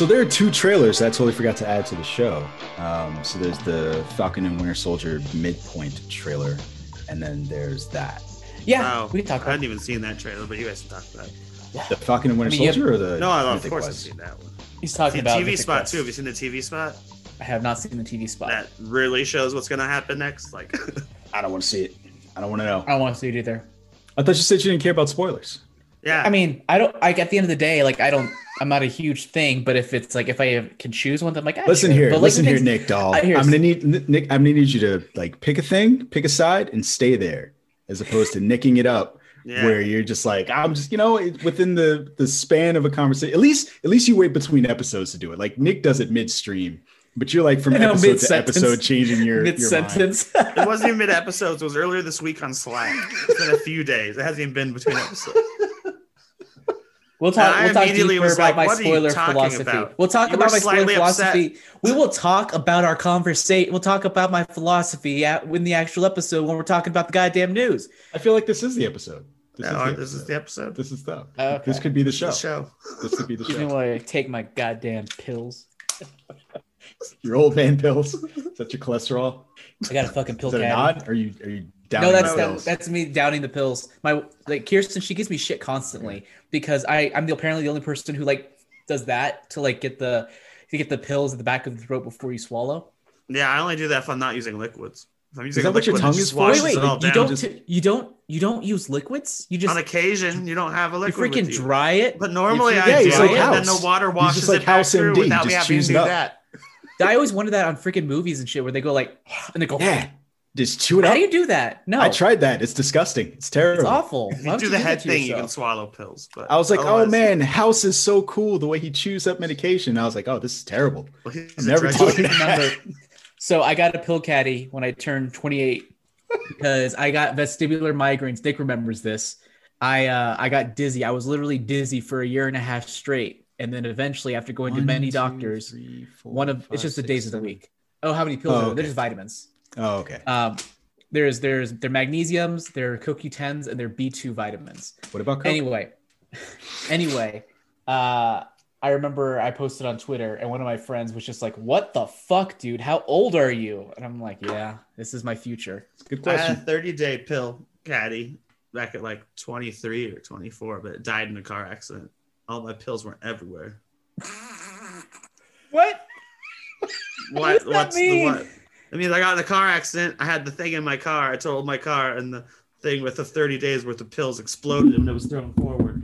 So there are two trailers that I totally forgot to add to the show. Um, so there's the Falcon and Winter Soldier midpoint trailer, and then there's that. Yeah, Wow. we can talk. I hadn't even seen that trailer, but you guys can talk about it. The Falcon and Winter I mean, you have- Soldier or the No, I, of Mythic course I've Quest? seen that one. He's talking about The about TV Mythic spot Quest. too. Have you seen the TV spot? I have not seen the TV spot. That really shows what's gonna happen next. Like, I don't want to see it. I don't want to know. I don't want to see it either. I thought you said you didn't care about spoilers. yeah. I mean, I don't. Like at the end of the day, like I don't. I'm not a huge thing, but if it's like if I can choose one, then I'm like, Listen sure. here, But, listen the here, Nick Doll. I hear- I'm gonna need Nick. I'm gonna need you to like pick a thing, pick a side, and stay there, as opposed to nicking it up. Yeah. Where you're just like, I'm just, you know, within the the span of a conversation. At least, at least you wait between episodes to do it. Like Nick does it midstream, but you're like from know, episode to episode changing your mid sentence. it wasn't even mid episodes. It was earlier this week on Slack. It's been a few days. It hasn't even been between episodes. We'll talk. I We'll talk immediately deeper was about like, my what are you spoiler talking philosophy. about? We'll talk You about my spoiler slightly upset. philosophy. We will talk about our conversation. We'll talk about my philosophy at, in the actual episode when we're talking about the goddamn news. I feel like this is the episode. This No, is oh, the this is the episode. This is the. Oh, okay. This could be the show. The show. This could be the Even show. when I take my goddamn pills, Your old man pills. Is that your cholesterol? I got a fucking pill Is that a nod? Are you are you down? No, that's that, that's me downing the pills. My like Kirsten, she gives me shit constantly because I I'm the, apparently the only person who like does that to like get the to get the pills at the back of the throat before you swallow. Yeah, I only do that if I'm not using liquids. If I'm using that a what your tongue is for? Wait, wait, you down. don't t- you don't you don't use liquids? You just on occasion, you don't have a liquid. you liquid. freaking with you. dry it. But normally Yeah, I he's do like it, and then House. the water washes just like it back House through MD, without me just having to do up. that. I always wonder that on freaking movies and shit where they go like and they go yeah. Just chew it How up. How do you do that? No, I tried that. It's disgusting. It's terrible. It's awful. If you would do the that head to thing, you can swallow pills. But I was like, oh man, House is so cool. The way he chews up medication. I was like, oh, this is terrible. Well, I'm never drug doing that. Remember, so I got a pill caddy when I turned 28 because I got vestibular migraines. Nick remembers this. I uh, I got dizzy. I was literally dizzy for a year and a half straight, and then eventually, after going to many two, doctors, three, four, one of five, it's just the six, days of the week. Oh, how many pills? Oh, are there? okay. They're just vitamins. Oh, okay. Um, there's there's they're magnesiums, they're CoQ10s, and they're B2 vitamins. What about Coke? Anyway, anyway, uh, I remember I posted on Twitter, and one of my friends was just like, "What the fuck, dude? How old are you?" And I'm like, "Yeah, this is my future." Good question. I had a question. 30 day pill caddy back at like 23 or 24, but it died in a car accident. All my pills were everywhere. What? What? does that what's mean? the what? I mean, I got in a car accident. I had the thing in my car. I totaled my car, and the thing with the 30 days worth of pills exploded and it was thrown forward.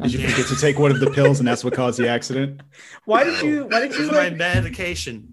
Did you forget to take one of the pills, and that's what caused the accident? Why did you? Why did It you? was my medication.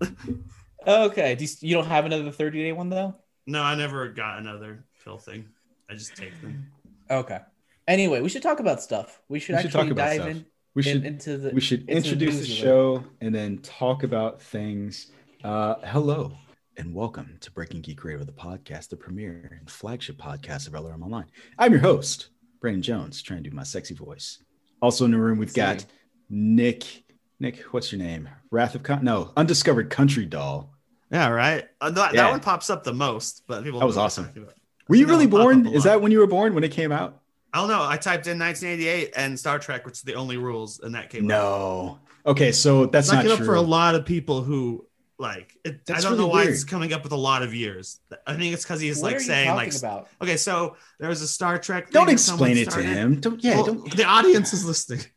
okay. Do you, you don't have another 30 day one though? no, I never got another pill thing. I just take them. Okay. Anyway, we should talk about stuff. We should We should actually talk about dive stuff. in, We in- should into the. we should into introduce the news a show and then talk about things. Uh, hello and welcome to Breaking Geek Radio, the podcast, the premiere and flagship podcast of LRM Online. I'm your host, Brandon Jones, trying to do my sexy voice. Also in the room, we've got Nick. Nick, what's your name? Wrath of Khan? No, Undiscovered Country Doll. Yeah, right. Uh, that, Yeah. that one pops up the most, but people. That was know what I'm awesome. Were you really born? Is that when you were born when it came out? I don't know. I typed in 1988 and Star Trek, which is the only rules, and that came up. No. Okay, so that's That not came true. up for a lot of people who like. It, I don't really know why weird. it's coming up with a lot of years. I think it's because he's What like saying like. about? Okay, so there was a Star Trek. Don't thing that someone explain it to him. Don't. Yeah. Well, don't. The audience is listening.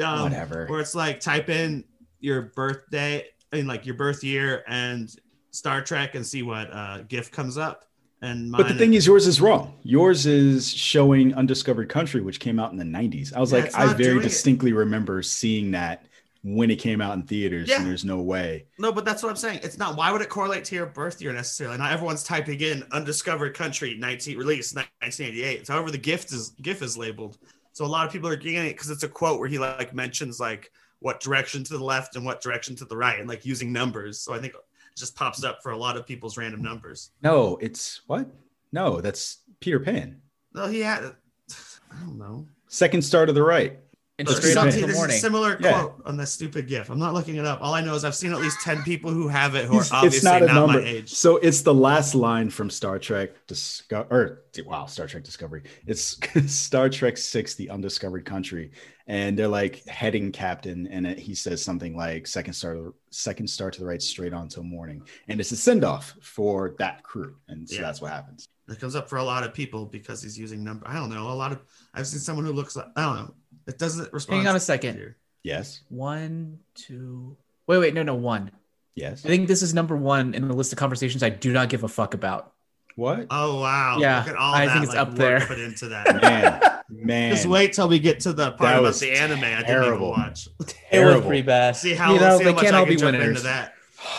Um, Whatever. Where it's like type in your birthday and like your birth year and Star Trek and see what uh, GIF comes up. And But the thing is, yours is wrong. Yours is showing Undiscovered Country, which came out in the 90s. I was Yeah, like, I very doing it. distinctly remember seeing that when it came out in theaters, Yeah. and there's no way. No, but that's what I'm saying. It's not. Why would it correlate to your birth year necessarily? Not everyone's typing in "undiscovered country 19 release 1988." It's however the gift is GIF is labeled. So a lot of people are getting it because it's a quote where he like mentions like what direction to the left and what direction to the right, and like using numbers. So I think it just pops up for a lot of people's random numbers. No, it's what? No, that's Peter Pan. No, he had. I don't know. Second star to the right. And Look, straight up something- in the there's a morning. similar Yeah. quote on this stupid GIF. I'm not looking it up. All I know is I've seen at least ten people who have it who are It's, obviously it's not a not, number. my age. So it's the last line from Star Trek Discover or wow, Star Trek Discovery. It's Star Trek 6, The Undiscovered Country. And they're like heading captain, and it, he says something like second star second star to the right, straight on till morning. And it's a send-off for that crew. And so Yeah. that's what happens. It comes up for a lot of people because he's using number. I don't know. A lot of I've seen someone who looks like I don't know. It doesn't respond. Hang on a to- second. Yes. One, two. Wait, wait, no, no, one. Yes. I think this is number one in the list of conversations I do not give a fuck about. What? Oh wow! Yeah, Look at all I that, think it's like, up there. Put into that. Man, man. Just wait till we get to the part That about was the anime. I didn't terrible. even watch. It was Terrible. pretty bad. See how you know see they how much can't all can be jump into winners. that.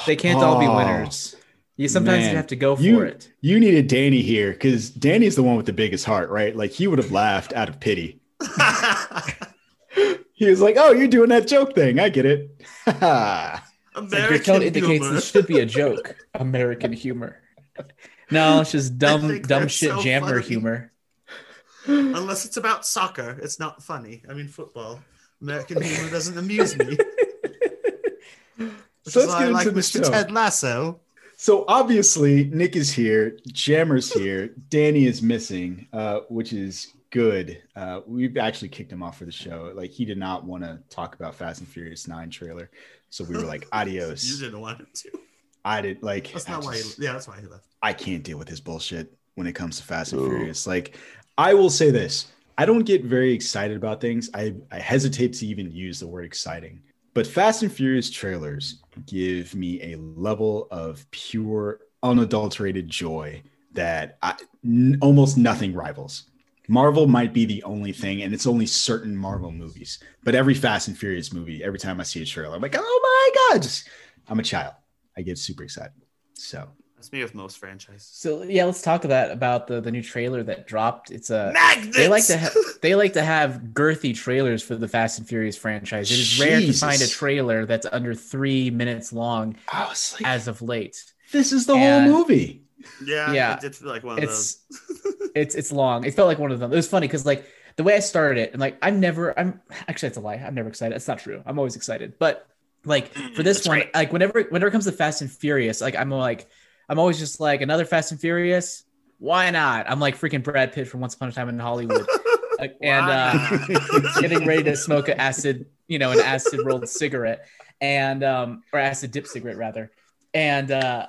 They can't all be Oh. winners. You sometimes Man, you have to go for you, it. You needed Danny here because Danny's the one with the biggest heart, right? Like he would have laughed out of pity. He was like, "Oh, you're doing that joke thing. I get it." It's like your American tone indicates humor. this should be a joke. American humor. No, it's just dumb, dumb shit so jammer funny. humor. Unless it's about soccer, it's not funny. I mean, football. American humor doesn't amuse me. So let's get I into like the Mr. show. Ted Lasso. So obviously, Nick is here, Jammer's here, Danny is missing, uh, which is good. Uh, we've actually kicked him off for the show. Like he did not want to talk about Fast and Furious Nine trailer, so we were like, "Adios." You didn't want him to. I did like. That's I not why. He, yeah, that's why he left. I can't deal with his bullshit when it comes to Fast and Furious. Like, I will say this: I don't get very excited about things. I, I hesitate to even use the word exciting. But Fast and Furious trailers give me a level of pure, unadulterated joy that I, n- almost nothing rivals. Marvel might be the only thing, and it's only certain Marvel movies. But every Fast and Furious movie, every time I see a trailer, I'm like, oh my god! Just, I'm a child. I get super excited. So That's me with most franchises. So yeah, let's talk about about the the new trailer that dropped. It's a Magnets. they like to ha- they like to have girthy trailers for the Fast and Furious franchise. It is rare to find a trailer that's under three minutes long like, as of late. this is the And- whole movie. Yeah, Yeah. It did feel like one of It's those. it's it's long. It felt like one of them. It was funny because like the way I started it, and like I'm never I'm actually that's a lie. I'm never excited. It's not true. I'm always excited. But like for this That's one, right. like whenever whenever it comes to Fast and Furious, like I'm like I'm always just like another Fast and Furious. Why not? I'm like freaking Brad Pitt from Once Upon a Time in Hollywood, Like, and uh, getting ready to smoke an acid, you know, an acid rolled cigarette, and um or acid dip cigarette rather. And uh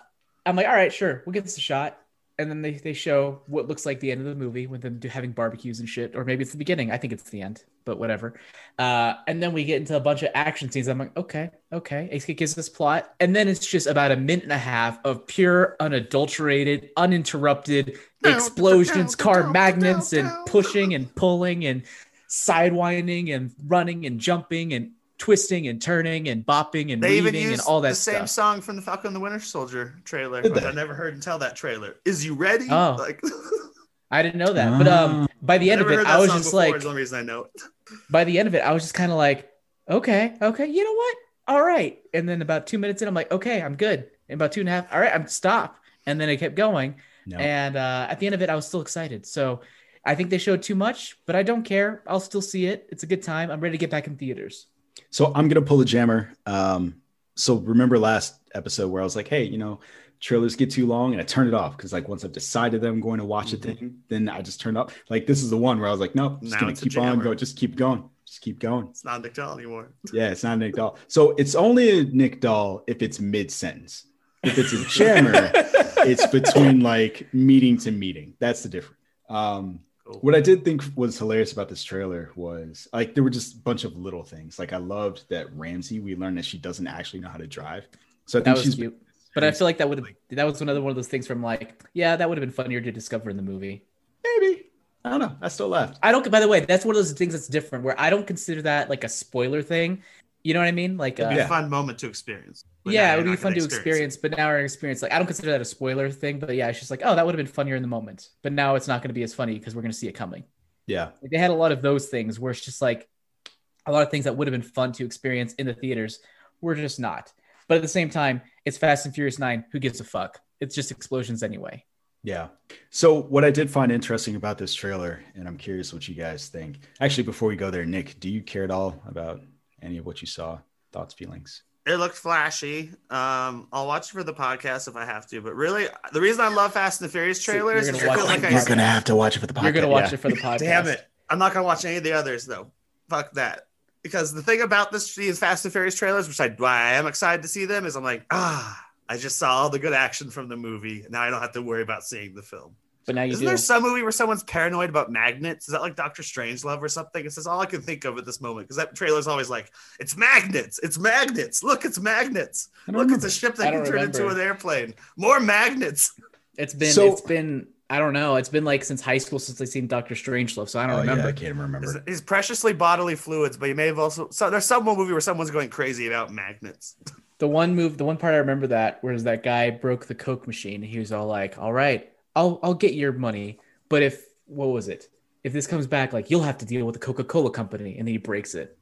I'm like, all right, sure, we'll give this a shot. And then they, they show what looks like the end of the movie with them having barbecues and shit, or maybe it's the beginning. I think it's the end, but whatever. Uh, and then we get into a bunch of action scenes. I'm like, okay, okay. It gives us plot, and then it's just about a minute and a half of pure, unadulterated, uninterrupted explosions, car magnets, and pushing and pulling and sidewinding and running and jumping and twisting and turning and bopping and They even weaving and all that the same stuff. song from the Falcon and the Winter Soldier trailer, which? I never heard until that trailer. Is you ready? Oh. Like I didn't know that, but um, by the I end of it, I was just before, like, is the only reason I know it. by the end of it, I was just kind of like, okay, okay, you know what? All right. And then about two minutes in, I'm like, okay, I'm good. And about two and a half, all right, I'm stop. And then it kept going. No. And uh, at the end of it, I was still excited. So I think they showed too much, but I don't care. I'll still see it. It's a good time. I'm ready to get back in theaters. So I'm gonna pull a jammer. Um, so remember last episode where I was like, hey, you know, trailers get too long, and I turned it off because like once I've decided that I'm going to watch a thing, then I just turn it off. Like this is the one where I was like, nope, just Now gonna keep on go, just keep going, just keep going. It's not a Nick Doll anymore. Yeah, it's not a Nick Doll. So it's only a Nick Doll if it's mid sentence. If it's a jammer, it's between like meeting to meeting. That's the difference. Um. What I did think was hilarious about this trailer was like there were just a bunch of little things. Like I loved that Ramsey. We learned that she doesn't actually know how to drive. So I That think was she's cute. But I feel like that would have that was another one of those things from like, yeah, that would have been funnier to discover in the movie. maybe I don't know. I still laughed. I don't. By the way, that's one of those things that's different where I don't consider that like a spoiler thing. You know what I mean? Like, uh, It'd be Yeah. a fun moment to experience. But yeah, it would be fun to experience, but now our experience, like, I don't consider that a spoiler thing. But yeah, it's just like, oh, that would have been funnier in the moment. But now it's not going to be as funny because we're going to see it coming. Yeah. Like, they had a lot of those things where it's just like a lot of things that would have been fun to experience in the theaters were just not. But at the same time, it's Fast and Furious 9. Who gives a fuck? It's just explosions anyway. Yeah. So what I did find interesting about this trailer, and I'm curious what you guys think. Actually, before we go there, Nick, do you care at all about any of what you saw? Thoughts, feelings? It looked flashy. Um, I'll watch it for the podcast if I have to. But really, the reason I love Fast and the Furious So you're trailers is gonna watch because, like You're I gonna have to watch it for the podcast. You're going to watch yeah. it for the podcast. Damn it. I'm not gonna watch any of the others though. Fuck that. Because the thing about this these Fast and Furious trailers, which I why I am excited to see them, is I'm like, ah, I just saw all the good action from the movie. Now I don't have to worry about seeing the film. But now you Isn't do. there some movie where someone's paranoid about magnets? Is that like Doctor Strangelove or something? It's just all I can think of at this moment because that trailer's always like, it's magnets, it's magnets. Look, it's magnets. Look, remember. it's a ship that don't can turn into an airplane. More magnets. It's been So- it's been I don't know. It's been like since high school since I seen Doctor Strangelove, so I don't Oh, remember. yeah, I can't remember. He's, he's preciously bodily fluids, but you may have also. So there's some movie where someone's going crazy about magnets. The one move, the one part I remember that was that guy broke the Coke machine. And he was all like, "All right, I'll I'll get your money, but if what was it? If this comes back, like you'll have to deal with the Coca Cola company," and then he breaks it.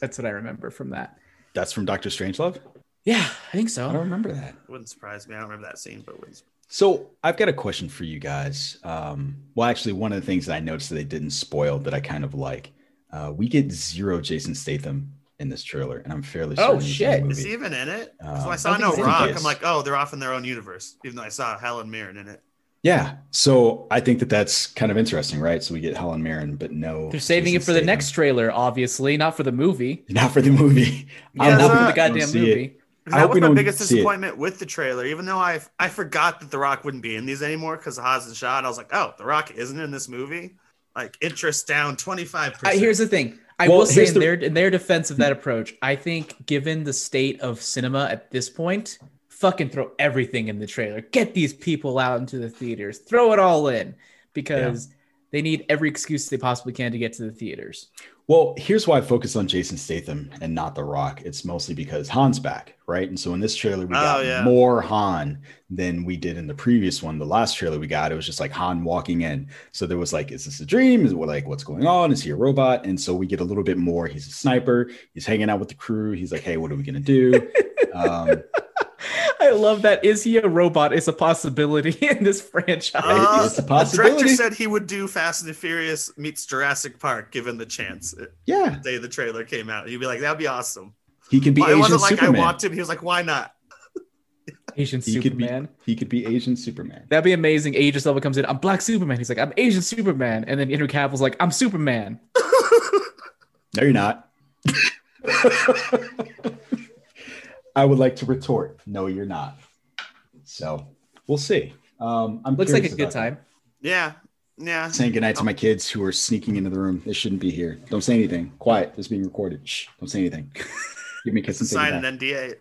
That's what I remember from that. That's from Doctor Strangelove. Yeah, I think so. I don't remember that. Wouldn't surprise me. I don't remember that scene, but it wouldn't. So I've got a question for you guys. Um, well, actually, one of the things that I noticed that they didn't spoil that I kind of like, uh, we get zero Jason Statham in this trailer, and I'm fairly sure. Oh, he's shit. Is he even in it? Um, when I I saw don't No think he's in Rock. I'm like, oh, they're off in their own universe. Even though I saw Helen Mirren in it. Yeah. So I think that that's kind of interesting, right? So we get Helen Mirren, but no. They're saving Jason it for the next trailer, obviously, not for the movie. not for the movie. Yeah, I'm not for hoping the goddamn see it. movie. I That hope was we my biggest see it. disappointment with the trailer. Even though I I forgot that The Rock wouldn't be in these anymore because of Hobbs and Shaw, and I was like, oh, The Rock isn't in this movie. Like interest down twenty five I, percent. here's the thing. I Well, will say in the- their in their defense of that approach, I think given the state of cinema at this point, fucking throw everything in the trailer. Get these people out into the theaters. Throw it all in because they need every excuse they possibly can to get to the theaters. Well, here's why I focus on Jason Statham and not The Rock. It's mostly because Han's back, right? And so in this trailer, we got Oh, yeah. more Han than we did in the previous one. The last trailer we got, it was just like Han walking in. So there was like, is this a dream? Is it like, what's going on? Is he a robot? And so we get a little bit more. He's a sniper. He's hanging out with the crew. He's like, hey, what are we going to do? um, I love that. Is he a robot? Is a possibility in this franchise. Uh, it's a The director said he would do Fast and the Furious meets Jurassic Park given the chance. The yeah, day the trailer came out, he'd be like, that'd be awesome. he could be Well, it Asian wasn't like Superman. I walked him. He was like, why not? Asian he could be Superman. he could be Asian Superman. That'd be amazing. Aegis Level comes in. I'm Black Superman. He's like, I'm Asian Superman. And then Henry Cavill's like, I'm Superman. No, you're not. I would like to retort, no, you're not. So we'll see. Um, I'm Looks like a good about that. time. Yeah, yeah. Saying goodnight to my kids who are sneaking into the room. They shouldn't be here. Don't say anything. Quiet. This is being recorded. Shh. Don't say anything. Give me a kiss and Sign goodnight. an NDA.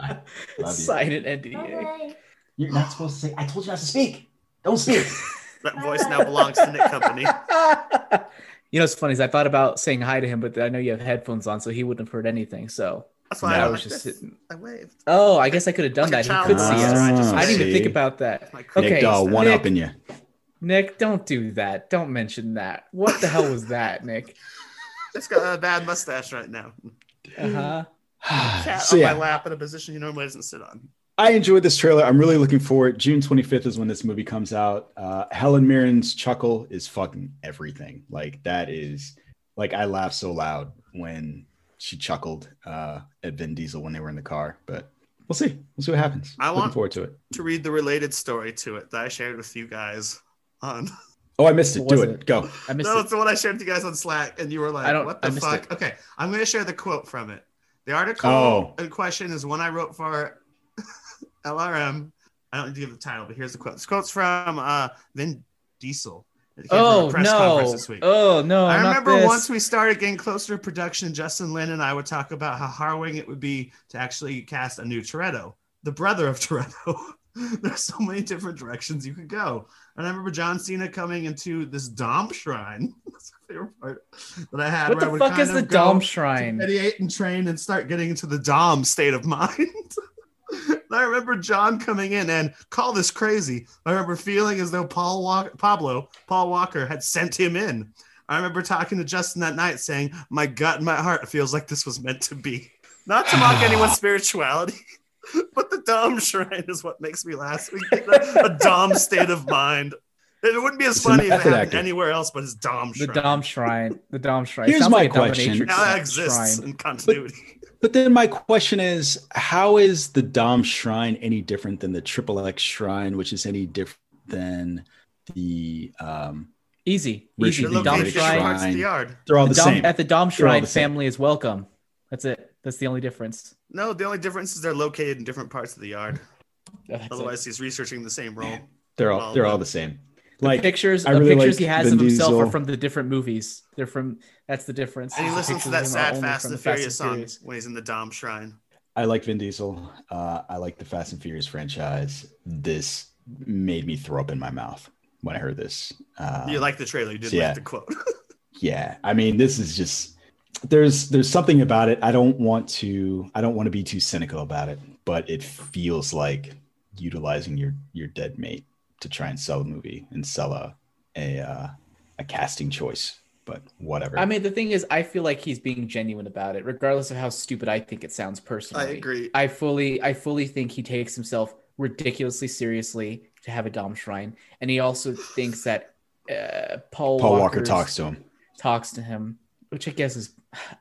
Love you. Sign an NDA. You're not supposed to say. I told you not to speak. Don't speak. That voice now belongs to Nick Company. you know, it's funny is I thought about saying hi to him, but I know you have headphones on, so he wouldn't have heard anything. So That's why No. I I was was just just sitting. I waved. Oh, I guess I could have done Like that. He child could see molester, us. I just I didn't even think about that. Like, Okay, Nick Doll, one Nick, up in you. Nick, don't do that. Don't mention that. What the hell was that, Nick? Just got a bad mustache right now. Uh huh. Cat so on yeah, my lap in a position he normally doesn't sit on. I enjoyed this trailer. I'm really looking forward. June 25th is when this movie comes out. Uh, Helen Mirren's chuckle is fucking everything. Like that is like I laughed so loud when she chuckled uh, at Vin Diesel when they were in the car. But we'll see. We'll see what happens. I looking want- forward to it. To read the related story to it that I shared with you guys on. Oh, I missed it. Do it. it? Go. I missed No, it. it's the one I shared with you guys on Slack, and you were like, I don't- "What the missed fuck?" it. Okay, I'm going to share the quote from it. The article Oh. in question is one I wrote for LRM. I don't need to give the title, but here's the quote. This quote's from uh, Vin Diesel. It came Oh no! Oh no! I remember this. once we started getting closer to production, Justin Lin and I would talk about how harrowing it would be to actually cast a new Toretto. the brother of Toretto. There's so many different directions you could go. And I remember John Cena coming into this Dom shrine. That's my favorite part that I had. What where I the would fuck kind is the Dom Shrine? Meditate and train and start getting into the Dom state of mind. And I remember John coming in and call this crazy. I remember feeling as though Paul Walk- Pablo Paul Walker had sent him in. I remember talking to Justin that night saying, "My gut and my heart feels like this was meant to be." Not to mock anyone's spirituality, but the Dom shrine is what makes me laugh. We get a, a Dom state of mind. It wouldn't be as It's funny if it happened acting. anywhere else, but it's Dom Shrine. The shrine. Dom Shrine. The Dom Shrine. Here's sounds my like question. now exists shrine. in continuity. But then my question is, how is the Dom Shrine any different than the Triple X Shrine, which is any different than the um Easy. Richard Easy. The Dom Shrine. different Shrine. the yard. they're all the, The Dom, same. at the Dom Shrine, the family is welcome. That's it. That's the only difference. No, the only difference is they're located in different parts of the yard. That's it. Otherwise, he's researching the same role. They're all they're all the same. The Like pictures, I the really pictures like he has Vin of himself are from the different movies. They're from. That's the difference. And he listens to that of him are sad Fast and the Furious song Furious. when he's in the Dom Shrine. I like Vin Diesel. Uh, I like the Fast and Furious franchise. This made me throw up in my mouth when I heard this. Uh, you like the trailer? You did yeah. like the quote. yeah i mean this is just there's there's something about it i don't want to i don't want to be too cynical about it but it feels like utilizing your your dead mate to try and sell a movie and sell a a uh, a casting choice but whatever I mean, the thing is, I feel like he's being genuine about it, regardless of how stupid I think it sounds personally. I agree. I fully, I fully think he takes himself ridiculously seriously to have a Dom Shrine, and he also thinks that uh, Paul paul walker talks to him talks to him, which I guess is.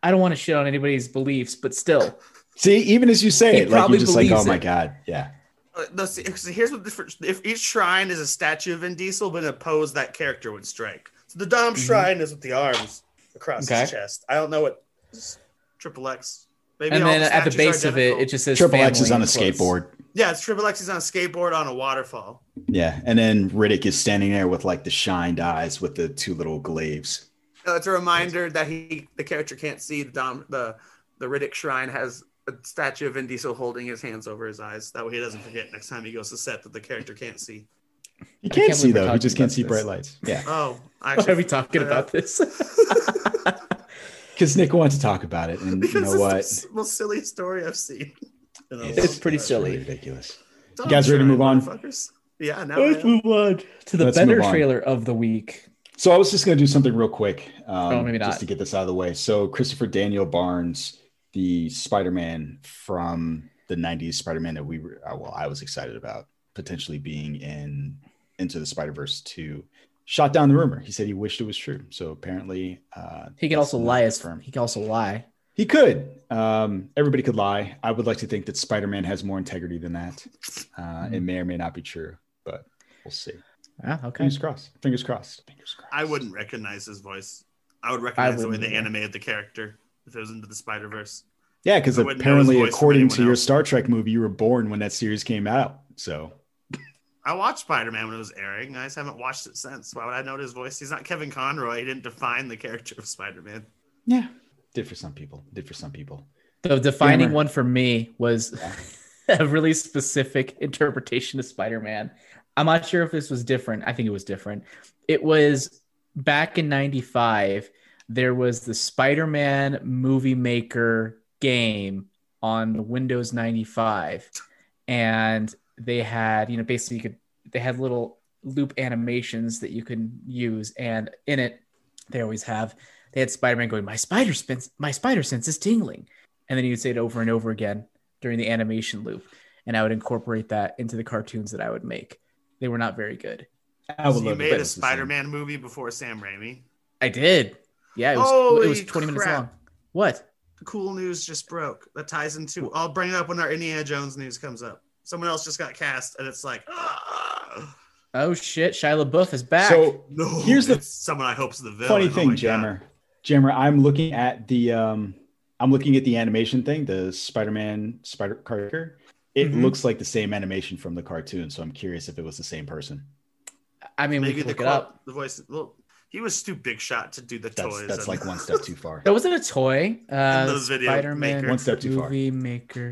I don't want to shit on anybody's beliefs, but still, see even as you say He it like probably you're just like oh believes my it. god yeah Uh, no, see, so here's what different. If each shrine is a statue of Vin Diesel, but in a pose that character would strike. So the Dom Shrine is with the arms across Mm-hmm. Okay. his chest. I don't know what Triple X. Maybe and then the at the base of it, it just says triple x is on a skateboard yeah, it's Triple X. He's on a skateboard on a waterfall. yeah and then riddick is standing there with like the shined eyes with the two little glaives Uh, it's a reminder that he, the character, can't see the Dom, the the Riddick Shrine has a statue of Vin Diesel holding his hands over his eyes. That way, he doesn't forget next time he goes to set that the character can't see. he can't can't see though he just can't see this. bright lights yeah Oh, Why actually, are we talking uh, about this? because nick wants to talk about it and you know it's what the s- most silliest story I've seen. in It's pretty time. silly. ridiculous Dom guys ready to move on? motherfuckers. Yeah, now Let's move on to the Let's better trailer of the week. So I was just going to do something real quick, um, Oh, maybe not. just to get this out of the way. So Christopher Daniel Barnes, the Spider-Man from the '90s Spider-Man that we were, uh, well, I was excited about potentially being in Into the Spider-Verse 2, shot down the rumor. He said he wished it was true. So apparently, uh, He can also lie as confirmed. he can also lie. He could. Um, everybody could lie. I would like to think that Spider-Man has more integrity than that. Uh, It may or may not be true, but we'll see. Ah, okay. Fingers crossed. Fingers crossed. Fingers crossed. I wouldn't recognize his voice. I would recognize the way they animated the character if it was into the Spider Verse. Yeah, because I wouldn't know apparently, his voice from according to your else. Star Trek movie, you were born when that series came out. So I watched Spider Man when it was airing. I just haven't watched it since. Why would I know his voice? He's not Kevin Conroy. He didn't define the character of Spider Man. yeah, did for some people. Did for some people. The defining Gamer. one for me was a really specific interpretation of Spider-Man. I'm not sure if this was different. I think it was different. It was back in 95 there was the Spider-Man movie maker game on the Windows 95 and they had, you know, basically you could they had little loop animations that you can use. And in it they always have they had Spider-Man going my spider sense my spider sense is tingling. And then you'd say it over and over again during the animation loop. And i would incorporate that into the cartoons that i would make. They were not very good. I would So you love to made a it's the same. Spider Man movie before Sam Raimi. i did yeah it was, it was 20 minutes long what cool news just broke. That ties into. I'll bring it up when our Indiana Jones news comes up. Someone else just got cast, and it's like, ah, oh shit shia labeouf is back So no. Here's the someone I hope's the villain. funny Oh thing, God. Jammer. Jammer, I'm looking at the um, I'm looking at the animation thing, the Spider-Man Spider character. It Mhm. looks like the same animation from the cartoon, so I'm curious if it was the same person. i mean we Maybe can the look it up the voice. Well, he was too big shot to do the That's toys. that's and- like one step too far. that wasn't a toy uh those video spider-man maker. One step too far. movie maker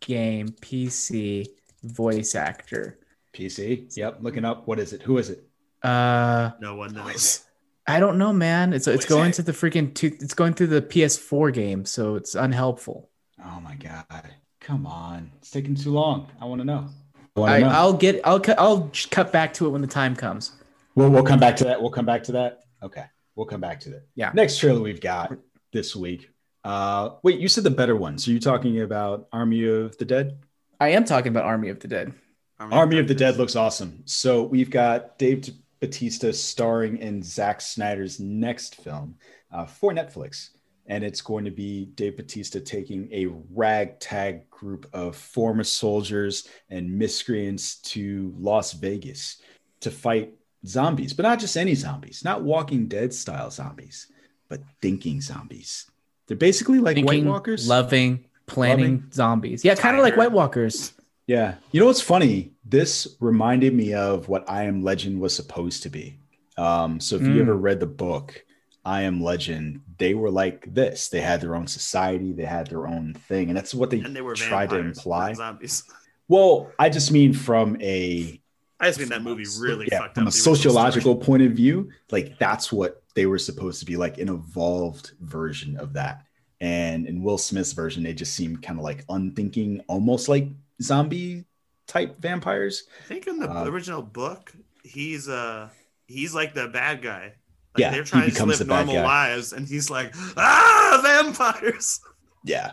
game PC voice actor. PC. Yep. Looking up. What is it? Who is it? Uh, No one knows. I don't know, man. It's it's going act- to the freaking two, it's going through the PS4 game, so it's unhelpful. Oh my god. Come on. It's taking too long. I want to know. I want I, to know. I'll get I'll cut I'll cut back to it when the time comes. We'll, we'll come back to that. We'll come back to that. Okay. We'll come back to that. Yeah. Next trailer we've got this week. Uh, wait, you said the better one. So you talking about Army of the Dead? I am talking about Army of the Dead. Army of the Dead looks awesome. So we've got Dave Batista starring in Zack Snyder's next film uh, for Netflix. And it's going to be Dave Batista taking a ragtag group of former soldiers and miscreants to Las Vegas to fight zombies, but not just any zombies, not Walking Dead style zombies, but thinking zombies. They're basically like Thinking, White Walkers. loving, planning Loving. zombies. Yeah, kind of like White Walkers. Yeah. You know what's funny? This reminded me of what I Am Legend was supposed to be. Um, so if you Mm. ever read the book, I Am Legend, they were like this. They had their own society, they had their own thing. And that's what they, And they were tried to imply. zombies. Well, I just mean from a I just mean that movie really yeah, fucked from up. a sociological story. point of view, like that's what they were supposed to be like an evolved version of that. And in Will Smith's version, they just seem kind of like unthinking, almost like zombie type vampires. I think in the Uh, original book, he's uh he's like the bad guy. Like Yeah, they're he trying to becomes live the normal guy. lives, and he's like, ah, vampires. Yeah.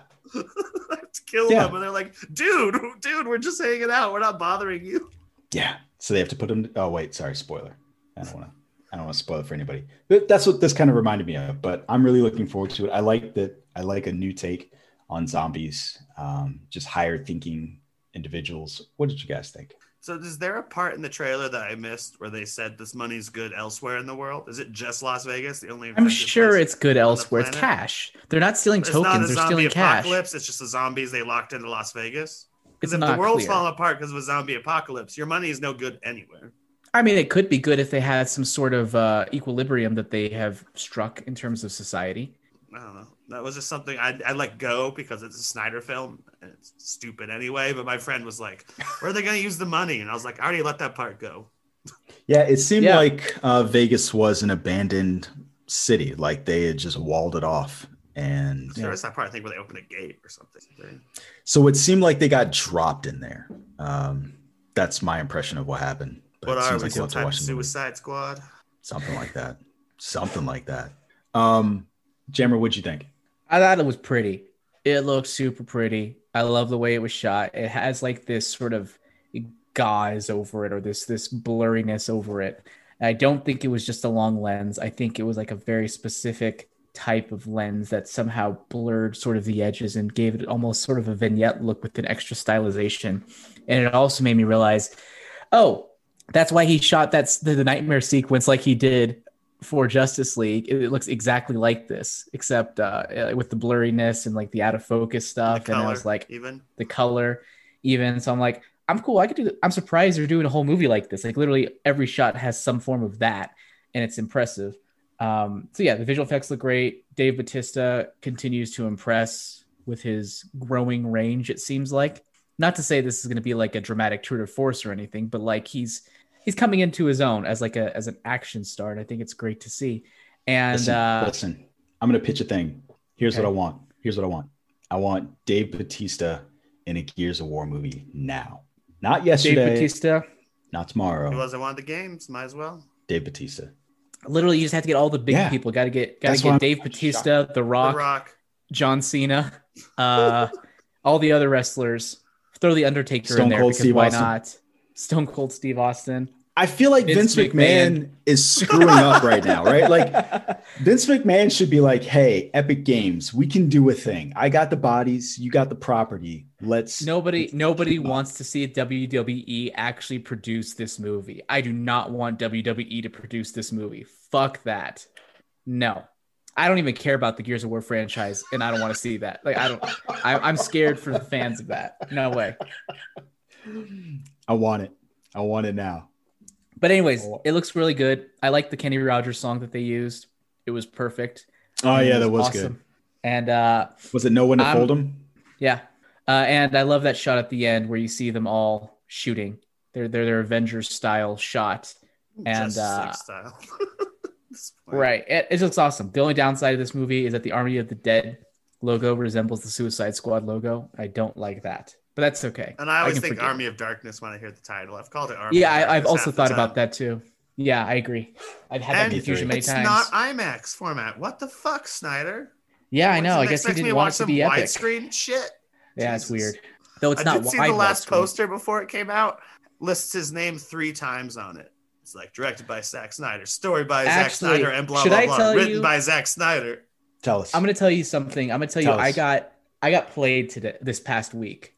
Let's kill Yeah. them, and they're like, dude, dude, we're just hanging out. We're not bothering you. Yeah. So they have to put him. Oh wait, sorry, spoiler. I don't want to. I don't want to spoil it for anybody. But that's what this kind of reminded me of. But I'm really looking forward to it. I like that. I like a new take on zombies. Um, just higher thinking individuals. What did you guys think? So, is there a part in the trailer that I missed where they said this money's good elsewhere in the world? Is it just Las Vegas, the only? I'm sure it's good elsewhere. It's cash. They're not stealing It's not a tokens. They're zombie stealing cash. apocalypse. It's just the zombies they locked into Las Vegas. It's Because if the not world's clear. falling apart because of a zombie apocalypse, your money is no good anywhere. I mean, it could be good if they had some sort of uh, equilibrium that they have struck in terms of society. I don't know. That was just something I I let go because it's a Snyder film and it's stupid anyway. But my friend was like, "Where are they going to use the money?" And I was like, "I already let that part go." Yeah, it seemed Yeah. like uh, Vegas was an abandoned city. Like they had just walled it off. And There was that part I think where they open a gate or something. so it seemed like they got dropped in there. Um, that's my impression of what happened. But What it are we? like we'll Some type of watch the movie. Suicide Squad? Something like that. Something like that. Um, Jammer, what'd you think? I thought it was pretty. It looked super pretty. I love the way it was shot. It has like this sort of gauze over it or this this blurriness over it. I don't think it was just a long lens. I think it was like a very specific type of lens that somehow blurred sort of the edges and gave it almost sort of a vignette look with an extra stylization. And it also made me realize, oh, that's why he shot that the, the nightmare sequence like he did for Justice League. It, it looks exactly like this, except uh, uh, with the blurriness and like the out of focus stuff. And I was like, even the color, even. So I'm like, I'm cool. I could do. I'm surprised they're doing a whole movie like this. Like literally every shot has some form of that, and it's impressive. Um, so yeah, the visual effects look great. Dave Batista continues to impress with his growing range. It seems like not to say this is going to be like a dramatic tour de force or anything, but like he's he's coming into his own as like a as an action star, and I think it's great to see. And Listen, uh, listen, I'm gonna pitch a thing. Here's Okay. what I want. Here's what I want. I want Dave Batista in a Gears of War movie now. Not yesterday, Dave Batista, not tomorrow. he tomorrow. wasn't one of the games. Might as well. Dave Batista. Literally, you just have to get all the big Yeah. people. Got to get got to That's why get I'm Dave Batista, The Rock, The Rock. John Cena, uh, all the other wrestlers. Throw the Undertaker Stone in there Cold because Steve why Austin. not? Stone Cold Steve Austin. I feel like Vince, Vince McMahon, McMahon. is screwing up right now, right? Like Vince McMahon should be like, "Hey, Epic Games, we can do a thing. I got the bodies, you got the property. Let's Nobody, nobody wants to see WWE actually produce this movie. I do not want WWE to produce this movie. Fuck that. No, I don't even care about the Gears of War franchise, and I don't want to see that. Like, I don't. I, I'm scared for the fans of that. No way. I want it. I want it now." But anyways, Oh. it looks really good. I like the Kenny Rogers song that they used. It was perfect. Oh It yeah, that was good. And uh, Was it no one to I'm- fold him? yeah, Uh, and I love that shot at the end where you see them all shooting. They're they're their Avengers style shot. And, uh, style. Right. It, it looks awesome. The only downside of this movie is that the Army of the Dead logo resembles the Suicide Squad logo. I don't like that, but that's okay. And I always can think forgive Army of Darkness when I hear the title. I've called it Army. Yeah, of I, I've also thought about that too. Yeah, I agree. I've had that confusion many it's times. not IMAX format. What the fuck, Snyder? yeah, I know. I guess he expecting didn't to want watch it to some be epic. widescreen shit. Yeah, it's weird. Though it's I not did see wide the last widescreen. poster before it came out. Lists his name three times on it. It's like directed by Zack Snyder, story by Zack Snyder, and blah should blah I blah. tell Written you- by Zack Snyder. Tell us. I'm gonna tell you something. I'm gonna tell, Tell you. I got I got played today this past week.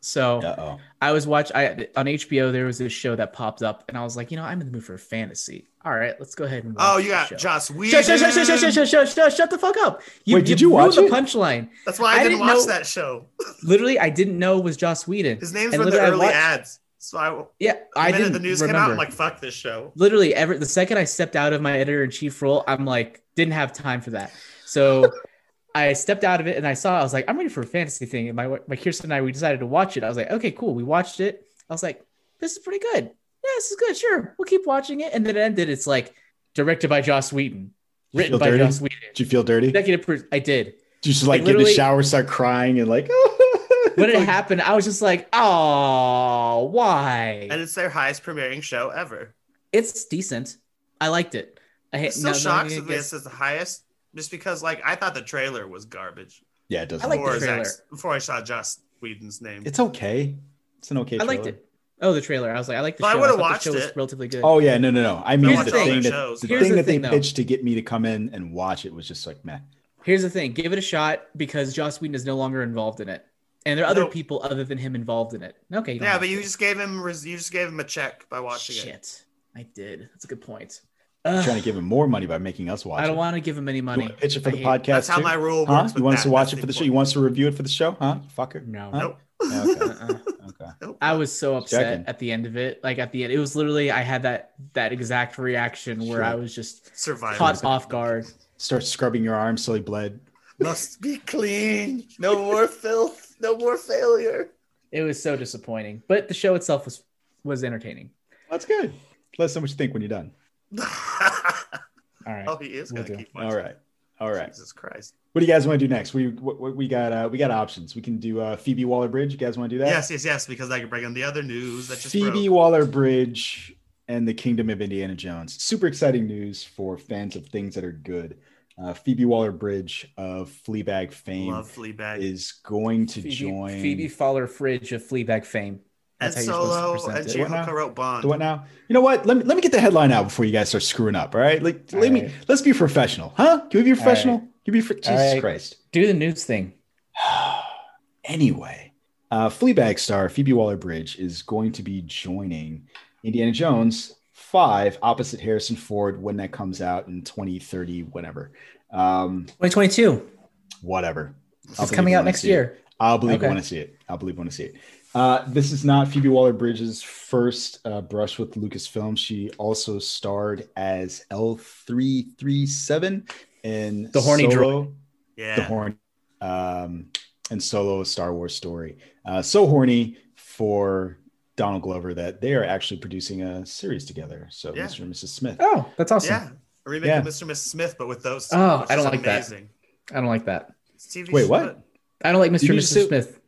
So Uh oh. I was watch I on HBO. There was this show that popped up, and I was like, you know, I'm in the mood for a fantasy. All right, let's go ahead and. Watch Oh, you got show. Joss Whedon. Shut, shut, shut, shut, shut, shut, shut, shut, shut the fuck up. Wait, did you watch the punchline? That's why I, I didn't, didn't watch know- that show. Literally, I didn't know it was Joss Whedon. His name's And from the early watched- ads. So I, Yeah, the I minute didn't the news remember. came out, I'm like, fuck this show. literally ever the second I stepped out of my editor in chief role, I'm like, didn't have time for that. So I stepped out of it and I saw, I was like, I'm ready for a fantasy thing. And my my Kirsten and I, we decided to watch it. I was like, okay, cool. We watched it. I was like, this is pretty good. Yeah, this is good. Sure, we'll keep watching it. And then it ended. It's like directed by Joss Whedon, written by dirty? Joss Whedon. Did you feel dirty? Did Executive, pro- I did. Did you just like, Like, get in the literally- shower, start crying, and like, When it Like, happened, I was just like, oh, why? And it's their highest premiering show ever. It's decent. I liked it. I hate It still no, no, I guess- this is the highest, just because like I thought the trailer was garbage. Yeah, it doesn't. I like the before, trailer. Zack's- before I saw Joss Whedon's name. It's okay. It's an okay. I liked it. Oh, the trailer. I was like, I like the But I would've watched the show was it. relatively good. Oh yeah, no, no, no. I mean, the the thing. thing that Shows. the thing the that they though. pitched to get me to come in and watch it was just like, meh. Here's the thing: give it a shot because Joss Whedon is no longer involved in it, and there are other Nope. people other than him involved in it. Okay, you yeah, but to. you just gave him you just gave him a check by watching it. shit. I did. That's a good point. Trying to give him more money by making us watch I don't it. want to give him any money. want to pitch it for I the hate- podcast That's how too? my rule Huh? works. You with want us to watch That's it for the show? You want us to review it for the show? Huh? Fucker. No. Huh? Nope. Yeah, okay. Uh-uh. okay. Nope. I was so upset Checking. at the end of it. Like at the end, it was literally I had that that exact reaction where Sure. I was just Survivor. caught off guard. Start scrubbing your arm so he bled. Must be clean. No more filth. No more failure. It was so disappointing, but the show itself was was entertaining. That's good. Let us know what you think when you're done. All right. oh, he is We'll gonna do. keep watching. All right. All right. Jesus Christ. What do you guys want to do next? We what, what- we got uh, we got options. We can do uh, Phoebe Waller Bridge. You guys want to do that? Yes, yes, yes. Because I can bring in the other news that just Phoebe. Waller Bridge and the Kingdom of Indiana Jones. Super exciting news for fans of things that are good. Uh, Phoebe Waller Bridge of Fleabag fame Love Fleabag. is going to Phoebe, join. Phoebe Waller Fridge of Fleabag fame. And That's how you're Solo and present it. Now? Wrote Bond. The what now? You know what? Let me let me get the headline out before you guys start screwing up. All right, like All let me let's be professional, huh? Can we be professional? Can we be for Jesus right. Christ? Do the news thing. anyway, uh, Fleabag star Phoebe Waller Bridge is going to be joining Indiana Jones 5 opposite Harrison Ford when that comes out in 2030, whatever. Um, 2022. whatever. It's coming out next see it. year. I'll believe Okay. I want to see it. I'll believe I want to see it. Uh, this is not Phoebe Waller Bridge's first uh, brush with Lucasfilm. She also starred as L337 in The horny Solo Yeah. the horn um and solo a star wars story uh so horny for donald glover that they are actually producing a series together so Yeah. mr and mrs smith Oh, that's awesome. Yeah. A remake Yeah. of Mr. and Mrs. Smith, but with those. Oh, I don't is like that. I don't like that. TV Wait, show, what? I don't like Mr. And Mrs. Smith.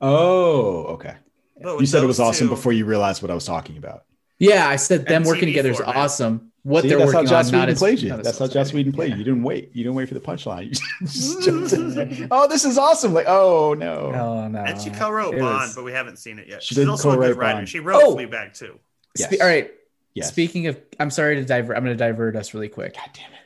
Oh okay but you said it was awesome two- before you realized what i was talking about Yeah, I said them And working TV together is awesome. What See, they're working Joss on, not as played you. not as That's how exciting. Joss Whedon played you. You didn't wait. You didn't wait for the punchline. You just jumped in. oh, this is awesome! Like, oh no. Oh no! And she co-wrote It Bond, was- but we haven't seen it yet. She She's did also a co-write good writer. Bond. She wrote Oh! Fleabag too. Yes. Spe- all right. Yes. Speaking of, I'm sorry to divert. I'm going to divert us really quick. God damn it.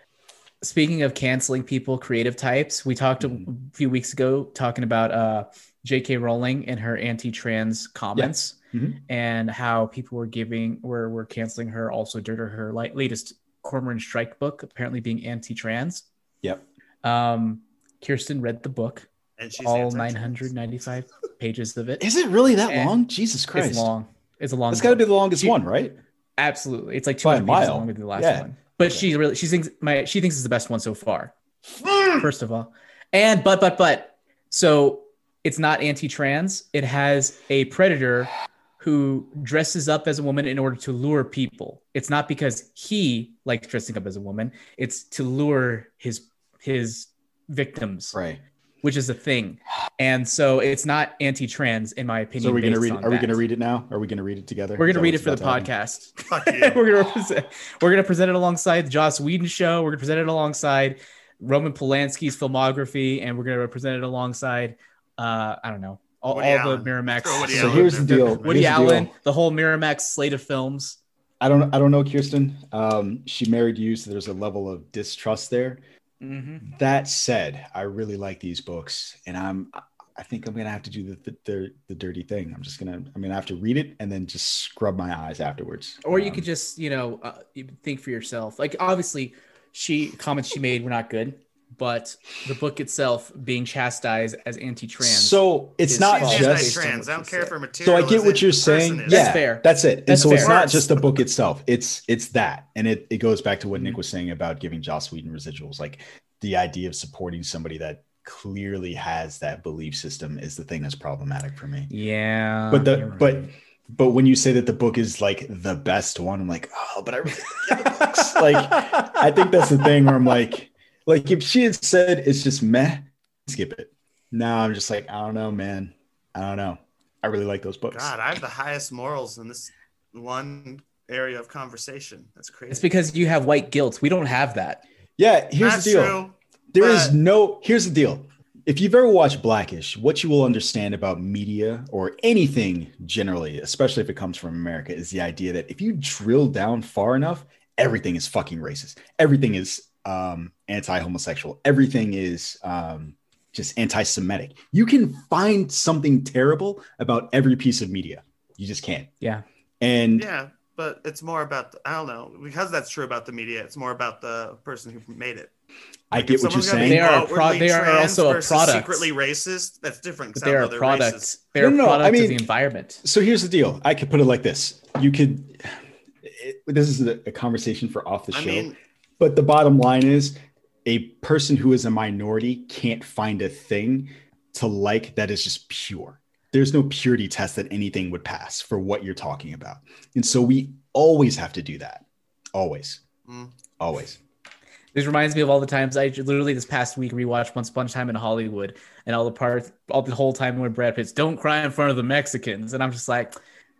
Speaking of canceling people, creative types, we talked a few weeks ago talking about uh, J.K. Rowling and her anti-trans comments Mhm. and how people were giving were were canceling her also due to her like latest Cormoran Strike book apparently being anti-trans. Yep. Um, Kirsten read the book, And she's all 995 pages of it. Is it really that Eh, long? Jesus Christ. It's long. It's a long. It's got to be the longest She- one, right? Absolutely, it's like By a 200 pages longer than the last Yeah. one. But Okay. she really she thinks my she thinks it's the best one so far. First of all, and but but but so it's not anti-trans. It has a predator who dresses up as a woman in order to lure people. It's not because he likes dressing up as a woman. It's to lure his his victims, Right. which is a thing. And so it's not anti-trans in my opinion. So are we gonna read? on Are we gonna read it now? Are we gonna read it together? We're gonna read it for the about podcast. Fuck we're gonna present, we're gonna present it alongside the Joss Whedon show. We're gonna present it alongside Roman Polanski's filmography, and we're gonna present it alongside uh, I don't know all, all the Miramax. Throw Woody So here's the deal. Woody Here's the Allen, deal. the whole Miramax slate of films. I don't. I don't know, Kirsten. Um, she married you, so there's a level of distrust there. Mhm. That said, I really like these books, and I'm. I think I'm gonna have to do the the, the, the dirty thing. I'm just gonna. I'm gonna have to read it and then just scrub my eyes afterwards. Or you Um, could just, you know, uh, think for yourself. Like obviously, she comments she made were not good, but the book itself being chastised as anti-trans. So it's not just. anti-trans. I don't care if her So. I get what you're the saying. person is. Yeah, That's fair. That's it. And That's so it's not just the book itself. It's it's that, and it it goes back to what Nick mm-hmm. was saying about giving Joss Whedon residuals. Like the idea of supporting somebody that clearly has that belief system is the thing that's problematic for me. yeah, But the right. but but when you say that the book is like the best one, I'm like, oh, but I really like the books. like I think that's the thing where I'm like, like if she had said it's just meh, skip it. Now I'm just like, I don't know, man. I don't know. I really like those books. God, I have the highest morals in this one area of conversation. That's crazy. it's because you have white guilt. We don't have that. Yeah, here's Not the deal. true. There is but- no here's the deal. If you've ever watched Blackish, what you will understand about media or anything generally, especially if it comes from America, is the idea that if you drill down far enough, everything is fucking racist. Everything is um, anti-homosexual. Everything is um, just anti-Semitic. You can find something terrible about every piece of media. You just can't. Yeah. And Yeah, but it's more about the, I don't know because that's true about the media. It's more about the person who made it. I Like, get what you're saying. They are pro- they are also a product. Secretly racist. That's different. 'cause But they're know a they're product. racist. They're No, a no, I product of mean- the environment. so here's the deal. I could put it like this. You could. It, this is a, a conversation for off the I show. mean, but the bottom line is, a person who is a minority can't find a thing to like that is just pure. There's no purity test that anything would pass for what you're talking about, and so we always have to do that. Always, Mm. always. This reminds me of all the times I literally this past week rewatched Once Upon a Time in Hollywood and all the parts, all the whole time where Brad Pitt's "Don't cry in front of the Mexicans," and I'm just like,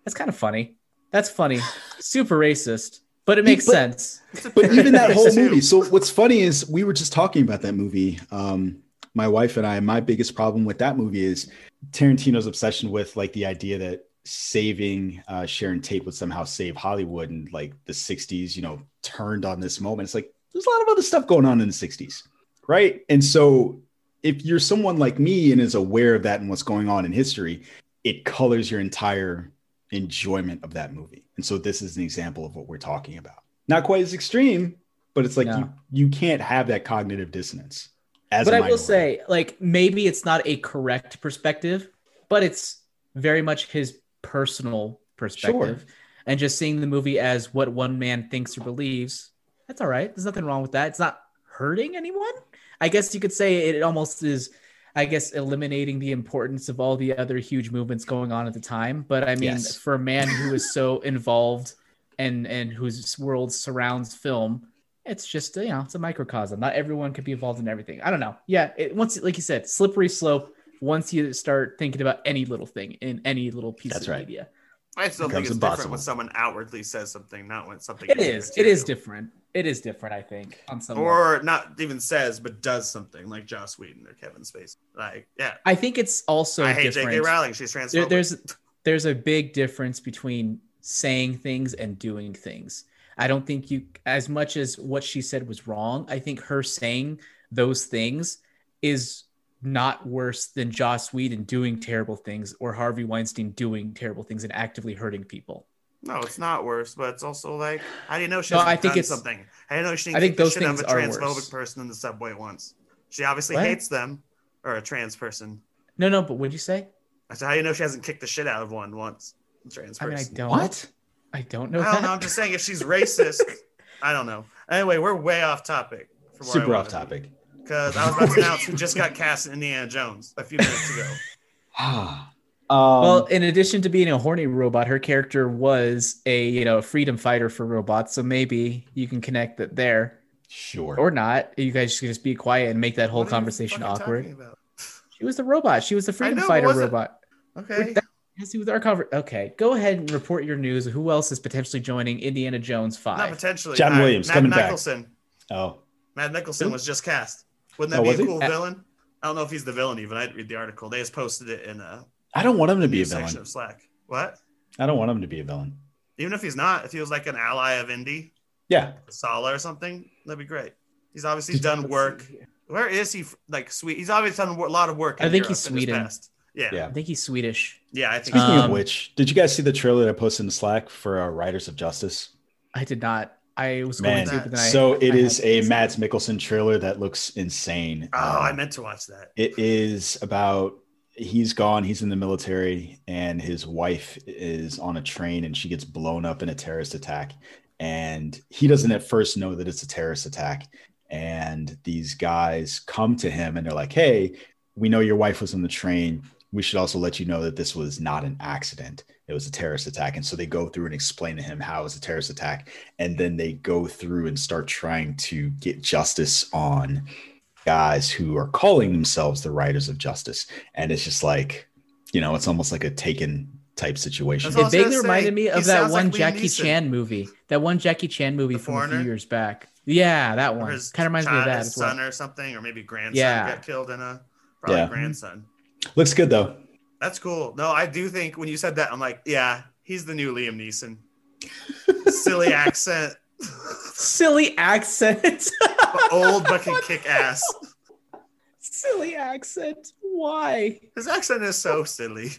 that's kind of funny. That's funny. Super racist, but it makes But- sense. but even that whole movie. So what's funny is we were just talking about that movie. Um, my wife and I. My biggest problem with that movie is Tarantino's obsession with like the idea that saving uh, Sharon Tate would somehow save Hollywood, and like the '60s, you know, turned on this moment. It's like there's a lot of other stuff going on in the '60s, right? And so if you're someone like me and is aware of that and what's going on in history, it colors your entire enjoyment of that movie. And so this is an example of what we're talking about. Not quite as extreme, but it's like No. you you can't have that cognitive dissonance. As but I will say, like, maybe it's not a correct perspective, but it's very much his personal perspective. And just seeing the movie as what one man thinks or believes, that's all right. There's nothing wrong with that. It's not hurting anyone. I guess you could say it almost is, I guess, eliminating the importance of all the other huge movements going on at the time. But I mean, Yes. for a man who is so involved and and whose world surrounds film, it's just you know it's a microcosm not everyone could be involved in everything i don't know yeah it, once like you said slippery slope once you start thinking about any little thing in any little piece That's of right. media I still think becomes it's different when someone outwardly says something, not when something. it in is it is different it is different i think on some level. Or not even says, but does something like Joss Whedon or Kevin Spacey. Like, yeah, i think it's also I hate J.K. Rowling. She's transphobic. there, there's there's a big difference between saying things and doing things i don't think you as much as what she said was wrong i think her saying those things is not worse than joss whedon doing terrible things or harvey weinstein doing terrible things and actively hurting people No, it's not worse, but it's also like, how do you know she No, hasn't I think done it's- something? How do you know she I didn't think kick the those shit out of a things are transphobic worse. person in the subway once? She obviously What? hates them, or a trans person. no no but what'd you say I said, how do you know she hasn't kicked the shit out of one once? A trans i mean i person. don't what? i don't know I don't that. know. I'm just saying, if she's racist, I don't know. Anyway, we're way off topic. Super off topic. Because I was about to announce who just got cast in Indiana Jones a few minutes ago. Ah. Um, well, in addition to being a horny robot, her character was a you know a freedom fighter for robots. So maybe you can connect that there, sure. or not. You guys should just be quiet and make that whole What are you conversation awkward. about? She was the robot. She was the freedom know, fighter robot. Okay. That has to do with our cover. Okay, go ahead and report your news. Who else is potentially joining Indiana Jones Five? Not potentially. John All right, Williams Matt coming back. Nicholson. oh, Matt Nicholson Who? was just cast. Wouldn't that Oh, be a cool Uh, villain? I don't know if he's the villain even. I didn't read the article. They just posted it in a I don't want him to be a news section villain. of Slack. What? I don't want him to be a villain. Even if he's not, if he was like an ally of Indy, Yeah, Sala or something, that'd be great. He's obviously done work. Where is he? Like sweet. He's obviously done a lot of work. I think Europe he's in his Sweden. Yeah. Yeah. yeah, I think he's Swedish. Yeah, I think. Speaking of Um, which, did you guys see the trailer that I posted in Slack for uh, Riders of Justice? I did not. I was Man, going to, but then I, so it I is a to- Mads Mikkelsen trailer that looks insane. oh, Um, I meant to watch that. It is about he's gone, he's in the military, and his wife is on a train and she gets blown up in a terrorist attack. And he doesn't at first know that it's a terrorist attack. And these guys come to him and they're like, Hey, we know your wife was on the train. We should also let you know that this was not an accident. It was a terrorist attack. And so they go through and explain to him how it was a terrorist attack. And then they go through and start trying to get justice on guys who are calling themselves the Riders of Justice. And it's just like, you know, it's almost like a taken type situation. That's all I It vaguely reminded me of that sounds like one Jackie Neeson. Chan movie. That one Jackie Chan movie The from a few years back. Yeah, that one. Kind of reminds me of that his as well. son or something, or maybe grandson Yeah. got killed in a probably Yeah. grandson. Looks good though. That's cool. No, I do think when you said that, I'm like, yeah, he's the new Liam Neeson. Silly accent, Silly accent. old but can kick ass. Silly accent. Why? His accent is so silly.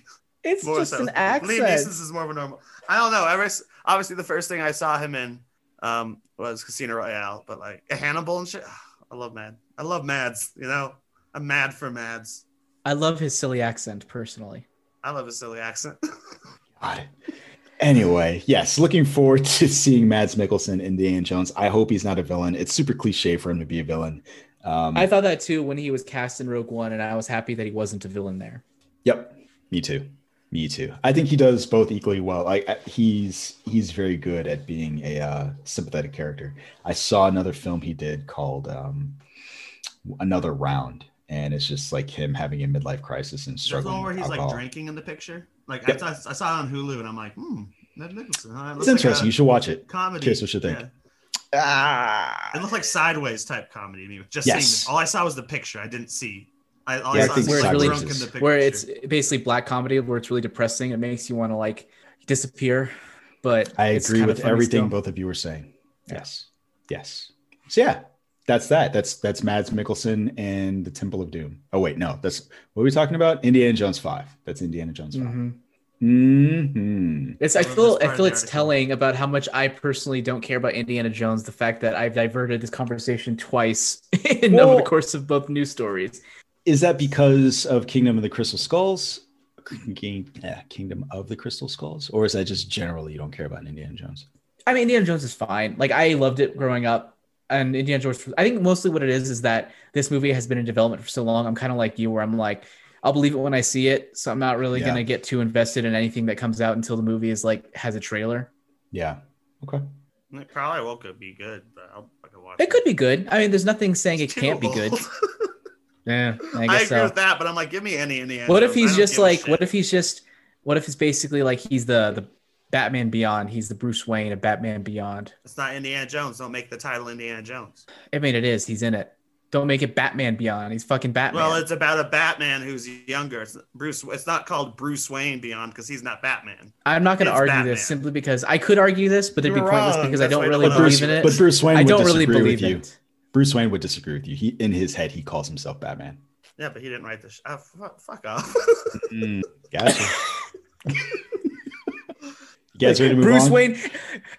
It's More just so. an Liam accent. Neeson's is more of a normal. I don't know. Ever obviously the first thing I saw him in um, was Casino Royale, but like Hannibal and shit. I love Mad. I love Mads. You know, I'm mad for Mads. I love his silly accent personally. I love his silly accent. God. Anyway, yes, looking forward to seeing Mads Mikkelsen in Indiana Jones. I hope he's not a villain. It's super cliche for him to be a villain. Um, I thought that too when he was cast in Rogue One, and I was happy that he wasn't a villain there. Yep, me too. Me too. I think he does both equally well. Like he's he's very good at being a uh, sympathetic character. I saw another film he did called um, Another Round, and it's just like him having a midlife crisis and There's struggling. one where with he's like drinking in the picture. Like Yep. I, saw, I saw it on Hulu, and I'm like, hmm, Ned Nicholson. huh? It It's looks like interesting. you should watch it. comedy. Curious what you think. Yeah. Ah, It looked like sideways type comedy to me. Just Yes. seeing the, all I saw was the picture. I didn't see. I, all Yeah, I I think was like Sideways drunk in the picture. Where it's basically black comedy, where it's really depressing. It makes you want to like disappear. But I agree with everything still. both of you were saying. Yes. Yes. So yeah, that's that. That's that's Mads Mikkelsen and the Temple of Doom. Oh wait, no, that's what are we talking about? Indiana Jones five. That's Indiana Jones 5 Mhm. Mm-hmm. It's I I feel I feel it's telling about how much I personally don't care about Indiana Jones. The fact that I've diverted this conversation twice in over the course of both news stories. Is that because of Kingdom of the Crystal Skulls? King, Kingdom of the Crystal Skulls, or is that just generally you don't care about Indiana Jones? I mean, Indiana Jones is fine. Like I loved it growing up, and Indiana Jones. I think mostly what it is is that this movie has been in development for so long. I'm kind of like you, where I'm like, I'll believe it when I see it. So I'm not really Yeah. gonna get too invested in anything that comes out until the movie is like has a trailer. Yeah. Okay. It probably will could be good, but I'll fucking watch It could be good. I mean, there's nothing saying it It's too can't be good. Yeah, I I, guess agree so. with that, but I'm like, give me any Indiana. What if he's just like? What if he's just? What if it's basically like he's the the Batman Beyond? He's the Bruce Wayne of Batman Beyond. it's not Indiana Jones? Don't make the title Indiana Jones. I mean, it is. He's in it. Don't make it Batman Beyond. He's fucking Batman. Well, it's about a Batman who's younger. It's Bruce. It's not called Bruce Wayne Beyond because he's not Batman. I'm not going to argue Batman. this simply because I could argue this, but it'd be You're pointless wrong. because I don't really believe argue in it. But Bruce Wayne I don't really believe with you. it. Bruce Wayne would disagree with you. He in his head he calls himself Batman. Yeah, but he didn't write this. Uh, fuck, fuck off. Mm, gotcha. you guys ready to move Bruce on? Wayne,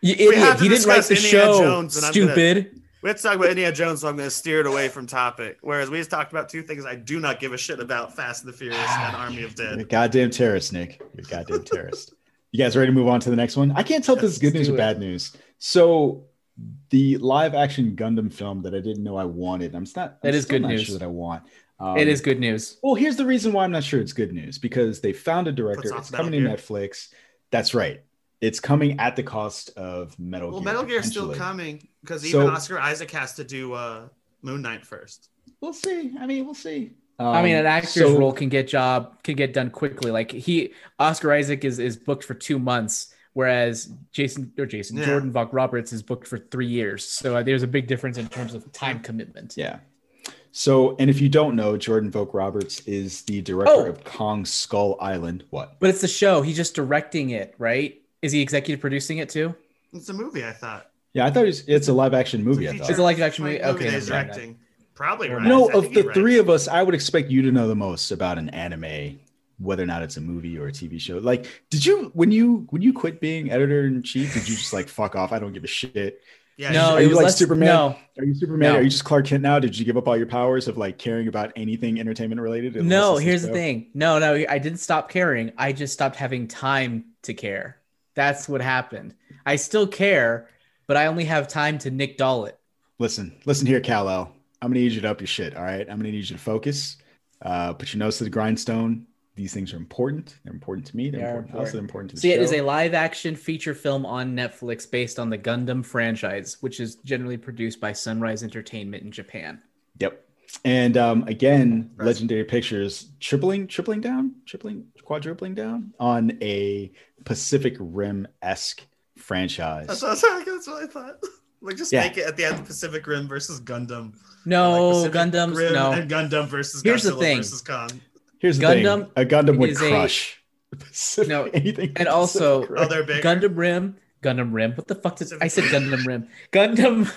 you idiot. He didn't write the Indiana show. Jones, and I'm gonna- Stupid. we have to talk about Indiana Jones, so I'm going to steer it away from topic. Whereas we just talked about two things I do not give a shit about: Fast and the Furious and Army of You're a Dead. goddamn terrorist, Nick. You're a goddamn terrorist. You guys ready to move on to the next one? I can't tell if this is good news do or bad news. So, the live action Gundam film that I didn't know I wanted. I'm not. That I'm is still good not news. Sure that I want. Um, it is good news. Well, here's the reason why I'm not sure it's good news because they found a director. It's coming to Netflix. That's right. It's coming at the cost of Metal Well, Gear. Well, Metal Gear's still coming because So- even Oscar Isaac has to do uh, Moon Knight first. We'll see. I mean, we'll see. I mean, Um, an actor's so- role can get job can get done quickly. Like he, Oscar Isaac is is booked for two months, whereas Jason or Jason Yeah. Jordan Vogt Roberts is booked for three years. So uh, there's a big difference in terms of time commitment. Yeah. So, and if you don't know, Jordan Vogt Roberts is the director Oh. of Kong Skull Island. What? But it's the show. He's just directing it, right? Is he executive producing it too? It's a movie, I thought. Yeah, I thought it was, it's a live action movie. I feature thought. It's a live action movie? length Okay, that he's never mind then. directing. Probably right. No, of the three writes. of us, I would expect you to know the most about an anime, whether or not it's a movie or a TV show. Like, did you when you when you quit being editor in chief, did you just like fuck off? I don't give a shit. Yeah, no, Are you was like less, Superman? No, Are you Superman? No. Are you just Clark Kent now? Did you give up all your powers of like caring about anything entertainment related? no. Here's the thing. No, no. I didn't stop caring. I just stopped having time to care. That's what happened. I still care, but I only have time to Nick Doll it. Listen, listen here, Cal. I'm gonna need you to up your shit. All right, I'm gonna need you to focus. Uh, put your nose to the grindstone. These things are important. They're important to me. They're They important. Also, they're important to the See, show. it is a live action feature film on Netflix based on the Gundam franchise, which is generally produced by Sunrise Entertainment in Japan. Yep. And um, again, Right. Legendary Pictures tripling, tripling down, tripling, quadrupling down on a Pacific Rim esque franchise. That's what, I- that's what I thought. Like, just Yeah. make it at the end Pacific Rim versus Gundam. No, Like Pacific Gundams. Rim No, And Gundam versus Here's the Godzilla thing. versus Kong. Here's the Gundam thing: a Gundam would is a- crush. Pacific, No, anything. and also- Pacific Oh, big. Gundam Rim. Gundam Rim. What the fuck did I said? Gundam Rim. Gundam.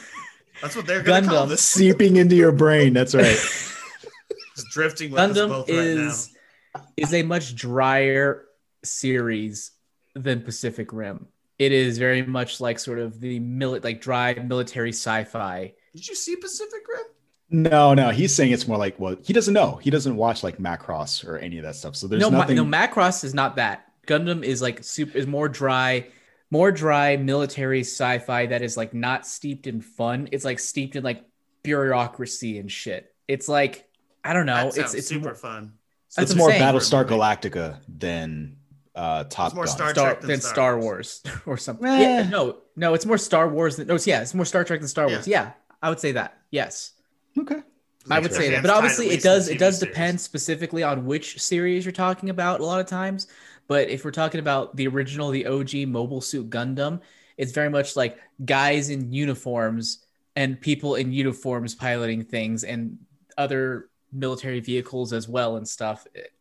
That's what they're gonna call this. seeping into your brain. That's right. Just drifting with us Gundam both right now. is is a much drier series than Pacific Rim. It is very much like sort of the mili- like dry military sci-fi. Did you see Pacific Rim? No, no, he's saying it's more like well, he doesn't know. He doesn't watch like Macross or any of that stuff. So there's no, nothing. no, Macross is not that. Gundam is like super is more dry, more dry military sci-fi that is like not steeped in fun. It's like steeped in like bureaucracy and shit. It's like I don't know. That It's it's super more, fun. so it's more Battlestar For a movie. Galactica than uh, Top It's more Gun. Star Star Trek than than Star Star Wars. Wars, or something. Eh. Yeah, no, no, it's more Star Wars than no. It's, yeah, it's more Star Trek than Star Wars. Yeah, I would say that. Yes, Okay. I would say that. But obviously, it does it TV does series. depend specifically on which series you're talking about. A lot of times, but if we're talking about the original, the OG Mobile Suit Gundam, it's very much like guys in uniforms and people in uniforms piloting things and other military vehicles as well and stuff. It-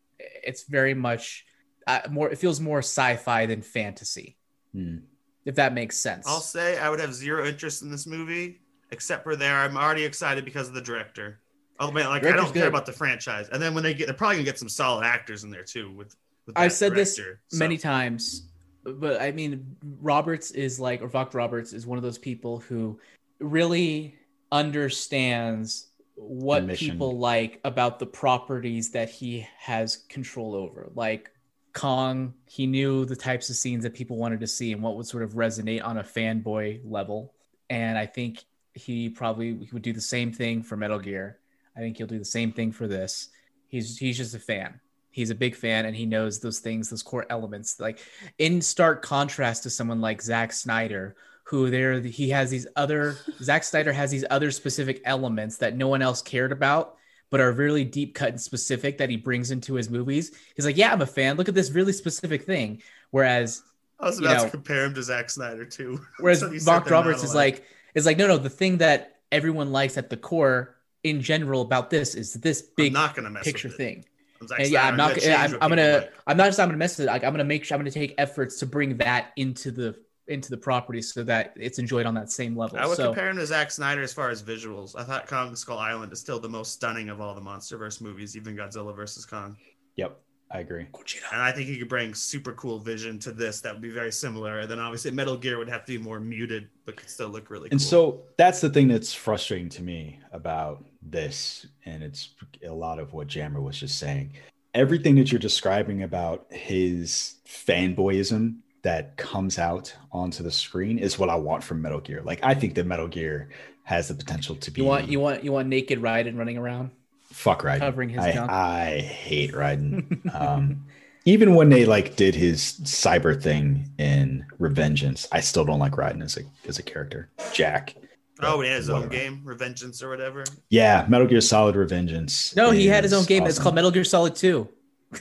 It's very much uh, more. It feels more sci-fi than fantasy, Hmm. if that makes sense. I'll say I would have zero interest in this movie, except for there. I'm already excited because of the director. Oh man, like I don't care good. about the franchise. And then when they get, they're probably gonna get some solid actors in there too. With, with I've said this. So, many times, but I mean, Roberts is like, or Vogt Roberts is one of those people who really understands what mission. people like about the properties that he has control over. Like Kong, he knew the types of scenes that people wanted to see and what would sort of resonate on a fanboy level. And I think he probably he would do the same thing for Metal Gear. I think he'll do the same thing for this. He's he's just a fan. He's a big fan and he knows those things, those core elements. Like in stark contrast to someone like Zack Snyder, who there he has these other Zack Snyder has these other specific elements that no one else cared about, but are really deep cut and specific that he brings into his movies. He's like, yeah, I'm a fan. Look at this really specific thing. Whereas I was you about know- to compare him to Zack Snyder too. Whereas So you said Vogt they're not Roberts is like is like no no the thing that everyone likes at the core in general about this is this I'm big not gonna mess picture thing. I'm And yeah, I'm not. gonna gonna I'm, I'm gonna. like. I'm not just. I'm gonna mess with it. Like, I'm gonna make sure. I'm gonna take efforts to bring that into the into the property so that it's enjoyed on that same level. I would so compare him to Zack Snyder as far as visuals. I thought Kong Skull Island is still the most stunning of all the MonsterVerse movies, even Godzilla versus Kong. Yep, I agree. And I think he could bring super cool vision to this that would be very similar. And then obviously Metal Gear would have to be more muted, but could still look really cool. And cool. so that's the thing that's frustrating to me about this, and it's a lot of what Jammer was just saying. Everything that you're describing about his fanboyism that comes out onto the screen is what I want from Metal Gear. Like I think that Metal Gear has the potential to be you want you want you want naked Raiden running around. Fuck Raiden. Covering his I, junk. I hate Raiden. um, even when they like did his cyber thing in Revengeance, I still don't like Raiden as a as a character. Jack. Oh, he had his own Whatever. game, Revengeance or whatever. Yeah, Metal Gear Solid Revengeance. No, he had his own game. It's called Metal Gear Solid 2.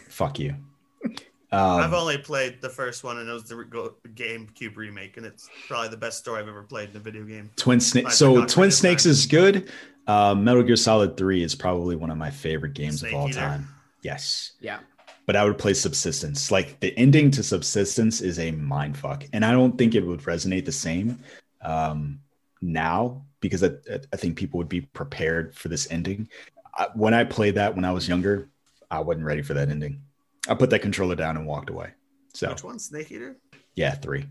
Fuck you. I've Um, only played the first one, and it was the GameCube remake, and it's probably the best story I've ever played in a video game. Twin I Snakes. So Twin Snakes time. is good. Uh, Metal Gear Solid Three is probably one of my favorite games Snake of all Eater? time. Yes. Yeah. but I would play Subsistence. Like the ending to Subsistence is a mind fuck, and I don't think it would resonate the same um, now because I, I think people would be prepared for this ending. I, when I played that when I was younger, I wasn't ready for that ending. I put that controller down and walked away. So Which one? Snake Eater? yeah, three.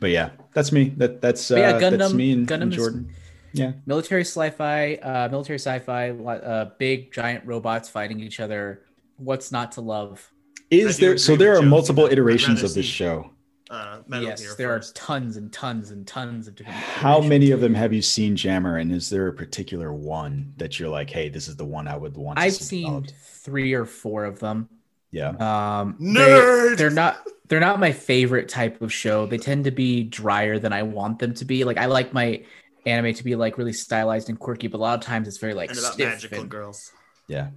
But yeah, that's me. That that's uh, But yeah, that's Gundam- me and, Gundam and is- Jordan. Yeah, Military sci-fi, uh, military sci-fi, uh, big giant robots fighting each other. What's not to love? Is there? So there are Jones. multiple iterations of this show. Uh, Metal yes, Gear there first. are tons and tons and tons of different. How many of them have you seen, Jammer? And is there a particular one that you're like, hey, this is the one I would want? I've see seen developed? three or four of them. Yeah, Um, Nerd! They, are not. They're not my favorite type of show. They tend to be drier than I want them to be. Like I like my anime to be like really stylized and quirky, but a lot of times it's very like and stiff magical and, girls. yeah.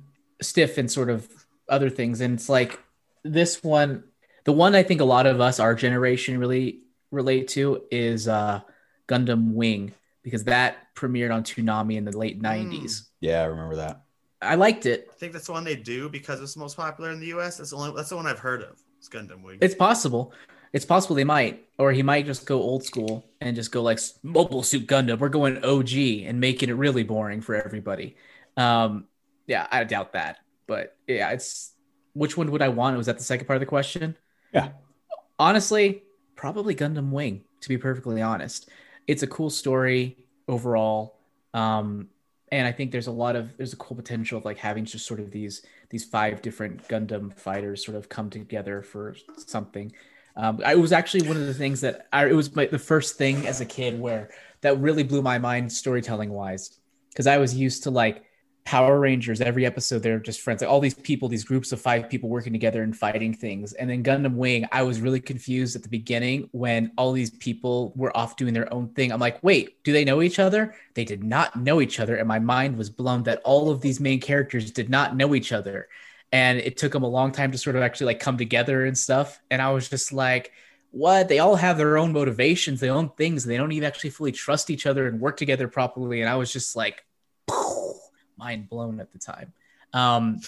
stiff and sort of other things. And it's like this one, the one I think a lot of us, our generation, really relate to is uh, Gundam Wing because that premiered on Toonami in the late '90s. Yeah, I remember that. I liked it. I think that's the one they do because it's the most popular in the U.S. That's the only. That's the one I've heard of. It's Gundam Wing. It's possible. It's possible they might, or he might just go old school and just go like Mobile Suit Gundam. We're going OG and making it really boring for everybody. Um, yeah, I doubt that. But yeah, it's which one would I want? Was that the second part of the question? Yeah. Honestly, probably Gundam Wing. To be perfectly honest, it's a cool story overall. Um, and I think there's a lot of there's a cool potential of like having just sort of these these five different Gundam fighters sort of come together for something. Um, I it was actually one of the things that I, it was my, the first thing as a kid where that really blew my mind storytelling wise because I was used to like Power Rangers every episode they're just friends. Like all these people these groups of five people working together and fighting things. And then Gundam Wing I was really confused at the beginning when all these people were off doing their own thing. I'm like wait do they know each other? They did not know each other. And my mind was blown that all of these main characters did not know each other. And it took them a long time to sort of actually like come together and stuff. And I was just like what? They all have their own motivations their own things. They don't even actually fully trust each other and work together properly. And I was just like mind blown at the time. Um,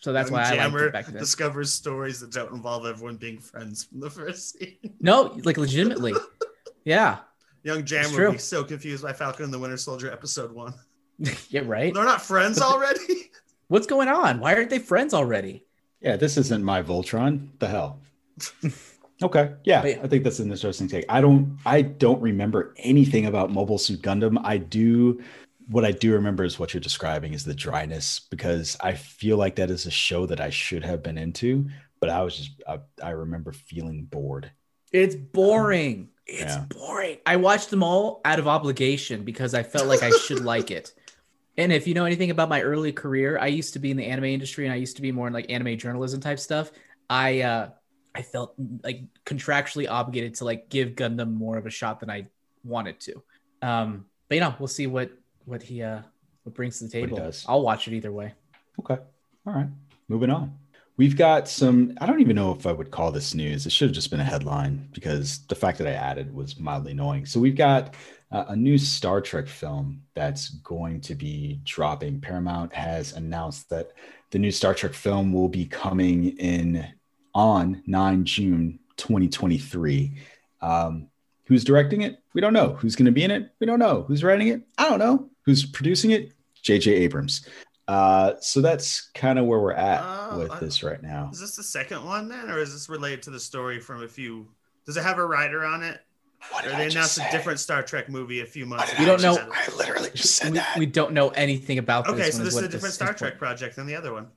so that's Young why I liked Jammer it back then. discovers stories that don't involve everyone being friends from the first scene. No, like legitimately, yeah, Young Jammer would be so confused by Falcon and the Winter Soldier episode one. yeah, right. They're not friends already. What's going on? Why aren't they friends already? Yeah, this isn't my Voltron. The hell. okay. Yeah, But- I think that's an interesting take. I don't I don't remember anything about Mobile Suit Gundam. I do what I do remember is what you're describing is the dryness because I feel like that is a show that I should have been into, but I was just I, I remember feeling bored. It's boring. It's Yeah. boring. I watched them all out of obligation because I felt like I should like it. And if you know anything about my early career, I used to be in the anime industry and I used to be more in like anime journalism type stuff. I uh I felt like contractually obligated to like give Gundam more of a shot than I wanted to. Um but you know, we'll see what what he uh what brings to the table. does. I'll watch it either way. Okay. All right. Moving on. We've got some, I don't even know if I would call this news. It should have just been a headline because the fact that I added was mildly annoying. So we've got uh, a new Star Trek film that's going to be dropping. Paramount has announced that the new Star Trek film will be coming in on 9 June 2023. Um, who's directing it? We don't know. Who's going to be in it? We don't know. Who's writing it? I don't know. Who's producing it? J.J. Abrams. Uh, so that's kind of where we're at Oh, with I- this right now. Is this the second one then, or is this related to the story from a few? Does it have a writer on it? What Or they announced a different Star Trek movie a few months ago. We don't know- I literally just said We, that. we don't know anything about Okay, this. so one this is what a different Star is. Trek project than the other one.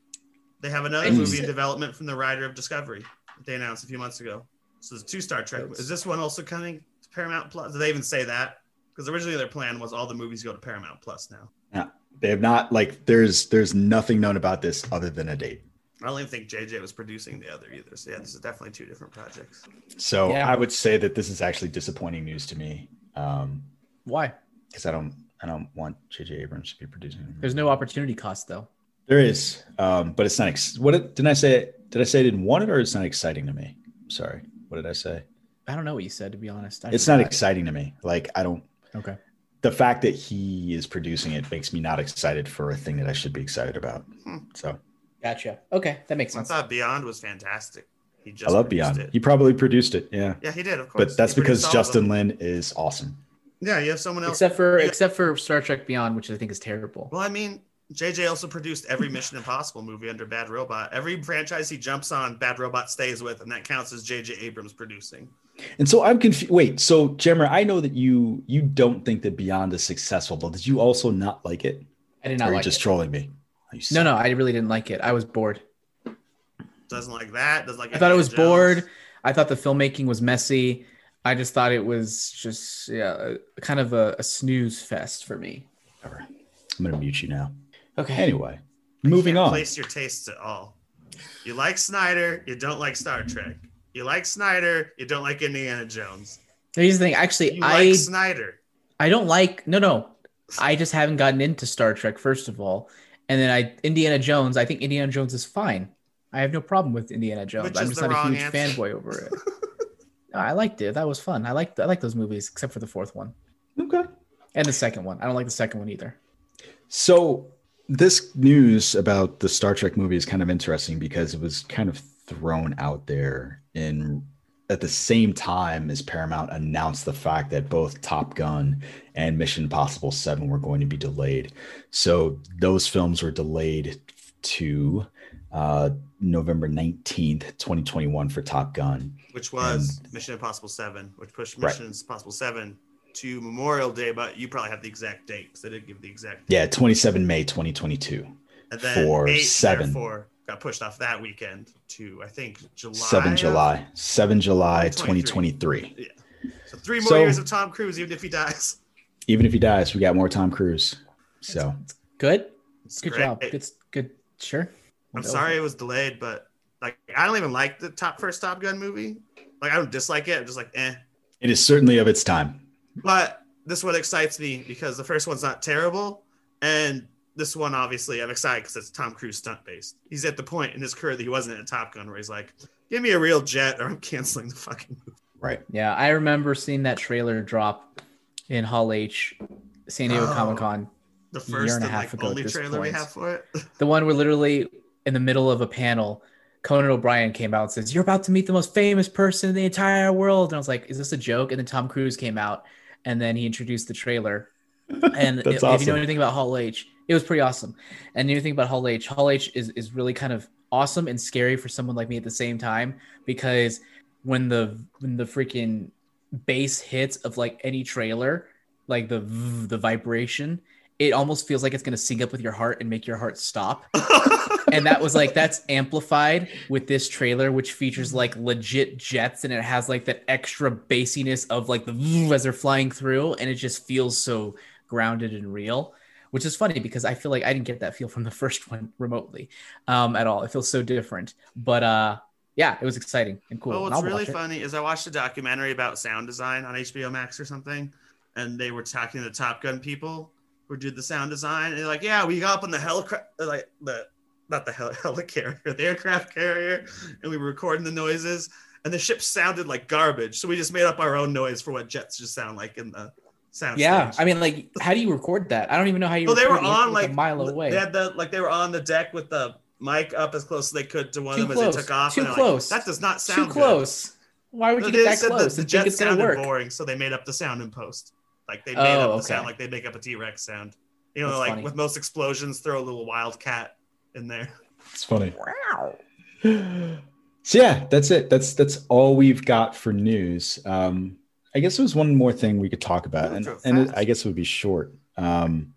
They have another movie in development from the writer of Discovery that they announced a few months ago. So there's two Star Trek. Is this one also coming to Paramount Plus? Did they even say that? Because originally their plan was all the movies go to Paramount Plus now. Yeah, they have not like there's there's nothing known about this other than a date. I don't even think JJ was producing the other either. So yeah, this is definitely two different projects. So Yeah. I would say that this is actually disappointing news to me. Um, Why? because I don't I don't want JJ Abrams to be producing. There's no opportunity cost though. There is, um, but it's not. Ex- what did, didn't I say? Did I say I didn't want it, or it's not exciting to me? Sorry, what did I say? I don't know what you said to be honest. I It's not forgot. exciting to me. Like I don't. Okay. The fact that he is producing it makes me not excited for a thing that I should be excited about. Hmm. So Gotcha. Okay, that makes sense. I thought Beyond was fantastic. He just I love Beyond. It. He probably produced it, yeah. Yeah, he did, of course. But that's He because produced all of Justin them. Lin is awesome. Yeah, you have someone else. Except for Yeah. except for Star Trek Beyond, which I think is terrible. Well, I mean, JJ also produced every Mission Impossible movie under Bad Robot. Every franchise he jumps on, Bad Robot stays with, and that counts as JJ Abrams producing. And so I'm confused. Wait, so Jammer, I know that you you don't think that Beyond is successful, but did you also not like it? I did or not are you like just it. trolling me? Oh, you No, no, I really didn't like it. I was bored. Doesn't like that. Doesn't like. I thought it was Jones. bored. I thought the filmmaking was messy. I just thought it was just yeah, kind of a, a snooze fest for me. Whatever. I'm gonna mute you now. Okay. Anyway, moving Can't on. Place your tastes at all. You like Snyder. You don't like Star Trek. You like Snyder. You don't like Indiana Jones. Here's the thing. Actually, You I like Snyder. I don't like no no. I just haven't gotten into Star Trek first of all, and then I Indiana Jones. I think Indiana Jones is fine. I have no problem with Indiana Jones. Which I'm just the not a huge answer. fanboy over it. No, I liked it. That was fun. I liked I like those movies, except for the fourth one Okay. and the second one. I don't like the second one either. So this news about the Star Trek movie is kind of interesting because it was kind of thrown out there in at the same time as Paramount announced the fact that both Top Gun and Mission Impossible 7 were going to be delayed. So those films were delayed to uh, November 19th, 2021 for Top Gun. which was Mission Impossible 7, which pushed Right. Mission Impossible 7 to Memorial Day, but you probably have the exact date because they didn't give the exact Yeah, 27 May 2022. And then for eight, therefore, got pushed off that weekend to, I think, July. 7 July. 7 July 2023. 2023. So three more So- years of Tom Cruise, even if he dies. Even if he dies, we got more Tom Cruise. So Good. It's Good great. job. Good. Good. Sure. I'm sorry it was delayed, but like I don't even like the top first Top Gun movie. Like I don't dislike it. I'm just like, eh. it is certainly of its time. But this one excites me because the first one's not terrible, and this one obviously I'm excited because it's Tom Cruise stunt based. He's at the point in his career that he wasn't in a Top Gun where he's like, "Give me a real jet, or I'm canceling the fucking movie." Right. Yeah, I remember seeing that trailer drop in Hall H, San Diego Oh. Comic Con. The Year first and a half like ago only this trailer we point. have for it. The one where literally in the middle of a panel, Conan O'Brien came out and says, You're about to meet the most famous person in the entire world. And I was like, Is this a joke? And then Tom Cruise came out and then he introduced the trailer. And if, if you know anything about Hall H, it was pretty awesome. And you think about Hall H, Hall H is, is really kind of awesome and scary for someone like me at the same time because when the when the freaking bass hits of like any trailer, like the the vibration, it almost feels like it's gonna sync up with your heart and make your heart stop. and that was like that's amplified with this trailer, which features like legit jets and it has like that extra bassiness of like the as they're flying through, and it just feels so grounded and real. Which is funny because I feel like I didn't get that feel from the first one remotely um, at all. It feels so different. But uh, yeah, it was exciting and cool. Well, what's really funny is I watched a documentary about sound design on HBO Max or something, and they were talking to the Top Gun people who did the sound design, and they're like, "Yeah, we got up on the helicopter, like the not the hel- helicarrier, the aircraft carrier, and we were recording the noises, and the ship sounded like garbage, so we just made up our own noise for what jets just sound like in the sound. Yeah, stage. I mean, like, how do you record that? I don't even know how you. Well, they were record it. You have to on like a mile away. They had the like they were on the deck with the mic up as close as they could to one Too of them close. as they took off. Too and they're like, close. that does not Too sound good." close. Why would you they get that said close the think jet sounded work? boring, so they made up the sound in post. Like they made Oh, up the okay. sound like they make up a T Rex sound. You know, That's like funny. with most explosions, throw a little wildcat in there. It's funny. Wow. So yeah, that's it. That's that's all we've got for news. Um, I guess there was one more thing we could talk about, and, and it. I guess it would be short. Um,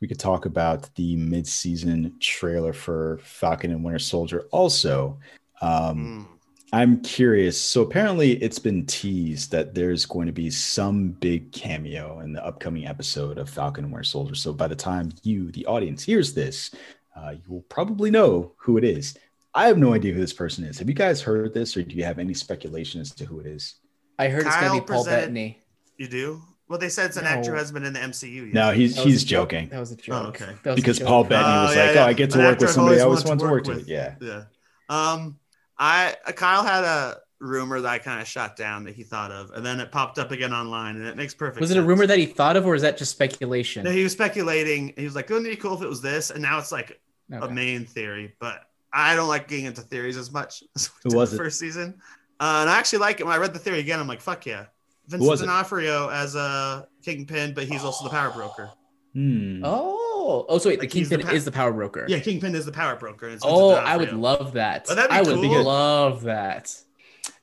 we could talk about the mid-season trailer for Falcon and Winter Soldier. Also, um, Mm. I'm curious. So apparently, it's been teased that there's going to be some big cameo in the upcoming episode of Falcon and Winter Soldier. So by the time you, the audience, hears this, uh, you will probably know who it is. I have no idea who this person is. Have you guys heard this, or do you have any speculation as to who it is? I heard it's gonna be Paul presented- Bettany. You do? Well, they said it's an No. actor who hasn't been in the MCU yet. No, he's he's a joking That was a joke. okay. That was a because joke. Paul Bettany Oh, was yeah, like, yeah. "Oh, I get to work with somebody I always always want to work to work with." Yeah, Yeah. Um, I Kyle had a rumor that I kind of shot down that he thought of, and then it popped up again online, and it makes perfect. Was it a rumor that he thought of, or is that just speculation? No, he was speculating. He was like, "Wouldn't it be cool if it was this?" And now it's like a main theory, but I don't like getting into theories as much as we Who did was the it? first season. Uh, and I actually like it. When I read the theory again, I'm like, "Fuck yeah!" Vincent was it? D'Onofrio as a kingpin, but he's also the power broker. Hmm. Oh, oh, so wait, Like, the he's the Kingpin pa- is the power broker. Yeah, kingpin is the power broker. it's Oh, I would love that. Oh, that'd be I would cool. love that.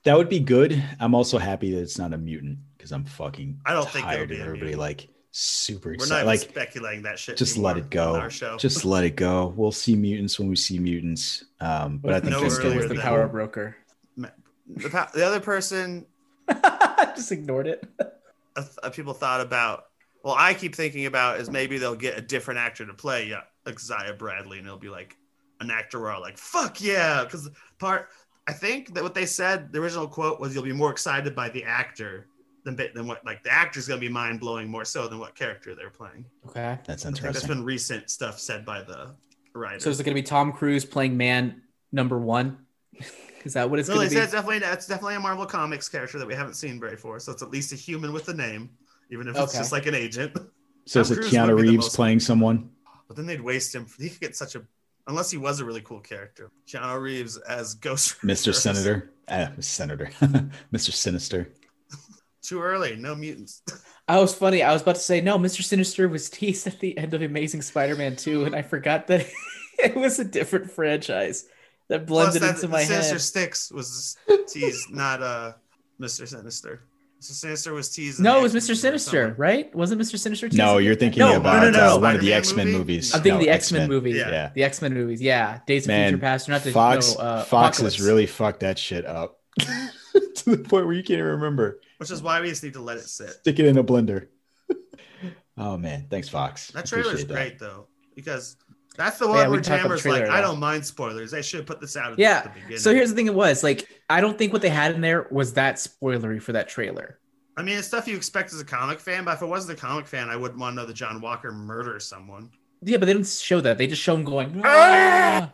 That would be good. I'm also happy that it's not a mutant because I'm fucking I don't think tired be of everybody like super We're not excited. even Like speculating that shit. just let it go. on Our show. Just let it go. We'll see mutants when we see mutants. Um, but I think no that's Mephisto earlier was good. the than- power broker. the, pa- the other person just ignored it. uh, uh, people thought about. Well, I keep thinking about is maybe they'll get a different actor to play yeah, like Isaiah Bradley, and it'll be like an actor where I'm like, "Fuck yeah!" Because part, I think that what they said, the original quote was, "You'll be more excited by the actor than than what like the actor's gonna be mind blowing more so than what character they're playing." Okay. That's interesting. that's been recent stuff said by the writer. So is it going to be Tom Cruise playing man number one? Is that what it's no, gonna be? it's definitely that's definitely a Marvel Comics character that we haven't seen very before. So it's at least a human with a name, even if it's just like an agent. So is it Cruise Keanu would be the Reeves most- playing someone? But then they'd waste him. He could get such a unless he was a really cool character. Keanu Reeves as Ghost Mr. Senator. Ah, Senator. Mr. Sinister. Too early. No mutants. I was funny. I was about to say no. Mr. Sinister was teased at the end of Amazing Spider-Man 2, and I forgot that it was a different franchise that blended Plus, that, into my Sinister head. Sinister Six was teased, not uh Mr. Sinister. Mr. Sinister was teased. No, it was Mr. Sinister, right? Wasn't Mr. Sinister? teased? No, you're thinking No, no, about no, no, uh, one of the X Men movie? movies. I'm thinking No, the X Men movie. Yeah. Yeah. The X Men movies. Yeah. Days of Man, Future Past. Or not the Fox, no, uh, Fox Apocalypse. has really fucked that shit up to the point where you can't even remember. Which is why we just need to let it sit. Stick it in a blender. oh man, thanks, Fox. That trailer's Appreciate that. great though, because that's the one we where can talk about the Jammer's like, trailer I don't mind spoilers. They should have put this out at Yeah. the beginning. So here's the thing: it was like I don't think what they had in there was that spoilery for that trailer. I mean, it's stuff you expect as a comic fan, but if I wasn't a comic fan, I wouldn't want to know that John Walker murders someone. Yeah, but they didn't show that. They just show him going. "Ah!"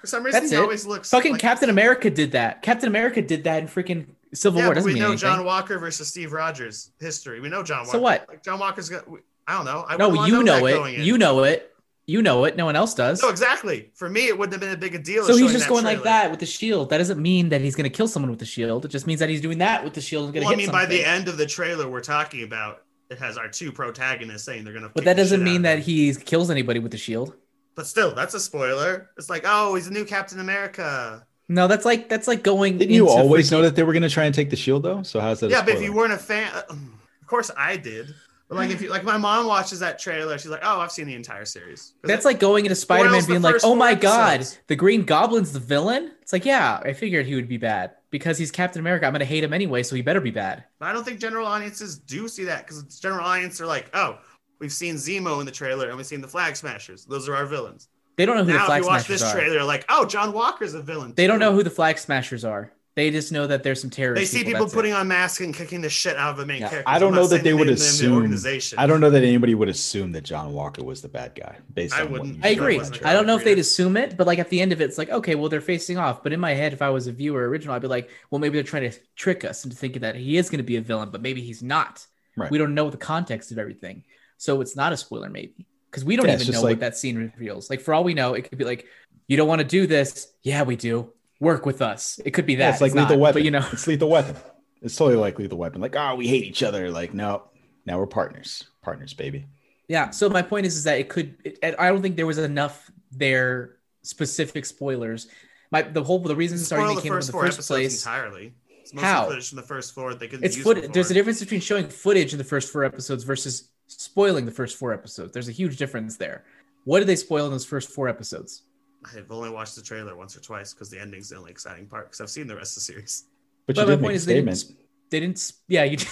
For some reason, That's he it. always looks Fucking like- Captain America did that. Captain America did that in freaking Civil Yeah, War. Doesn't we know anything. John Walker versus Steve Rogers history. We know John Walker. So what? Like John Walker's got. I don't know. I no, you know going it. You know it. You know it. No one else does. No, exactly. For me, it wouldn't have been a big a deal. so he's just going like that with the shield. That doesn't mean that he's going to kill someone with the shield. It just means that he's doing that with the shield and going to Well, I mean, by the end of the trailer we're talking about, it has our two protagonists saying they're gonna. But that doesn't mean that he kills anybody with the shield. But still, that's a spoiler. It's like, oh, he's a new Captain America. No, that's like that's like going. Didn't you always freaking- know that they were going to try and take the shield, though? So how's that? a Yeah, but if you weren't a fan, uh, of course I did. But like, if you like, my mom watches that trailer, she's like, oh, I've seen the entire series." That's it- like going into Spider-Man being like, "Oh four my god, episodes. the Green Goblin's the villain." It's like, yeah, I figured he would be bad because he's Captain America. I'm gonna hate him anyway, so he better be bad. But I don't think general audiences do see that because general audiences are like, oh, we've seen Zemo in the trailer and we've seen the Flag Smashers. Those are our villains. They don't know who the now, if you watch Smashers this are. trailer, like, oh, John Walker's a villain. They don't know who the Flag Smashers are. They just know that there's some terrorists. They see people that's it. putting on masks and kicking the shit out of the main Yeah, character. I don't know that they would name of the assume. organization. I don't know that anybody would assume that John Walker was the bad guy based I on wouldn't. I agree. in the wasn't trailer. I don't know if they'd assume it, but like at the end of it, it's like, okay, well, they're facing off. But in my head, if I was a viewer original, I'd be like, well, maybe they're trying to trick us into thinking that he is going to be a villain, but maybe he's not. Right. We don't know the context of everything. So it's not a spoiler, maybe. Because we don't Yeah, even know like- what that scene reveals. Like, for all we know, it could be like, you don't want to do this. Yeah, we do. Work with us. It could be that. Yeah, it's like not, lethal weapon. But you know, it's lethal weapon. It's totally like lethal weapon. Like, oh, we hate each other. Like, no, now we're partners. Partners, baby. Yeah. So my point is, is that it could. It, I don't think there was enough there specific spoilers. My the whole the reason this Spoil argument the came up in first the four first episode place. entirely. It's mostly How? footage from the first four. They could It's use foot. before. There's a difference between showing footage in the first four episodes versus spoiling the first four episodes. There's a huge difference there. What did they spoil in those first four episodes? I've only watched the trailer once or twice because the ending's the only exciting part. Because I've seen the rest of the series. But, But you my did make point a is they didn't, they didn't. Yeah, you.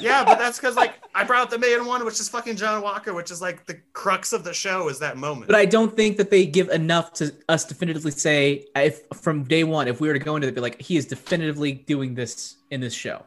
Yeah, but that's because like I brought up the one, which is fucking John Walker, which is like the crux of the show is that moment. But I don't think that they give enough to us definitively say if from day one, if we were to go into it, be like he is definitively doing this in this show.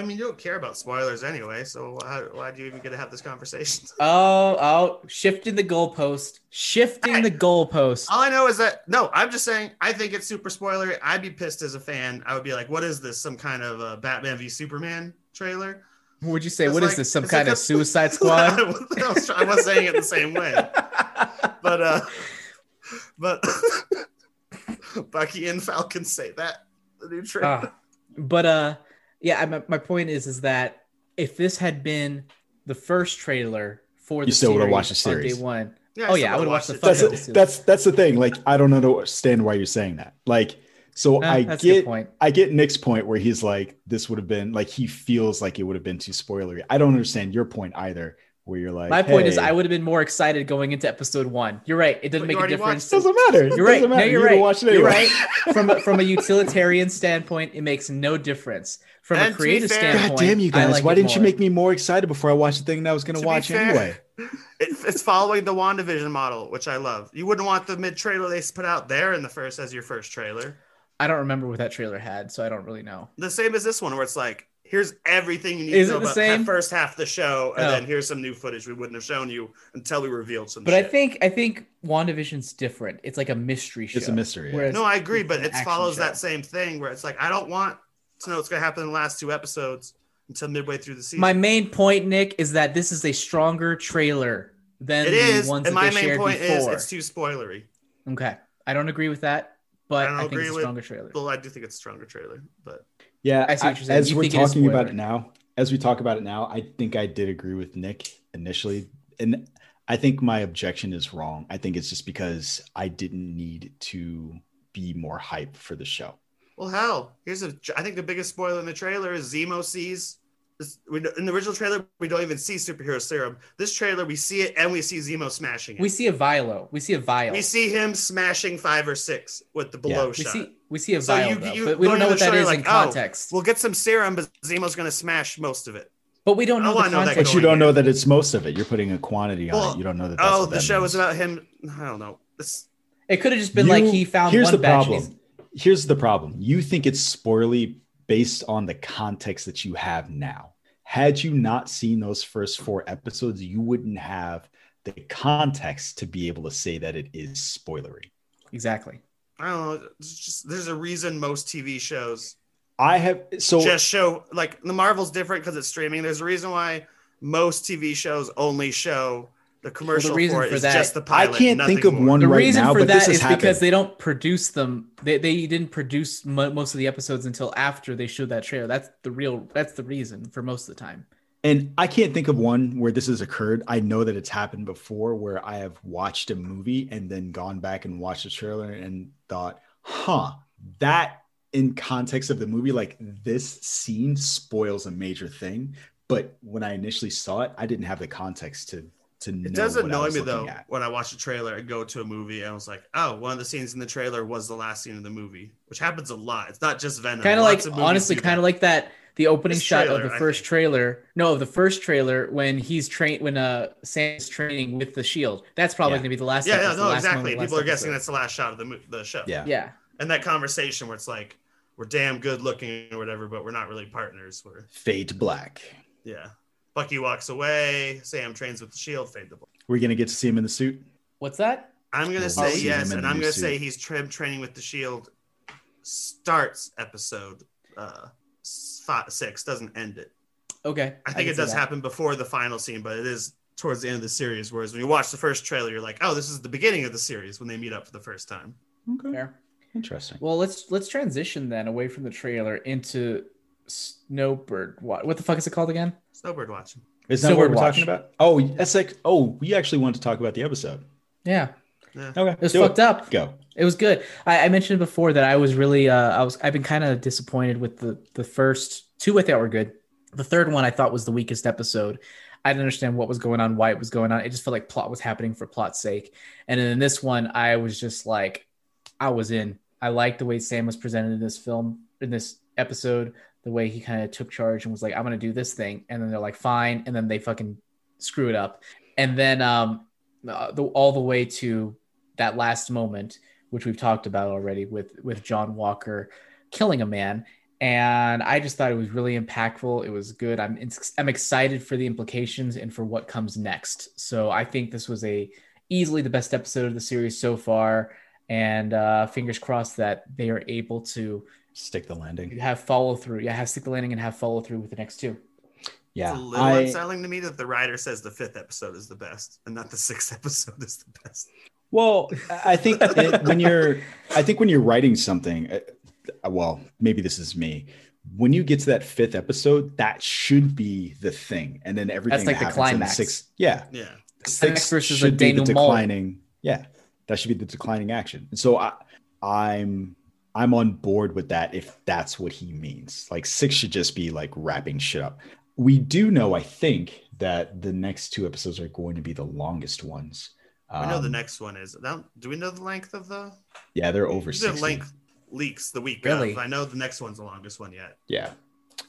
I mean, you don't care about spoilers anyway, so why, why do you even get to have this conversation? Oh, oh, shifting the goalpost, shifting Hey. the goalpost. All I know is that no, I'm just saying I think it's super spoilery. I'd be pissed as a fan. I would be like, "What is this? Some kind of uh, Batman v Superman trailer?" What would you say? What is like- this? Some kind like of a- Suicide Squad? I was, I was saying it the same way, but uh, but Bucky and Falcon say that the new trailer. Ah, but uh, yeah. I, my, my point is, is that if this had been the first trailer for the You still would've watched the on series. day one, Yeah, oh, still yeah, I would've would've watched the it. fuck That's out of the that's that's the thing. Like I don't understand why you're saying that. Like so Ah, I that's a good get point. I get Nick's point where he's like this would have been like he feels like it would have been too spoilery. I don't understand your point either where you're like My point is, I would have been more excited going into episode one. You're right. It doesn't But make a already difference. doesn't matter. It You're right. doesn't No, matter. you're You would've right. watched it You're right. From a, from a utilitarian standpoint, it makes no difference. From And a creative fair- God standpoint, damn you guys! like why didn't you make me more excited before I watched the thing that I was going To to watch fair, anyway? It, it's following the WandaVision model, which I love. You wouldn't want the mid trailer they put out there in the first as your first trailer. I don't remember what that trailer had, so I don't really know. The same as this one, where it's like, here's everything you need Is to know the about same? the first half of the show, and Oh. then here's some new footage we wouldn't have shown you until we revealed some But I think I think WandaVision's different. It's like a mystery show. It's a mystery, yeah. No, I agree, but it follows show. that same thing where it's like, I don't want to know what's going to happen in the last two episodes until midway through the season. My main point, Nick, is that this is a stronger trailer than it the ones and that my they main shared point before. is it's too spoilery. okay, I don't agree with that, but I don't I, think agree it's a with- stronger trailer. Well, I do think it's a stronger trailer, but Yeah, I see what you're saying. as You we're think it is talking about it now, as we talk about it now, I think I did agree with Nick initially, and I think my objection is wrong. I think it's just because I didn't need to be more hype for the show. well, hell, here's a. I think the biggest spoiler in the trailer is Zemo sees. This, we, in the original trailer, we don't even see superhero serum. This trailer, we see it and we see Zemo smashing it. We see a Vilo. We see a vial. We see him smashing five or six with the below Yeah. We shot. see we see a So vial, you- though, you but we don't know what the that show, is you're in like, oh, context. We'll get some serum, but Zemo's going to smash most of it. but we don't know the know that. But you don't know that it's most of it. You're putting a quantity on Well, it. You don't know that. That's Oh, the that show means. is about him. I don't know. This, It could have just been like he found here's one the batch. problem. Here's the problem. You think it's spoilerly based on the context that you have now. Had you not seen those first four episodes, you wouldn't have the context to be able to say that it is spoilery. Exactly. I don't know. Just there's a reason most TV shows I have so just show like the Marvel's different because it's streaming. There's a reason why most TV shows only show the commercial reason for it for is that- just the I can't think of more. one The right reason now, for but this that is happened. because they don't produce them. They, they didn't produce mo- most of the episodes until after they showed that trailer. That's the real. That's the reason for most of the time. And I can't think of one where this has occurred. I know that it's happened before where I have watched a movie and then gone back and watched the trailer and thought, huh, that in context of the movie, like this scene spoils a major thing. But when I initially saw it, I didn't have the context to to know. It does annoy me though at. when I watch a trailer and go to a movie and I was like, oh, one of the scenes in the trailer was the last scene of the movie, which happens a lot. It's not just Venom. Kind of like honestly, kind of like that. The opening This shot trailer, of the first trailer. No, of the first trailer when he's trained when uh Sam's training with the shield. That's probably Yeah. gonna be the last. Yeah, episode, yeah, the no, last exactly. moment of the People are last guessing that's the last shot of the mo- the show. Yeah. Yeah, and that conversation where it's like we're damn good looking or whatever, but we're not really partners. We're Fade to black. yeah. Bucky walks away. Sam trains with the shield. Fade the ball. We're gonna get to see him in the suit. what's that? I'm gonna We'll say yes, and I'm gonna suit. say he's tra- training with the shield. Starts episode uh five, six, doesn't end it. Okay, I think can it does happen before the final scene, but it is towards the end of the series. Whereas when you watch the first trailer, you're like, oh, this is the beginning of the series when they meet up for the first time. Okay. Fair. Interesting. Well, let's let's transition then away from the trailer into Snowbird. What what the fuck is it called again? Snowbird watching. Is that Silver what we're Watch. talking about? Oh, that's like oh, we actually wanted to talk about the episode. Yeah, Okay. it was do fucked up. Go. It was good. I, I mentioned before that I was really uh, I was I've been kind of disappointed with the the first two I thought were good. The third one I thought was the weakest episode. I didn't understand what was going on, why it was going on. It just felt like plot was happening for plot's sake. And then in this one, I was just like, I was in. I liked the way Sam was presented in this film, in this episode, the way he kind of took charge and was like, I'm gonna do this thing. And then they're like, fine. And then they fucking screw it up. And then um uh, the, all the way to that last moment, which we've talked about already with with John Walker killing a man. And I just thought it was really impactful. It was good. I'm I'm excited for the implications and for what comes next. So I think this was a easily the best episode of the series so far. And uh, fingers crossed that they are able to Stick the landing. You have follow through. Yeah, have stick the landing and have follow through with the next two. Yeah, It's a little I, unsettling to me that the writer says the fifth episode is the best and not the sixth episode is the best. Well, I think it, when you're, I think when you're writing something, uh, well, maybe this is me. When you get to that fifth episode, that should be the thing, and then everything that's like that the happens in climax. sixth, yeah, Yeah. six versus a should be the denouement. declining. Yeah, that should be the declining action. And so I, I'm, I'm on board with that if that's what he means. Like six should just be like wrapping shit up. We do know, I think, that the next two episodes are going to be the longest ones. We know the Um, next one is. Do we know the length of the? Yeah, they're over The 60. length leaks the week. Really? Of. I know the next one's the longest one yet. Yeah.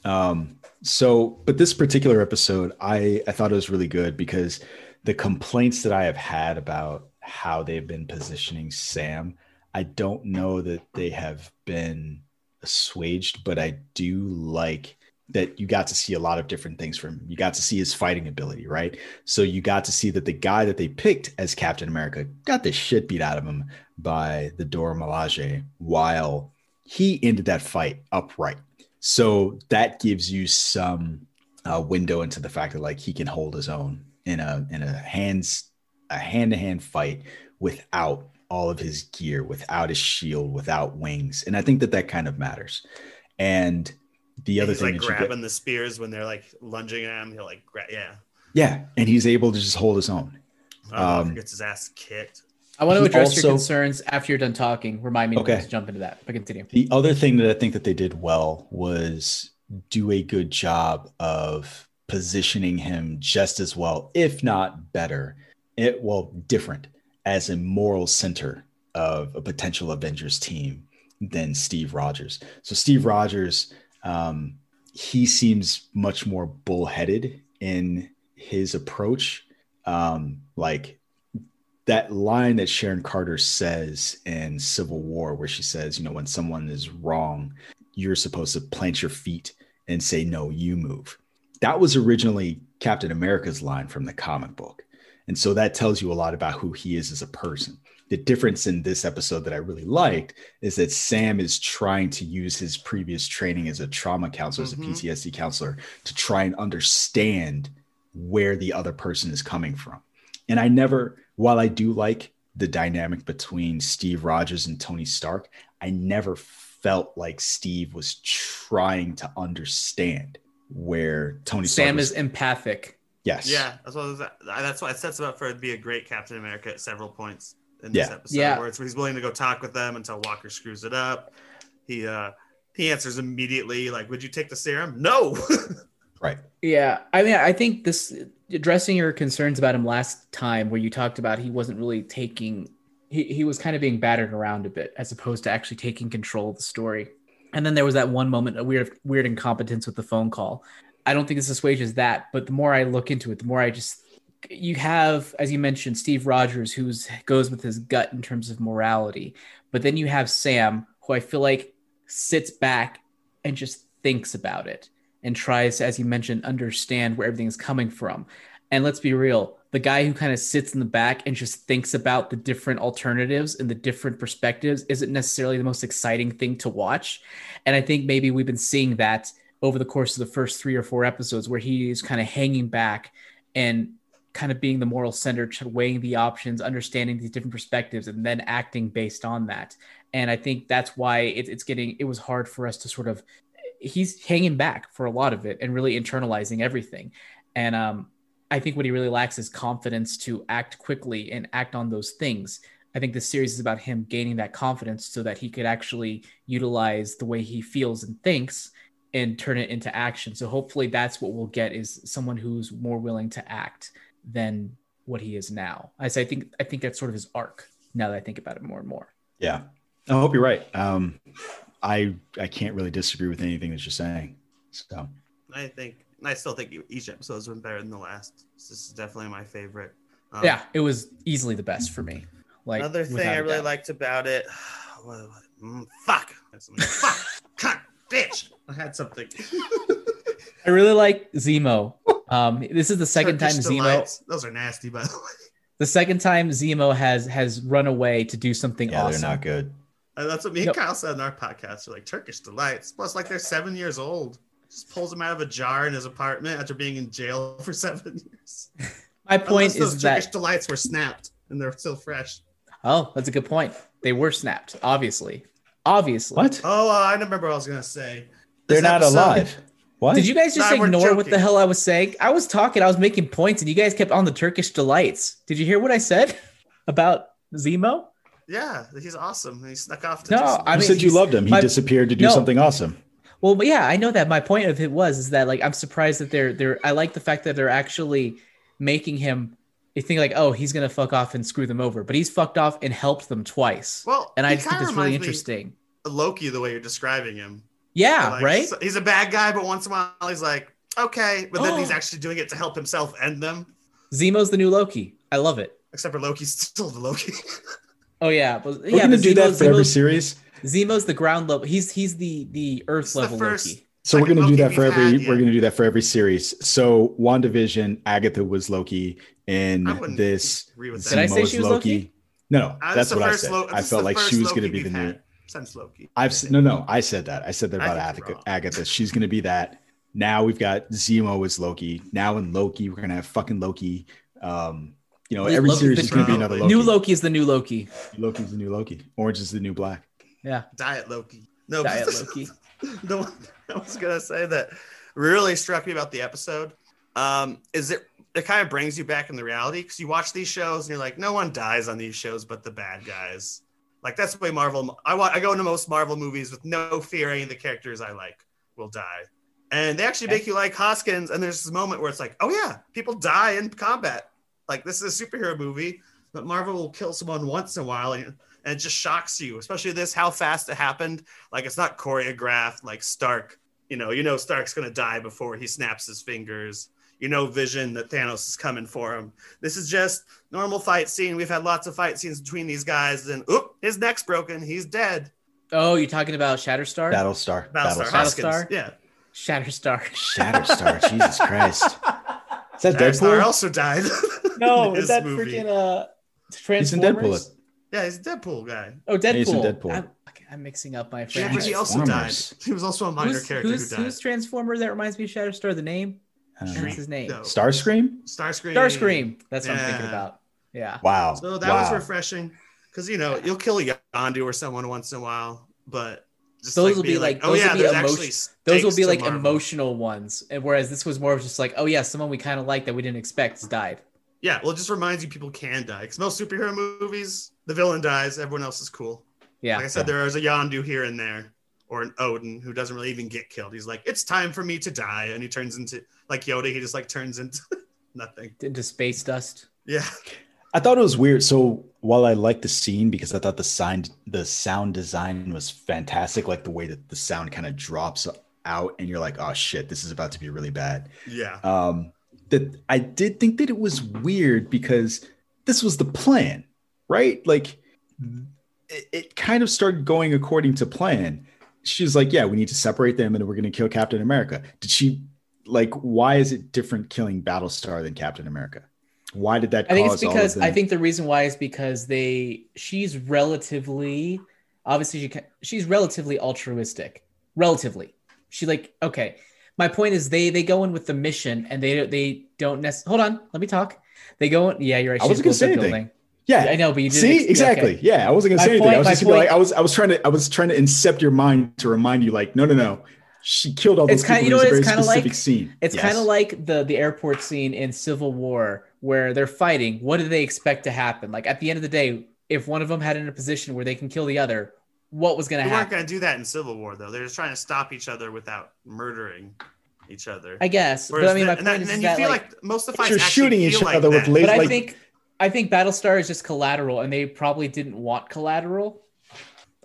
Um, so, but this particular episode, I, I thought it was really good because the complaints that I have had about how they've been positioning Sam, I don't know that they have been assuaged, but I do like that you got to see a lot of different things from him. You got to see his fighting ability, right? So you got to see that the guy that they picked as Captain America got the shit beat out of him by the Dora Milaje while he ended that fight upright. So that gives you some uh, window into the fact that like he can hold his own in a in a hands a hand to hand fight without all of his gear, without his shield, without wings, and I think that that kind of matters. And the other He's thing like that you get- grabbing the spears when they're like lunging at him. He'll like grab. Yeah. yeah, and he's able to just hold his own. Oh, Um, gets his ass kicked. I want to He address your concerns after you're done talking. Remind me Okay. to jump into that. But continue. The other thing that I think that they did well was do a good job of positioning him just as well, if not better, it well different as a moral center of a potential Avengers team than Steve Rogers. So Steve Rogers, um, he seems much more bullheaded in his approach. Um, like that line that Sharon Carter says in Civil War, where she says, you know, when someone is wrong, you're supposed to plant your feet and say, no, you move. That was originally Captain America's line from the comic book. And so that tells you a lot about who he is as a person. The difference in this episode that I really liked is that Sam is trying to use his previous training as a trauma counselor, as a Mhm. PTSD counselor, to try and understand where the other person is coming from. And I never, while I do like the dynamic between Steve Rogers and Tony Stark, I never felt like Steve was trying to understand where Tony Stark Sam was. is empathic. Yes. Yeah, that's what. Was, that's why it sets him up for it to be a great Captain America at several points in this Yeah. episode. Yeah. where it's where he's willing to go talk with them until Walker screws it up. He uh he answers immediately like, "Would you take the serum?" No. Right. Yeah, I mean, I think this addressing your concerns about him last time, where you talked about he wasn't really taking, he, he was kind of being battered around a bit as opposed to actually taking control of the story. And then there was that one moment, a weird, weird incompetence with the phone call. I don't think this assuages that, but the more I look into it, the more I just, you have, as you mentioned, Steve Rogers, who's goes with his gut in terms of morality, but then you have Sam, who I feel like sits back and just thinks about it and tries, as you mentioned, understand where everything's coming from. And let's be real, the guy who kind of sits in the back and just thinks about the different alternatives and the different perspectives isn't necessarily the most exciting thing to watch. And I think maybe we've been seeing that over the course of the first three or four episodes where he's kind of hanging back and kind of being the moral center, weighing the options, understanding these different perspectives, and then acting based on that. And I think that's why it, it's getting, it was hard for us to sort of he's hanging back for a lot of it and really internalizing everything. And um, I think what he really lacks is confidence to act quickly and act on those things. I think this series is about him gaining that confidence so that he could actually utilize the way he feels and thinks and turn it into action. So hopefully that's what we'll get is someone who's more willing to act than what he is now. I say I think I think that's sort of his arc now that I think about it more and more. Yeah, I hope you're right. Um, I I can't really disagree with anything that you're saying. So I think I still think each episode's been better than the last. This is definitely my favorite. Um, yeah, it was easily the best for me. Like Another thing I really doubt. liked about it, what- what- mm, fuck, fuck, cunt, bitch. I had something. I really like Zemo. Um, this is the second Turkish time Zemo. Those are nasty, by the way. The second time Zemo has has run away to do something yeah, awesome. they're not good. And that's what me and Nope. Kyle said in our podcast. They're like Turkish delights. Plus, like they're seven years old. Just pulls him out of a jar in his apartment after being in jail for seven years. My point Unless those is Turkish delights were snapped and they're still fresh. oh, that's a good point. They were snapped, obviously. Obviously. What? Oh, uh, I remember what I was gonna say. They're not episode- alive. What? Did you guys just Nah, we're ignore what the hell I was saying? I was talking, I was making points, and you guys kept on the Turkish delights. Did you hear what I said about Zemo? Yeah, he's awesome. He snuck off to No, do some- I You mean, said you loved him. He my- disappeared to do No. something awesome. Well, but yeah, I know that. My point of it was is that like I'm surprised that they're they're. I like the fact that they're actually making him. They think like, oh, he's gonna fuck off and screw them over, but he's fucked off and helped them twice. Well, and I just think kinda really interesting. Loki, the way you're describing him. Yeah, Like, right. so- he's a bad guy, but once in a while he's like, okay, but then Oh. he's actually doing it to help himself and them. Zemo's the new Loki. I love it. Except for Loki's still the Loki. Oh yeah, but We're yeah, gonna but do that Zemo's- for every Zemo's- series. Zemo's the ground level. He's he's the the Earth It's the level first- Loki. So we're gonna do that for every. had, We're yeah. gonna do that for every series. So WandaVision, Agatha was Loki, and this agree with that. Did I say Zemo's she was Loki? No, no, Uh, that's this is the what I said. Lo- I felt like she first was gonna be the we've new. Had since Loki. I've no, no. I said that. I said that I about Agatha. Agatha. She's gonna be that. Now we've got Zemo as Loki. Now in Loki, we're gonna have fucking Loki. Um, you know, Loki- every Loki's series is gonna be another Loki. New Loki is the new Loki. Loki's the new Loki. Orange is the new black. Yeah, Diet Loki. No, Diet Loki. the one I was gonna say that really struck me about the episode um, is it it kind of brings you back in the reality because you watch these shows and you're like, no one dies on these shows but the bad guys. Like that's the way Marvel. I want. I go into most Marvel movies with no fear any of the characters I like will die, and they actually Okay. make you like Hoskins. And there's this moment where it's like, oh yeah, people die in combat. Like this is a superhero movie, but Marvel will kill someone once in a while, and, and it just shocks you. Especially this, how fast it happened. Like it's not choreographed like Stark. You know, you know Stark's gonna die before he snaps his fingers. You know, Vision that Thanos is coming for him. This is just normal fight scene. We've had lots of fight scenes between these guys, and oop, his neck's broken. He's dead. Oh, you're talking about Shatterstar? Battlestar. Battlestar, Battlestar. Battlestar? Yeah, Shatterstar. Shatterstar. Jesus Christ. Is that Battlestar Deadpool? also died. No, is that movie. freaking uh He's in Deadpool. Yeah, he's a Deadpool guy. Oh, Deadpool. he's in Deadpool. I'm, I'm mixing up my Yeah, friends. but he also died. He was also a minor who's, character who's, who died. who's Transformer that reminds me of Shatterstar? The name? I. What's his name? No. Starscream? Starscream. Starscream. That's what I'm thinking about. Yeah. Wow. So that wow. was refreshing because you know you'll kill a Yondu or someone once in a while, but just Those will be like- oh those will yeah, be there's emotion- actually Those will be like Marvel. emotional ones, and whereas this was more of just like, oh yeah, someone we kind of like that we didn't expect died. Yeah, well, it just reminds you people can die because most superhero movies, the villain dies, everyone else is cool. Yeah. Like I said, there is a Yondu here and there, or an Odin who doesn't really even get killed. He's like, it's time for me to die, and he turns into like Yoda. He just like turns into nothing. Into space dust. Yeah, I thought it was weird. So while I liked the scene because I thought the sound the sound design was fantastic, like the way that the sound kind of drops out and you're like, oh shit, this is about to be really bad. yeah. Um that I did think that it was weird because this was the plan, right? Like it, it kind of started going according to plan. She's like, yeah, we need to separate them and we're gonna kill Captain America. Did she like why is it different killing Battlestar than Captain America? Why did that I think it's cause all of because I think the reason why is because they she's relatively obviously she she's relatively altruistic. Relatively, she like okay. My point is they they go in with the mission and they they don't necessarily hold on. Let me talk. They go in. Yeah, you're right. I wasn't gonna blows say anything. building. Yeah, I know, but you didn't see ex- exactly. okay. Yeah, I wasn't gonna My say anything. I was just gonna, like I was I was trying to I was trying to incept your mind to remind you like no no no she killed all those It's kinda- people. you know It was what a it's kinda specific like? scene. It's Yes. kind of like the the airport scene in Civil War where they're fighting. What do they expect to happen? Like at the end of the day, if one of them had in a position where they can kill the other, what was gonna? They to weren't going to do that in Civil War, though. They're just trying to stop each other without murdering each other. I guess, but I mean, my the- and, that- point and is then that you feel like, like, most of the But fights you're shooting feel each like other with that. lasers. but I like- think I think Battlestar is just collateral, and they probably didn't want collateral.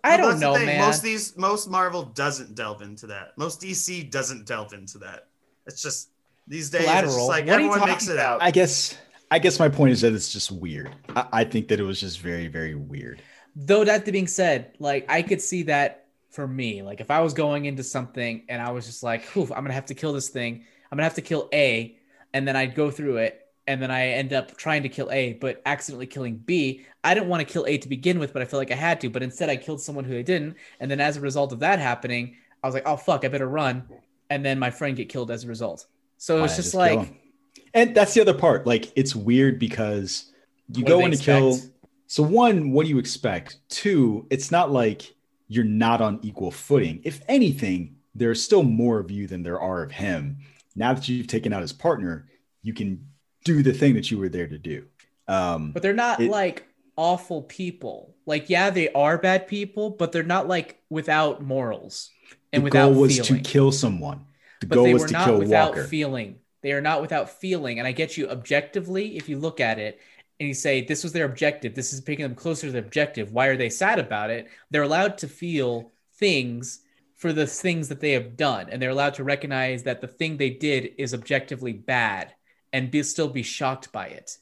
I Well, don't that's know, man. Most of these, most Marvel doesn't delve into that. Most DC doesn't delve into that. It's just these days, it's just like What are everyone makes it out. I guess I guess my point is that it's just weird. I, I think that it was just very very weird. Though that being said, like I could see that for me. Like if I was going into something and I was just like, "Oof, I'm gonna have to kill this thing. I'm gonna have to kill A," and then I'd go through it, and then I end up trying to kill A, but accidentally killing B. I didn't want to kill A to begin with, but I felt like I had to. But instead, I killed someone who I didn't, and then as a result of that happening, I was like, "Oh fuck, I better run," and then my friend get killed as a result. So it's not just like. and that's the other part. Like it's weird because you What go in to kill. So one, what do you expect? Two, it's not like you're not on equal footing. If anything, there's still more of you than there are of him. Now that you've taken out his partner, you can do the thing that you were there to do. Um, But they're not It- like awful people. Like, yeah, they are bad people, but they're not like without morals and the without goal was feeling. to kill someone. The but goal they was were to not kill without Walker. feeling. They are not without feeling. And I get you objectively, if you look at it and you say, this was their objective, this is bringing them closer to the objective. Why are they sad about it? They're allowed to feel things for the things that they have done. And they're allowed to recognize that the thing they did is objectively bad and be, still be shocked by it.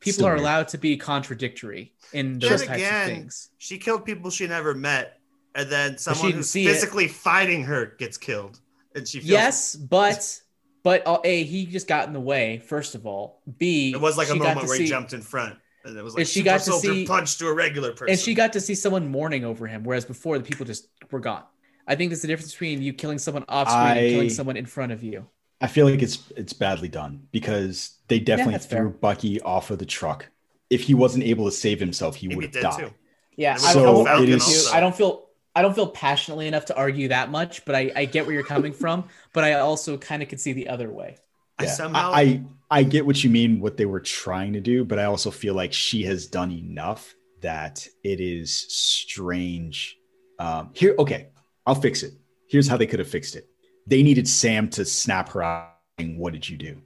People Still are weird. allowed to be contradictory in Then those types again, of things. She killed people she never met, and then someone didn't who's see it. physically fighting her gets killed, and she feels Yes, but but uh, a he just got in the way. First of all, b It was like a moment to where he jumped in front, and it was And like she super got to see- punch to a regular person. and she got to see someone mourning over him, whereas before the people just were gone. I think there's the difference between you killing someone off screen and killing someone in front of you. I feel like it's it's badly done because they definitely that's threw fair. Bucky off of the truck. If he wasn't able to save himself, he He'd have died. too. Yeah, And I, don't, I So won't it argue is- with you. I don't feel I don't feel passionately enough to argue that much, but I, I get where you're coming from. But I also kind of could see the other way. I somehow I, I I get what you mean, what they were trying to do, but I also feel like she has done enough that it is strange. Um, here, okay, I'll fix it. Here's how they could have fixed it. They needed Sam to snap her out. And what did you do?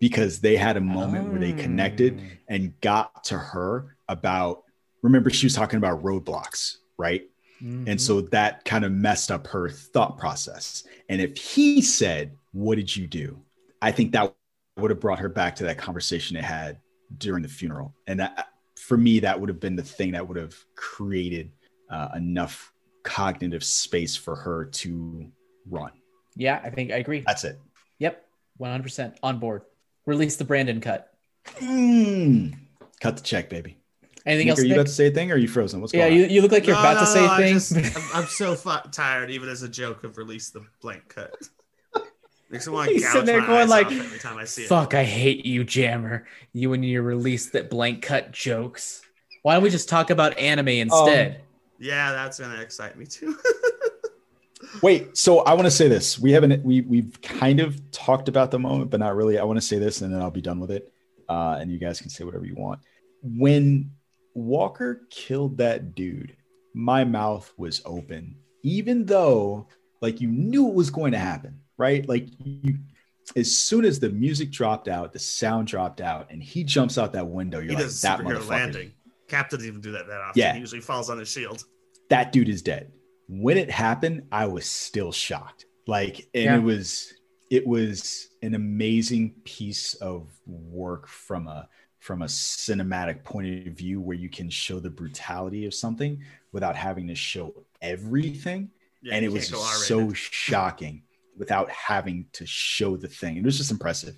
Because they had a moment where they connected Mm. and got to her about. Remember, she was talking about roadblocks, right? Mhm. And so that kind of messed up her thought process. And if he said, What did you do? I think that would have brought her back to that conversation they had during the funeral. And that, for me, that would have been the thing that would have created uh, enough cognitive space for her to run. Yeah, I think I agree. That's it. Yep, 100 percent on board. Release the Brandon cut. Mm. Cut the check, baby. Anything Nick, else? are you Nick? about to say a thing or are you frozen? What's yeah, going you, on? you look like you're No, about to say no, I things. just- I'm, I'm so fu- tired, even as a joke, of release the blank cut. Makes me want to He's gouge sitting there my going eyes like, off every time I see it. Fuck, I hate you, Jammer. You and your release that blank cut jokes. Why don't we just talk about anime instead? Yeah, that's gonna excite me too. Wait, so I want to say this. We haven't we we've kind of talked about the moment, but not really. I want to say this and then I'll be done with it. Uh, and you guys can say whatever you want. When Walker killed that dude, my mouth was open, even though like you knew it was going to happen, right? Like you as soon as the music dropped out, the sound dropped out, and he jumps out that window, you're he like, does that superhero landing. Cap doesn't even do that that often. Yeah. He usually falls on his shield. that dude is dead. When it happened, I was still shocked. Like, and Yeah. it was it was an amazing piece of work from a from a cinematic point of view where you can show the brutality of something without having to show everything. Yeah, and it was can't go just R-rated. so shocking without having to show the thing. It was just impressive.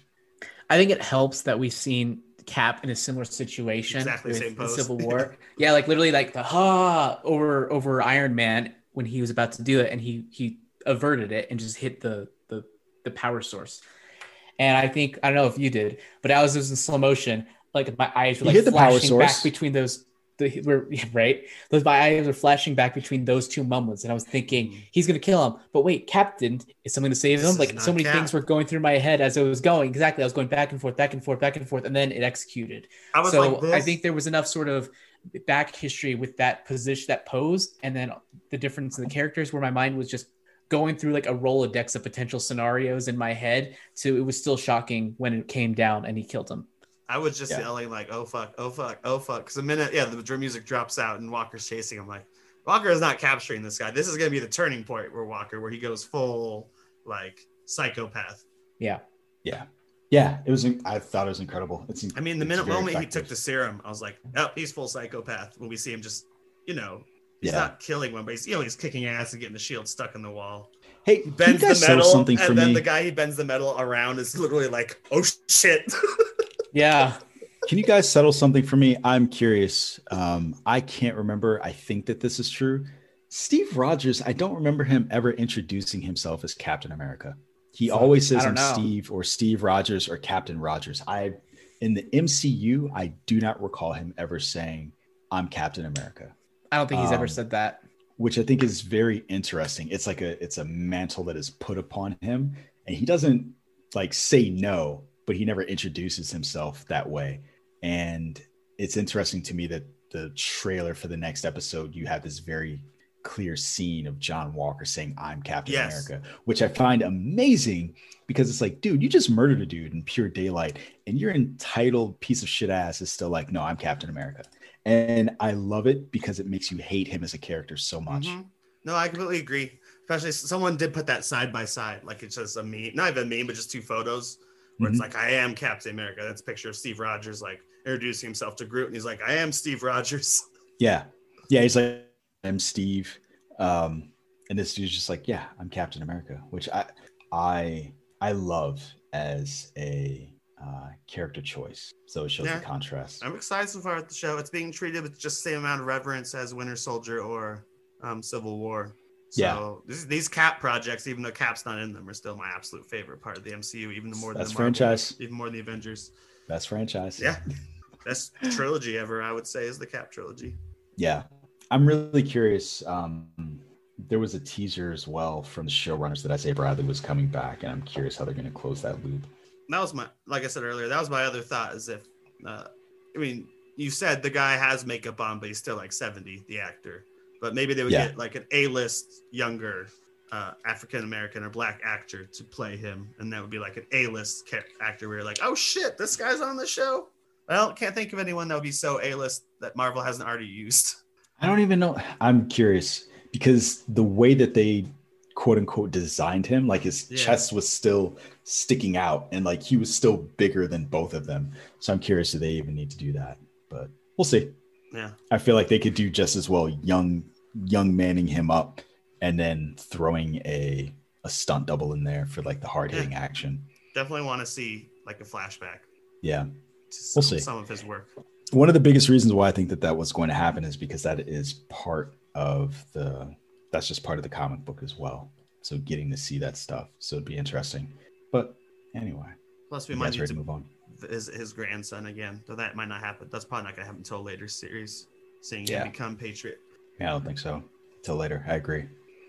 I think it helps that we've seen Cap in a similar situation Exactly with same the. Civil War. yeah, like literally like the ha over over Iron Man when he was about to do it, and he he averted it and just hit the the the power source. And I think I don't know if you did, but I was just in slow motion. Like my eyes were like hit the power flashing source. back between those. The, were, right, those my eyes were flashing back between those two moments, and I was thinking he's gonna kill him. But wait, Captain is something to save Mm. This him. Like so many Cap. things were going through my head as I was going. Exactly, I was going back and forth, back and forth, back and forth, and then it executed I was so like this. I think there was enough sort of back history with that position, that pose, and then the difference in the characters, where my mind was just going through like a rolodex of decks of potential scenarios in my head. So it was still shocking when it came down and he killed him. I was just Yeah. yelling like, "Oh fuck! Oh fuck! Oh fuck!" Because the minute, yeah, the drum music drops out and Walker's chasing him, like Walker is not capturing this guy. This is gonna be the turning point where Walker, where he goes full like psychopath. Yeah. Yeah. Yeah. It was, I thought it was incredible. It's, I mean, the minute moment he took the serum, I was like, "Oh, he's full psychopath." When we see him just, you know, he's Yeah. not killing one, but he's you know he's kicking ass and getting the shield stuck in the wall. Hey, He bends the metal, something for and then me? the guy he bends the metal around is literally like, "Oh shit!" Yeah. Can you guys settle something for me? I'm curious. Um, I can't remember. I think that this is true. Steve Rogers, I don't remember him ever introducing himself as Captain America. He always says I'm know. Steve or Steve Rogers or Captain Rogers. I in the MCU, I do not recall him ever saying I'm Captain America, I don't think he's ever Um, said that. which I think is very interesting. It's like a it's a mantle that is put upon him, and he doesn't like say no, but he never introduces himself that way. And it's interesting to me that the trailer for the next episode, you have this very clear scene of John Walker saying, I'm Captain Yes. America, which I find amazing because it's like, dude, you just murdered a dude in pure daylight, and your entitled piece of shit ass is still like, no, I'm Captain America. And I love it because it makes you hate him as a character so much. Mhm. No, I completely agree. Especially someone did put that side by side, like it's just a meme, not even a meme, but just two photos where Mhm. it's like, I am Captain America. That's a picture of Steve Rogers, like introducing himself to Groot, and he's like, I am Steve Rogers. Yeah. Yeah. He's like, I'm Steve. Um, and this dude's just like, yeah, I'm Captain America, which I, I, I love as a uh, character choice. So it shows Yeah. the contrast. I'm excited so far at the show. It's being treated with just the same amount of reverence as Winter Soldier or um, Civil War. So Yeah. this, these Cap projects, even though Cap's not in them, are still my absolute favorite part of the MCU, even more than the Marvel, franchise. even more than the Avengers. Best franchise. Yeah, best trilogy ever, I would say, is the Cap trilogy. Yeah. I'm really curious. Um, there was a teaser as well from the showrunners that Isaiah Bradley was coming back, and I'm curious how they're going to close that loop. that was my like I said earlier, that was my other thought is if uh I mean you said the guy has makeup on, but he's still like 70, the actor. But maybe they would Yeah. get like an A-list younger uh African American or black actor to play him, and that would be like an A-list actor where you're like, oh shit, this guy's on the show. Well, can't think of anyone that would be so A-list that Marvel hasn't already used. I don't even know. I'm curious because the way that they quote unquote designed him, like his Yeah. chest was still sticking out and like he was still bigger than both of them. So I'm curious if they even need to do that, but we'll see. Yeah. I feel like they could do just as well young, young manning him up and then throwing a, a stunt double in there for like the hard hitting action. Definitely want to see like a flashback Yeah. to We'll see. some of his work. One of the biggest reasons why I think that that was going to happen is because that is part of the that's just part of the comic book as well. So getting to see that stuff, so it'd be interesting. But anyway, Plus, we might guys need to to move on? his his grandson again. Though that might not happen. That's probably not gonna happen until later series. Seeing Yeah. him become Patriot. Yeah, I don't think so. Till later, I agree.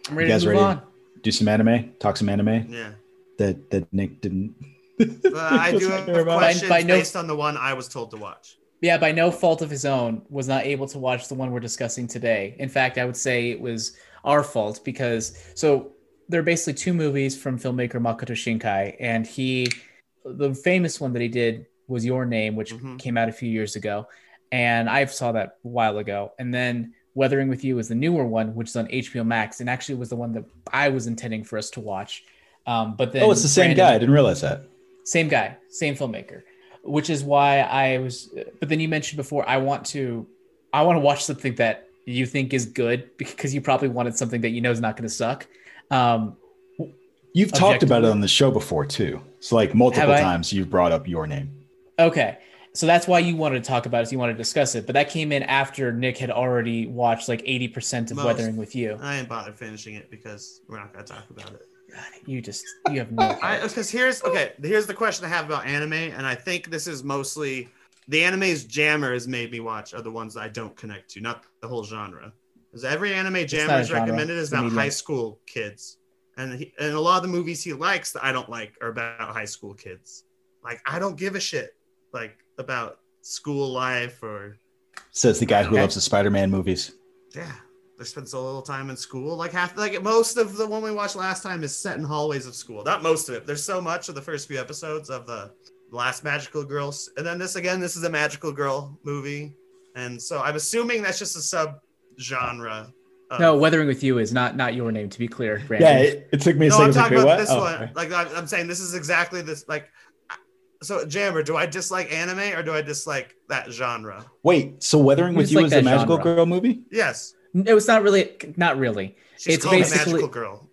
I'm ready You guys to move ready? on. Do some anime, talk some anime Yeah. that that Nick didn't. But I do doesn't have care about. questions By- by no- based on the one I was told to watch. Yeah, by no fault of his own, was not able to watch the one we're discussing today. In fact, I would say it was our fault because so there are basically two movies from filmmaker Makoto Shinkai, and he, the famous one that he did was Your Name, which Mhm. came out a few years ago, and I saw that a while ago, and then Weathering with You is the newer one, which is on HBO Max, and actually was the one that I was intending for us to watch. Um, but then Oh, it's the same Brandon- guy. I didn't realize that. same guy, same filmmaker, which is why I was. But then you mentioned before, I want to, I want to watch something that you think is good because you probably wanted something that you know is not going to suck. Um, You've talked about it on the show before too. So like multiple times you've brought up your name. okay, so that's why you wanted to talk about it. So you wanted to discuss it, but that came in after Nick had already watched like eighty percent of Most. Weathering with You. I didn't bother finishing it because we're not gonna talk about it. You just you have no. I because here's okay. Here's the question I have about anime, and I think this is mostly the anime's jammer has made me watch are the ones that I don't connect to, not the whole genre. Because every anime jammer is recommended is about high school kids, and he, and a lot of the movies he likes that I don't like are about high school kids. Like I don't give a shit like about school life or so it's the guy who Okay. loves the Spider-Man movies. Yeah. They spend so little time in school. Like half, like most of the one we watched last time is set in hallways of school. Not most of it. There's so much of the first few episodes of the last Magical Girls, and then this again. This is a Magical Girl movie, and so I'm assuming that's just a sub genre. No, Weathering with You is not not your name. To be clear, Brandon. Yeah, it, it took me a no, second. I'm talking figure, about what? this Oh, one. okay. Like I'm, I'm saying, this is exactly this. Like, so Jammer, do I dislike anime or do I dislike that genre? Wait, so Weathering You with You like is a magical genre. girl movie? Yes, it was not really, not really. she's It's called a basically- magical girl.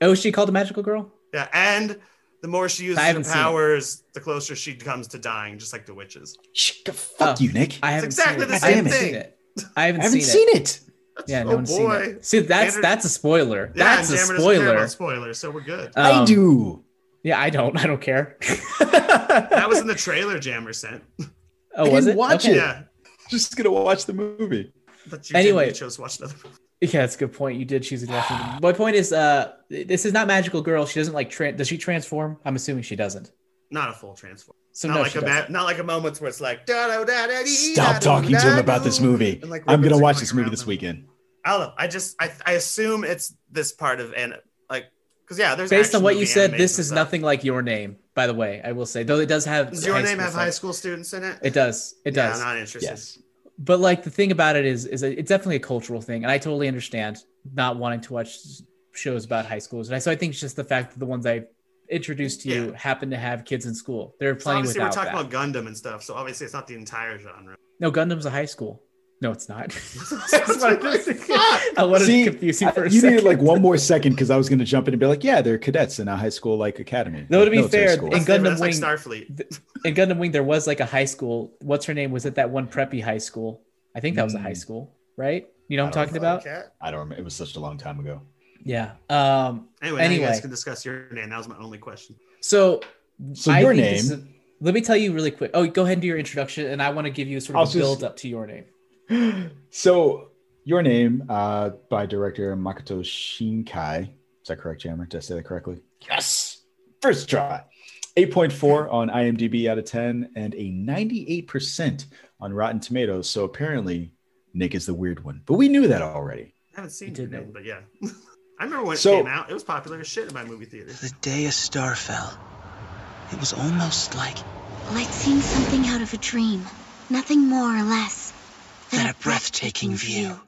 Oh, she called a magical girl. Yeah, and the more she uses her haven't seen it. powers, the closer she comes to dying, just like the witches. Shh, fuck Oh, you, Nick. I haven't exactly seen the it. same I haven't thing. seen it. I haven't, I haven't seen, seen it. it. Yeah, no Oh, one's seen boy. it. See, that's Andrew- that's a spoiler. Yeah, that's a spoiler. doesn't spoiler. so we're good. I Um, do. Yeah, I don't. I don't care. that was in the trailer Jammer sent. oh, I was didn't it? watch Okay. it. Yeah, Just gonna watch the movie. But you Anyway. anyway, chose to watch another. movie. Yeah, that's a good point. You did choose a different. My point is, uh, this is not magical girl. She doesn't like. Tra- does she transform? I'm assuming she doesn't. Not a full transform. So not no, like she a doesn't. ma- not like a moment where it's like da da da da Stop talking to him about this movie. Like, I'm gonna watch this movie this weekend. I don't know. I just I, I assume it's this part of and like because yeah, there's Based on what you said, this is stuff. nothing like your name. By the way, I will say, though it does have. Does your name have stuff. high school students in it? It does. It Yeah, does. I'm not interested. Yes. But like the thing about it is is it's definitely a cultural thing and i totally understand not wanting to watch shows about high schools and I, so i think it's just the fact that the ones i introduced to you Yeah. happen to have kids in school there are So plenty obviously we're talking that. about Gundam and stuff, so obviously it's not the entire genre. no gundam's a high school no it's not That's what I'm i wanted See, to confuse you for a you second needed like one more second because I was gonna jump in and be like, yeah, they're cadets in a high school like academy. No, like to be military fair, school. in That's different. Gundam That's like Wing- Starfleet. in gundam wing there was like a high school what's her name was it that one preppy high school i think that was a high Mm. school right you know what i'm talking about Cat. I don't remember. It was such a long time ago. yeah um Anyway, now you guys can discuss your name. That was my only question. so So I your name? is- let me tell you really quick. Oh, go ahead and do your introduction, and I want to give you sort I'll of a just- build up to your name. So your name uh, by director Makoto Shinkai. Is that correct, Jammer? Did I say that correctly? Yes. First try. 8.4 on IMDb out of 10 and a 98% on Rotten Tomatoes. So apparently Nick is the weird one. But we knew that already. I haven't seen You your name, but yeah. I remember when it came out. It was popular as shit in my movie theater. The day a star fell, it was almost like Like seeing something out of a dream. Nothing more or less than a breathtaking view.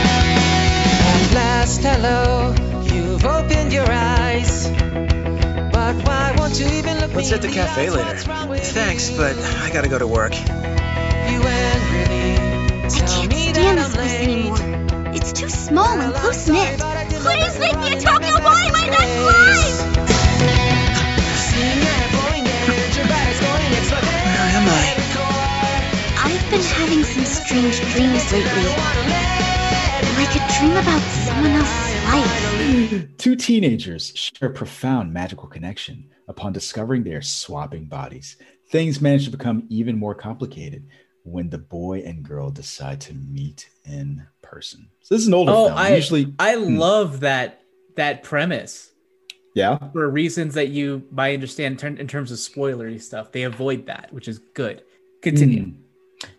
At last, hello, you've opened your eyes. But why won't you even look Let's me hit the cafe eyes? later. What's wrong with Thanks, me? but I gotta go to work. You ain't really I can't me stand that this I'm place anymore. It's too small and close sorry, knit. but I did Please make me a Tokyo Boy, my next life! Seeing your glowing edge, your body's going exploding. Where am I? I've been having some strange dreams lately. Like a dream about someone else's life. Two teenagers share a profound magical connection upon discovering they are swapping bodies. Things manage to become even more complicated when the boy and girl decide to meet in person. So this is an older Oh, film. I- Usually, I Hmm. love that that premise yeah. for reasons that you might understand in, in terms of spoilery stuff. They avoid that, which is good. Continue. Mm.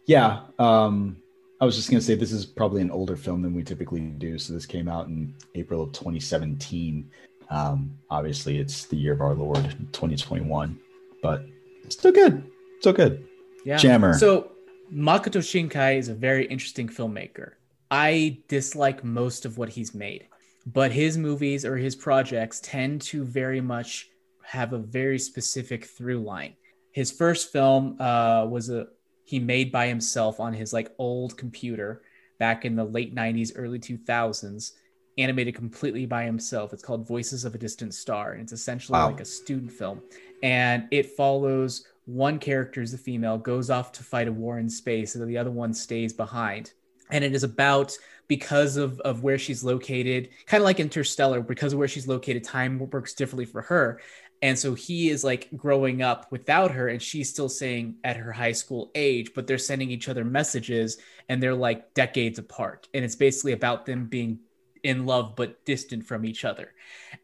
Yeah. Um, I was just going to say this is probably an older film than we typically do. So this came out in April of 2017. Um, obviously, it's the year of our Lord, 2021, but still good. Still good. Yeah. Jammer. So Makoto Shinkai is a very interesting filmmaker. I dislike most of what he's made, but his movies or his projects tend to very much have a very specific through line. His first film uh, was a he made by himself on his like old computer back in the late 90s early 2000s animated completely by himself it's called voices of a distant star and it's essentially Wow. like a student film and it follows one character is the female goes off to fight a war in space and the other one stays behind. And it is about because of, of where she's located kind of like interstellar because of where she's located time works differently for her. And so he is like growing up without her and she's still saying at her high school age but they're sending each other messages and they're like decades apart. And it's basically about them being in love but distant from each other.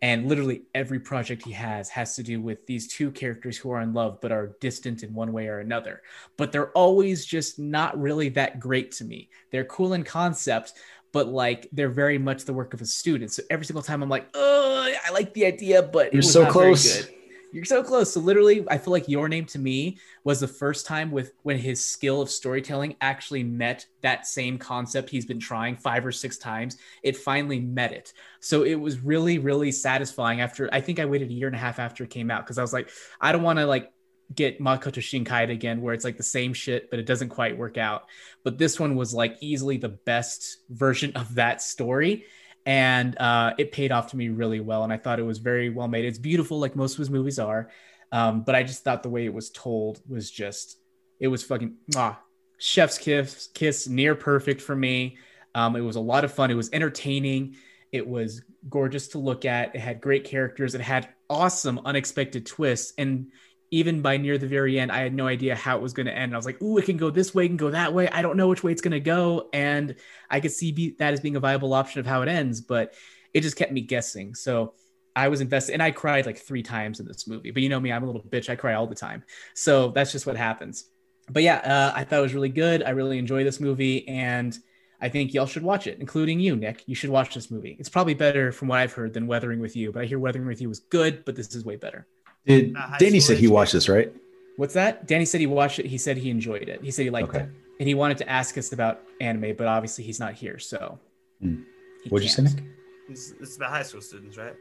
And literally every project he has has to do with these two characters who are in love but are distant in one way or another. But they're always just not really that great to me. They're cool in concept, but like they're very much the work of a student. So every single time I'm like, oh, I like the idea, but You're so not very close. You're so close. So literally, I feel like your name to me was the first time with when his skill of storytelling actually met that same concept he's been trying five or six times. It finally met it. So it was really, really satisfying. After I think I waited a year and a half after it came out because I was like, I don't want to like get Makoto Shinkai again, where it's like the same shit, but it doesn't quite work out. But this one was like easily the best version of that story. And uh, it paid off to me really well. And I thought it was very well made. It's beautiful, like most of his movies are. Um, but I just thought the way it was told was just, it was fucking, ah, chef's kiss, kiss, near perfect for me. Um, it was a lot of fun. It was entertaining. It was gorgeous to look at. It had great characters. It had awesome, unexpected twists. And even by near the very end, I had no idea how it was going to end. I was like, "Ooh, it can go this way, it can go that way. I don't know which way it's going to go." And I could see be- that as being a viable option of how it ends, but it just kept me guessing. So I was invested, and I cried like three times in this movie. But you know me, I'm a little bitch. I cry all the time. So that's just what happens. But yeah, uh, I thought it was really good. I really enjoyed this movie, and I think y'all should watch it, including you, Nick. You should watch this movie. It's probably better from what I've heard than Weathering with You, but I hear Weathering with You was good, but this is way better. Did Uh, Danny said he watched this, right? What's that? Danny said he watched it. He said he enjoyed it. He said he liked Okay. it, and he wanted to ask us about anime, but obviously he's not here, so. Hmm. he What'd you say. Nick? It's, it's about high school students, right?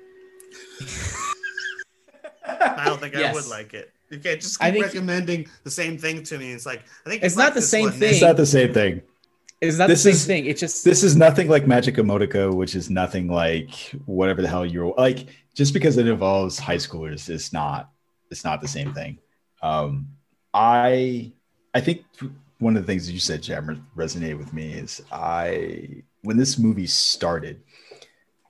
I don't think I would like it. You can't just I keep think- recommending the same thing to me. It's like I think It's not like the same one, thing. It's not the same thing. It's not This the same is- thing? It's just This is nothing like Magic Emotica, which is nothing like whatever the hell you're like. Just because it involves high schoolers, it's not. It's not the same thing. Um, I I think one of the things that you said, Jam, resonated with me is I when this movie started,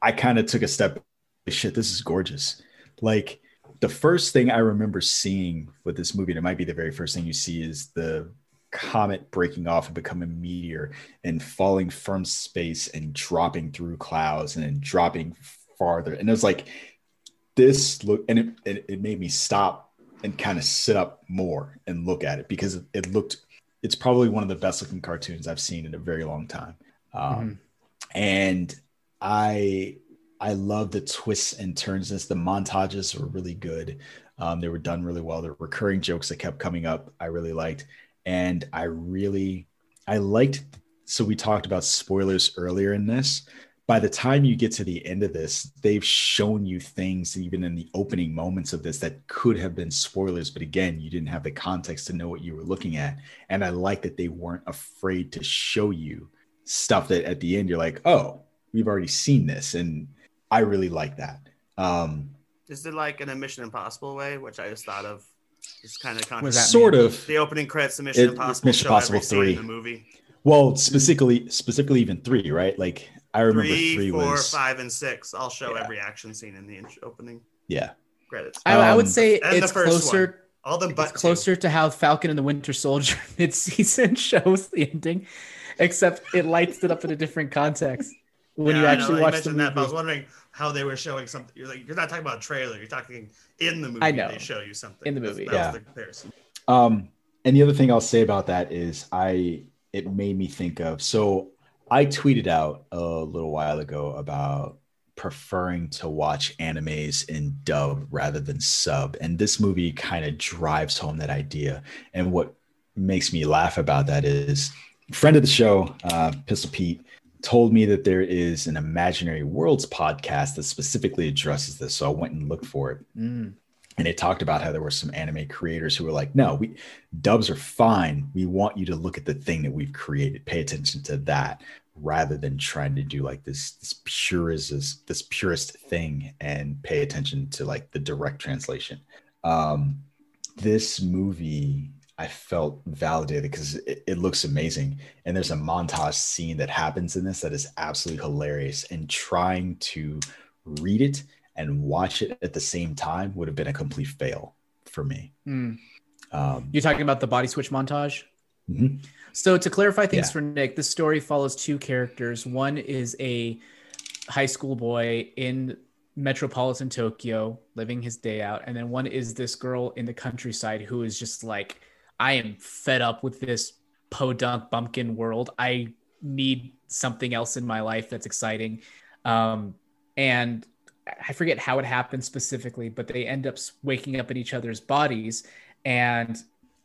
I kind of took a step. Shit, this is gorgeous. Like the first thing I remember seeing with this movie, and it might be the very first thing you see, is the comet breaking off and becoming a meteor and falling from space and dropping through clouds and then dropping farther. And it was like this look, and it, it, it made me stop and kind of sit up more and look at it because it, looked. It's probably one of the best looking cartoons I've seen in a very long time. Um, and I I love the twists and turns. This the montages were really good. Um, they were done really well. The recurring jokes that kept coming up, I really liked, and I really I liked. So we talked about spoilers earlier in this. By the time you get to the end of this, they've shown you things even in the opening moments of this that could have been spoilers, but again, you didn't have the context to know what you were looking at. And I like that they weren't afraid to show you stuff that at the end you're like, oh, we've already seen this, and I really like that. Um, Is it like in a Mission Impossible way, which I just thought of? It's kind of Was that sort of. the opening credits of Mission It- Impossible. Mission Impossible 3. the movie. Well, specifically, specifically even three, right? Like I remember Three, three, four, was five, and six. I'll show Yeah. every action scene in the int- opening yeah. credits. I, I would Um, say and the it's first closer. All them but It's closer to how Falcon and the Winter Soldier mid-season shows the ending, except it lights it up in a different context when Yeah, you I know, actually you watch the mentioned movie. that, but I was wondering how they were showing something. You're like, you're not talking about a trailer. You're talking in the movie. I know. They show you something In the That's- movie. That Yeah. was the comparison. Um, and the other thing I'll say about that is I it made me think of so I tweeted out a little while ago about preferring to watch animes in dub rather than sub. And this movie kind of drives home that idea. And what makes me laugh about that is friend of the show, uh, Pistol Pete, told me that there is an Imaginary Worlds podcast that specifically addresses this. So I went and looked for it Mm. And it talked about how there were some anime creators who were like, "No, we dubs are fine. We want you to look at the thing that we've created. Pay attention to that, rather than trying to do like this this purist this, this purist thing and pay attention to like the direct translation." Um, this movie I felt validated because it, it looks amazing, and there's a montage scene that happens in this that is absolutely hilarious. And trying to read it and watch it at the same time would have been a complete fail for me. Mm. Um, You're talking about the body switch montage. mhm. So to clarify things Yeah. for Nick, this story follows two characters. One is a high school boy in metropolitan Tokyo living his day out. And then one is this girl in the countryside who is just like, I am fed up with this podunk bumpkin world. I need something else in my life that's exciting. Um, and I forget how it happened specifically, but they end up waking up in each other's bodies and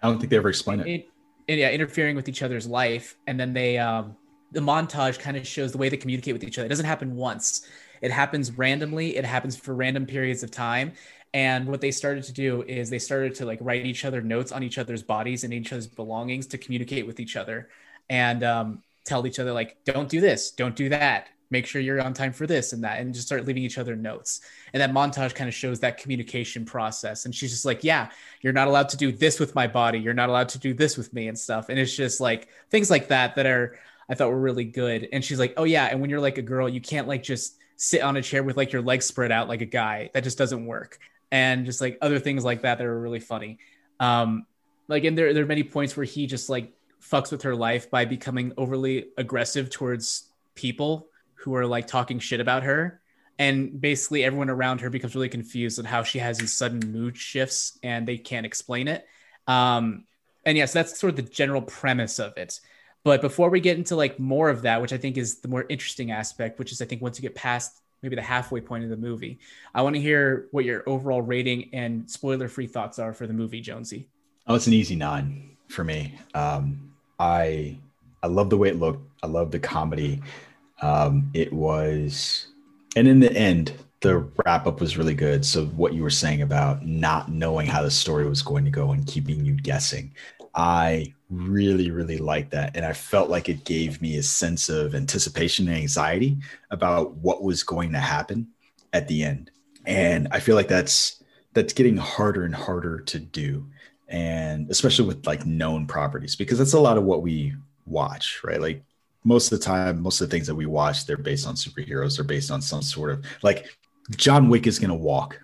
I don't think they ever explain it. it, it- yeah, interfering with each other's life. And then they, um, the montage kind of shows the way they communicate with each other. It doesn't happen once. It happens randomly. It happens for random periods of time. And what they started to do is they started to like write each other notes on each other's bodies and each other's belongings to communicate with each other and um, tell each other like, don't do this, don't do that. Make sure you're on time for this and that, and just start leaving each other notes. And that montage kind of shows that communication process. And she's just like, yeah, you're not allowed to do this with my body. You're not allowed to do this with me and stuff. And it's just like things like that that are I thought were really good. And she's like, oh yeah, and when you're like a girl, you can't like just sit on a chair with like your legs spread out like a guy. That just doesn't work. And just like other things like that that are really funny. Um, like and there there are many points where he just like fucks with her life by becoming overly aggressive towards people who are like talking shit about her. And basically everyone around her becomes really confused on how she has these sudden mood shifts and they can't explain it. Um, and yes, that's sort of the general premise of it. But before we get into like more of that, which I think is the more interesting aspect, which is I think once you get past maybe the halfway point of the movie, I want to hear what your overall rating and spoiler-free thoughts are for the movie, Jonesy. Oh, it's an easy nine for me. Um, I I love the way it looked. I love the comedy. Um, it was, and in the end, the wrap up was really good. So what you were saying about not knowing how the story was going to go and keeping you guessing, I really really liked that, and I felt like it gave me a sense of anticipation and anxiety about what was going to happen at the end. And I feel like that's that's getting harder and harder to do and especially with like known properties because that's a lot of what we watch right like most of the time most of the things that we watch they're based on superheroes. They're based on some sort of like john wick is going to walk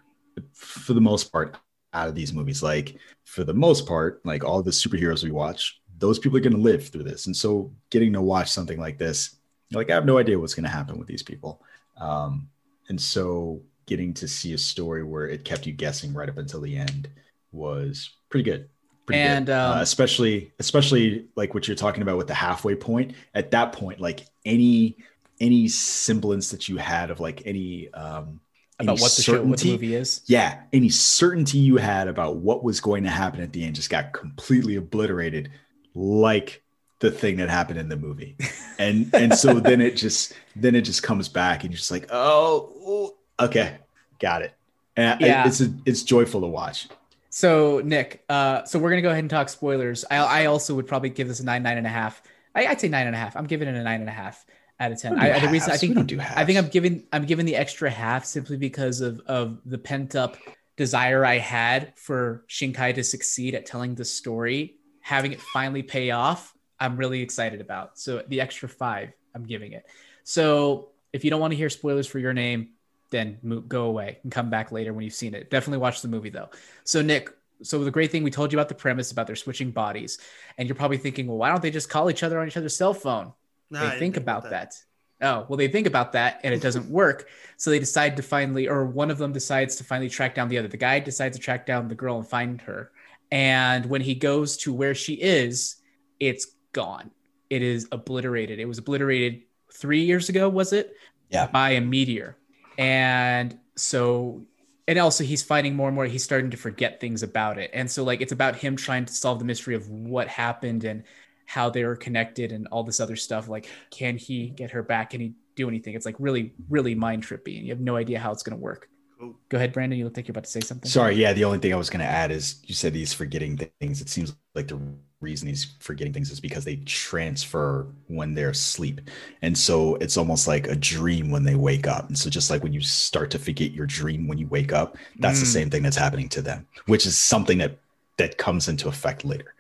for the most part out of these movies. Like for the most part like all the superheroes we watch those people are going to live through this. And so getting to watch something like this like i have no idea what's going to happen with these people. Um, and so getting to see a story where it kept you guessing right up until the end was pretty good. Pretty And, um, uh, especially especially like what you're talking about with the halfway point. At that point, like any any semblance that you had of like any um any About what the show, what the movie is. yeah, any certainty you had about what was going to happen at the end just got completely obliterated, like the thing that happened in the movie. And and so then it just then it just comes back and you're just like, oh, okay, got it. And I- Yeah. it's a, it's joyful to watch. So Nick, uh, so we're gonna go ahead and talk spoilers. I, I also would probably give this a nine, nine and a half. I, I'd say nine and a half. I'm giving it a nine and a half out of ten. We don't do I, the reason I think We don't do I think I'm giving I'm giving the extra half simply because of of the pent up desire I had for Shinkai to succeed at telling the story, having it finally pay off. I'm really excited about. So the extra five, I'm giving it. So if you don't want to hear spoilers for your name, then mo- go away and come back later when you've seen it. Definitely watch the movie though. So Nick, so the great thing we told you about the premise about their switching bodies, and you're probably thinking, well, why don't they just call each other on each other's cell phone? No, they didn't think about that. Oh, well, they think about that and it doesn't work. So they decide to finally, or one of them decides to finally track down the other. The guy decides to track down the girl and find her. And when he goes to where she is, it's gone. It is obliterated. It was obliterated three years ago, was it? Yeah. By a meteor. And so, and also he's finding more and more, he's starting to forget things about it. And so, like, it's about him trying to solve the mystery of what happened and how they were connected and all this other stuff. Like, can he get her back? Can he do anything? It's like really, really mind trippy, and you have no idea how it's going to work. Cool. Go ahead, Brandon. You look like you're about to say something. Sorry, yeah. The only thing I was going to add is you said he's forgetting things. It seems like the reason he's forgetting things is because they transfer when they're asleep, and so it's almost like a dream when they wake up. And so just like when you start to forget your dream when you wake up, that's the Mm. same thing that's happening to them, which is something that that comes into effect later.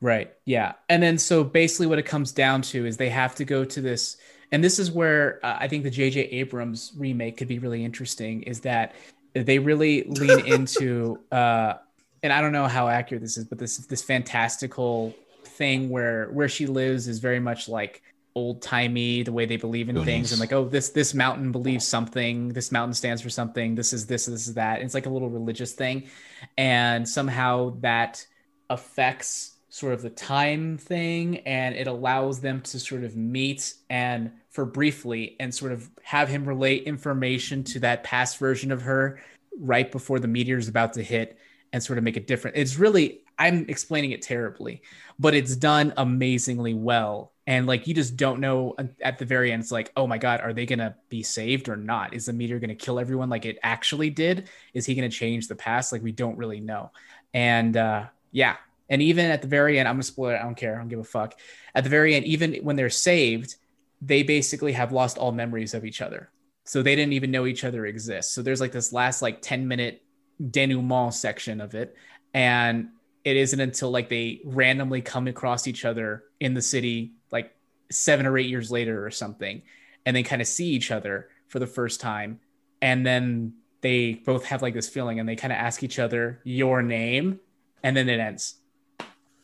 Right. Yeah. And then so basically what it comes down to is they have to go to this and this is where uh, I think the JJ Abrams remake could be really interesting is that they really lean into uh and I don't know how accurate this is but this this fantastical thing where where she lives is very much like old timey the way they believe in things. And like oh this this mountain believes something. This mountain stands for something. This is this this is that. It's like a little religious thing. And somehow that affects sort of the time thing and it allows them to sort of meet and for briefly and sort of have him relate information to that past version of her right before the meteor is about to hit and sort of make it different. It's really i'm explaining it terribly but it's done amazingly well. And like you just don't know at the very end it's like oh my god are they gonna be saved or not? Is the meteor gonna kill everyone like it actually did? Is he gonna change the past? Like we don't really know. And uh yeah. And even at the very end i'm gonna spoil it i don't care i don't give a fuck. At the very end even when they're saved they basically have lost all memories of each other. So they didn't even know each other exists so there's like this last like 10 minute denouement section of it and it isn't until like they randomly come across each other in the city like seven or eight years later or something and they kind of see each other for the first time and then they both have like this feeling and they kind of ask each other your name and then it ends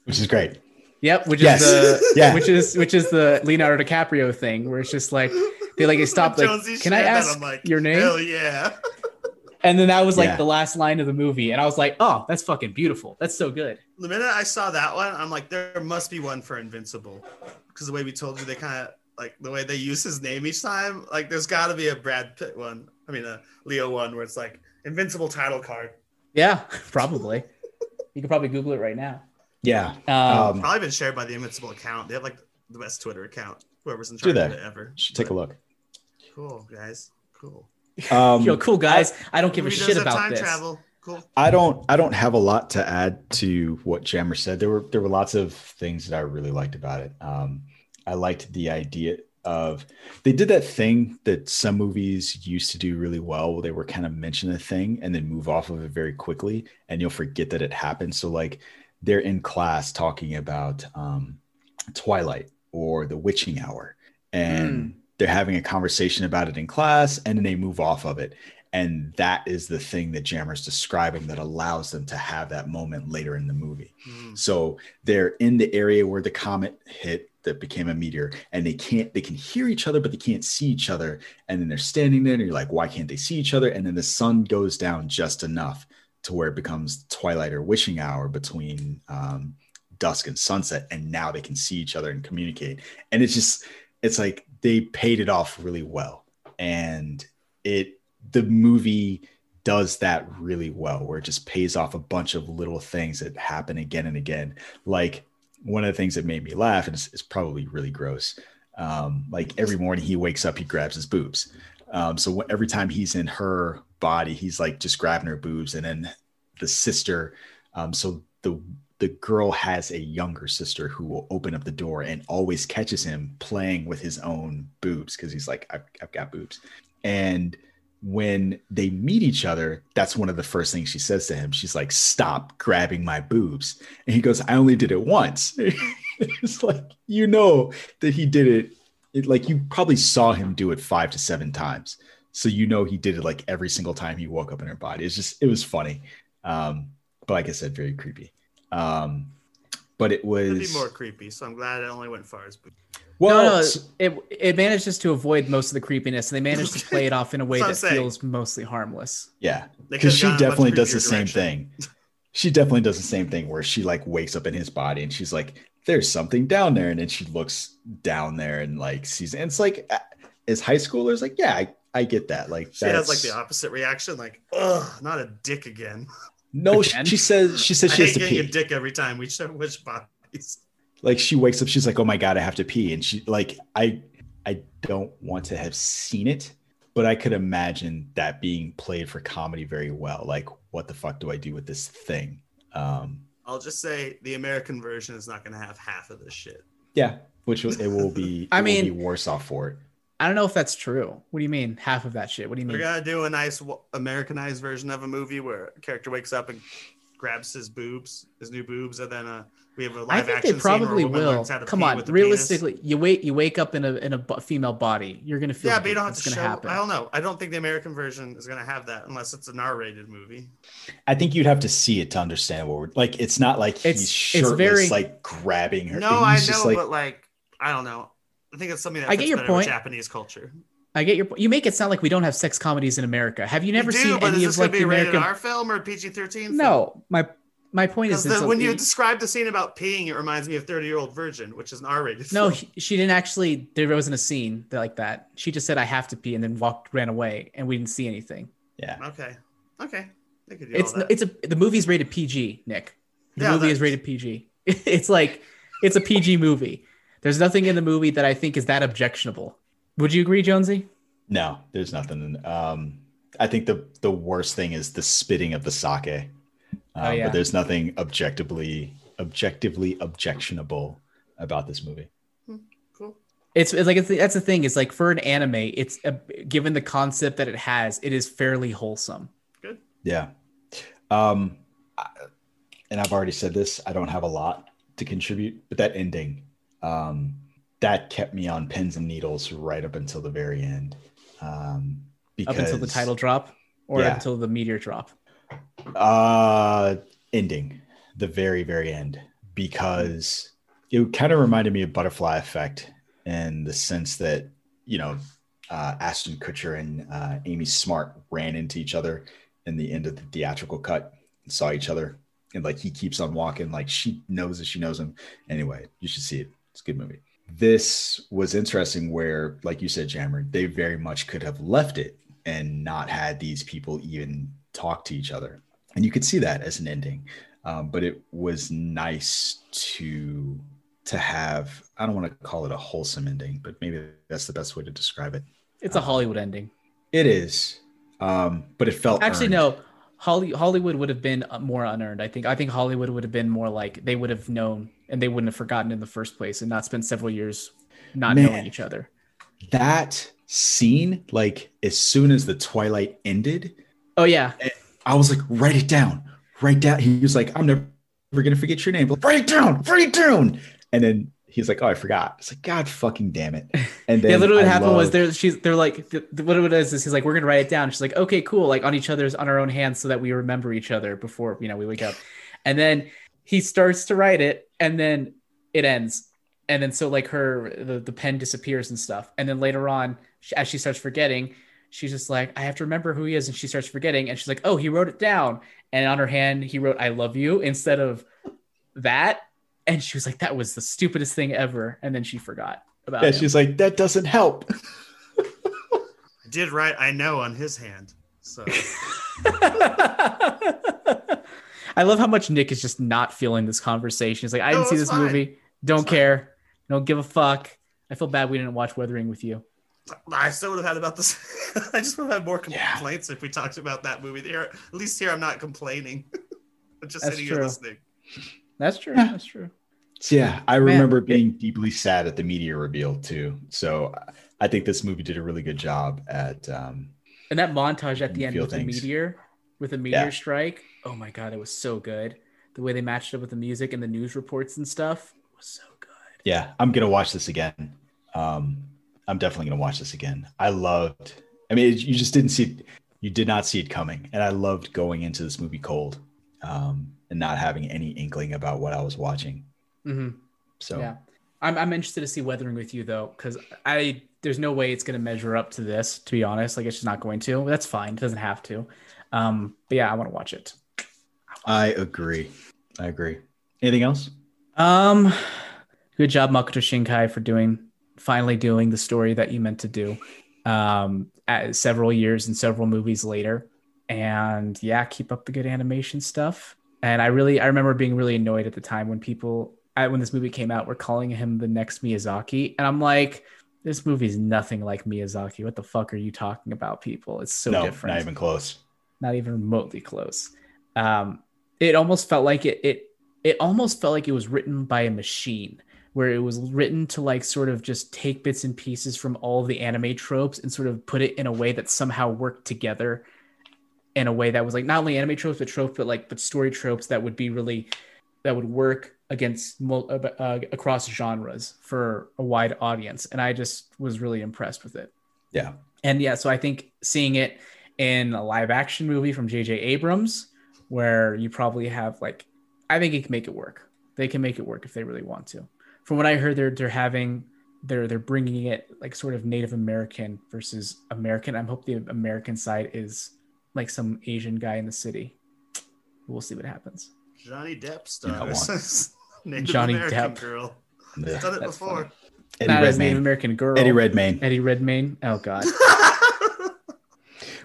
which is great. Yep, which Yes. is the Yeah. which is which is the Leonardo DiCaprio thing where it's just like they like they stop like can I ask I'm like, your name? Hell yeah. And then that was like Yeah. the last line of the movie and I was like, "Oh, that's fucking beautiful. That's so good." The minute I saw that one, I'm like, there must be one for Invincible, because the way we told you, they kind of like the way they use his name each time. Like, there's got to be a Brad Pitt one. I mean, a Leo one where it's like Invincible title card. Yeah, probably. you could probably Google it right now. Yeah. Um, Um, Probably been shared by the Invincible account. They have like the best Twitter account. Whoever's in charge of they? it ever. should take a look. Cool guys. Cool. Um, Yo, cool guys. I don't give a shit about time this. travel. Cool. I don't I don't have a lot to add to what Jammer said. There were there were lots of things that I really liked about it. Um, I liked the idea of they did that thing that some movies used to do really well where they were kind of mention a thing and then move off of it very quickly and you'll forget that it happened. So like they're in class talking about um, Twilight or the witching hour and they're having a conversation about it in class and then they move off of it and that is the thing that Jammer's describing that allows them to have that moment later in the movie. Mm. So they're in the area where the comet hit that became a meteor, and they can't they can hear each other, but they can't see each other. And then they're standing there, and you're like, why can't they see each other? And then the sun goes down just enough to where it becomes twilight or wishing hour between um, dusk and sunset, and now they can see each other and communicate. And it's just it's like they paid it off really well, and it the movie does that really well where it just pays off a bunch of little things that happen again and again. Like one of the things that made me laugh and it's, it's probably really gross um, like every morning he wakes up he grabs his boobs. Um, so every time he's in her body he's like just grabbing her boobs. And then the sister um, so the the girl has a younger sister who will open up the door and always catches him playing with his own boobs because he's like I've, I've got boobs and when they meet each other, that's one of the first things she says to him. She's like, Stop grabbing my boobs. And he goes, I only did it once. it's like, you know that he did it, it. Like, you probably saw him do it five to seven times. So, you know, he did it like every single time he woke up in her body. It's just, it was funny. Um, but like I said, very creepy. Um, but it It'd be was more creepy, so I'm glad it only went far as. well, no, no, it it manages to avoid most of the creepiness, and they managed to play it off in a way that saying. feels mostly harmless. Yeah, because she gone a much definitely does creepier the same thing. She definitely does the same thing where she like wakes up in his body and she's like, "There's something down there," and then she looks down there and like sees. And it's like, uh, as high schoolers, like, yeah, I, I get that. Like, She has like the opposite reaction, like, ugh, not a dick again. no. She, Again? she says she says I she has to getting a pee. dick every time we show which bodies. Like she wakes up, she's like, "Oh my god, I have to pee," and she like, I I don't want to have seen it, but I could imagine that being played for comedy very well. Like, what the fuck do I do with this thing? Um, I'll just say the American version is not going to have half of this shit. Yeah, which it will be. I it will mean- be worse off for it. I don't know if that's true. What do you mean half of that shit? What do you mean? We're gonna do a nice Americanized version of a movie where a character wakes up and grabs his boobs, his new boobs, and then uh, we have a live I think they action scene where a probably woman will. learns how to Come pee on, with the realistically, you wait, you wake up in a in a female body, you're gonna feel. Yeah, the but you don't have to show. happen. I don't know. I don't think the American version is gonna have that unless it's an R-rated movie. I think you'd have to see it to understand what we're like. It's not like It's- he's it's shirtless, very- like grabbing her. No, I know, like, but like, I don't know. I think it's something that I get fits your point. Japanese culture. I get your point. You make it sound like we don't have sex comedies in America. Have you never you do, seen but any is this of like going the be rated American? R film or PG thirteen? No, my my point is Because it's a- when you describe the scene about peeing, it reminds me of Thirty Year Old Virgin, which is an R rated. no, he- she didn't actually. There wasn't a scene like that. She just said, "I have to pee," and then walked, ran away, and we didn't see anything. Yeah. Okay. Okay. Could It's it's a the movie's rated PG. Nick, the Yeah, movie is rated PG. It's like it's a PG movie. There's nothing in the movie that I think is that objectionable. Would you agree, Jonesy? No, there's nothing. Um, I think the the worst thing is the spitting of the sake. Um, Oh, yeah. But there's nothing objectively objectively objectionable about this movie. cool. It's, it's like it's, that's the thing. Is like for an anime, it's a, given the concept that it has, it is fairly wholesome. Good. Yeah. Um, I- and I've already said this. I don't have a lot to contribute, but that ending, um, that kept me on pins and needles right up until the very end. Um, because Up until the title drop, or Yeah. until the meteor drop. Uh, ending the very very end because it kind of reminded me of Butterfly Effect in the sense that you know uh, Ashton Kutcher and uh, Amy Smart ran into each other in the end of the theatrical cut and saw each other and like he keeps on walking like she knows that she knows him anyway you should see it it's a good movie this was interesting where like you said jammer they very much could have left it and not had these people even talk to each other and you could see that as an ending um, but it was nice to to have i don't want to call it a wholesome ending but maybe that's the best way to describe it It's a Hollywood ending. it is um, but it felt Actually, earned. no. Holly, Hollywood would have been uh, more unearned. I think. I think Hollywood would have been more like they would have known and they wouldn't have forgotten in the first place and not spent several years not Man. knowing each other. that scene like as soon as the twilight ended Oh yeah, I was like, write it down, write down. He was like, I'm never gonna forget your name. Like, write it down, write it down. And then he's like, oh, I forgot. It's like, God fucking damn it. And then yeah. Literally, what I happened was love- they're she's they're like th- th- what it is is he's like we're gonna write it down. She's like okay cool like on each other's on our own hands so that we remember each other before you know we wake up. And then he starts to write it and then it ends. And then so like her the, the pen disappears and stuff. And then later on she, as she starts forgetting, she's just like I have to remember who he is and she starts forgetting and she's like oh he wrote it down and on her hand he wrote I love you instead of that. And she was like that was the stupidest thing ever. And then she forgot about Yeah, him. she's like, that doesn't help. I did write I know on his hand. So I love how much Nick is just not feeling this conversation. He's like, I didn't No, see this fine. movie. Don't It's fine. care. Don't give a fuck. I feel bad we didn't watch Weathering with you. I still would have had about this. I just would have had more complaints if we talked about that movie. Here, at least here, I'm not complaining. I'm just That's sitting here listening. That's true. That's true. So, yeah, I Man. remember being deeply sad at the media reveal too. So I think this movie did a really good job at um And that montage at the end with things. the meteor, with the meteor Yeah. strike. Oh my god, it was so good. The way they matched up with the music and the news reports and stuff was so good. yeah, I'm gonna watch this again. Um, I'm definitely gonna watch this again. I loved. I mean, you just didn't see it. You did not see it coming, and I loved going into this movie cold, um, and not having any inkling about what I was watching. Hmm So Yeah, I'm, I'm interested to see Weathering with you though, because I there's no way it's going to measure up to this. To be honest, like it's just not going to. That's fine. It doesn't have to. Um, but yeah, I want to watch it. I agree. I agree. Anything else? Um, good job, Makoto Shinkai, for doing finally doing the story that you meant to do. Um, at several years and several movies later, and yeah, keep up the good animation stuff. And I really, I remember being really annoyed at the time when people, I, when this movie came out, were calling him the next Miyazaki, and I'm like, this movie's nothing like Miyazaki. What the fuck are you talking about, people? It's so no, different not even close. not even remotely close. Um, it almost felt like it, it it almost felt like it was written by a machine, where it was written to like sort of just take bits and pieces from all the anime tropes and sort of put it in a way that somehow worked together in a way that was like not only anime tropes but tropes but like but story tropes that would be really that would work against uh, uh, across genres for a wide audience and i just was really impressed with it Yeah. and yeah, so I think seeing it in a live action movie from J.J. Abrams, where you probably have like, I think it can make it work. They can make it work if they really want to. From what I heard, they're they're having they're they're bringing it like sort of Native American versus American. I hope the American side is like some Asian guy in the city. We'll see what happens. Johnny Depp You stars. Native Johnny American Depp. girl. Yeah. Done it That's before. Eddie Not as Native Redmayne. American girl. Eddie Redmayne. Eddie Redmayne. Oh God.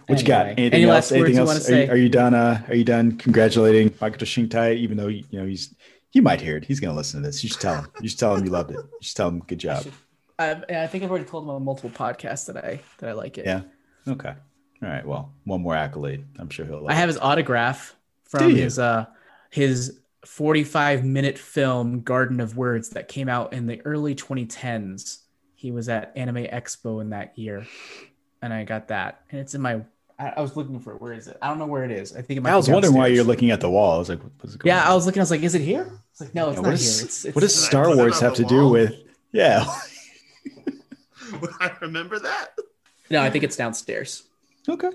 What you got? Anyway, Anything any else? last words Anything you else? wanna Are say? you, are you done? Uh, are you done congratulating Michael Shingtai? Even though you know he's he might hear it. He's gonna listen to this. You should tell him. You should tell him you loved it. You should tell him good job. I, I think I've already told him on multiple podcasts that I that I like it. Yeah. Okay. All right. Well, one more accolade. I'm sure he'll. Like I have his autograph Do from you? his uh his 45 minute film Garden of Words that came out in the early 2010s. He was at Anime Expo in that year, and I got that, and it's in my. I, I was looking for it. Where is it? I don't know where it is. I think it might. I be was wondering why you're looking at the wall. I was like, what's going Yeah, on? I was looking. I was like, is it here? It's like, no, it's Yeah, not what, here. is, It's, it's what does Star Wars have the to do with? Yeah. I remember that? no, I think it's downstairs. okay.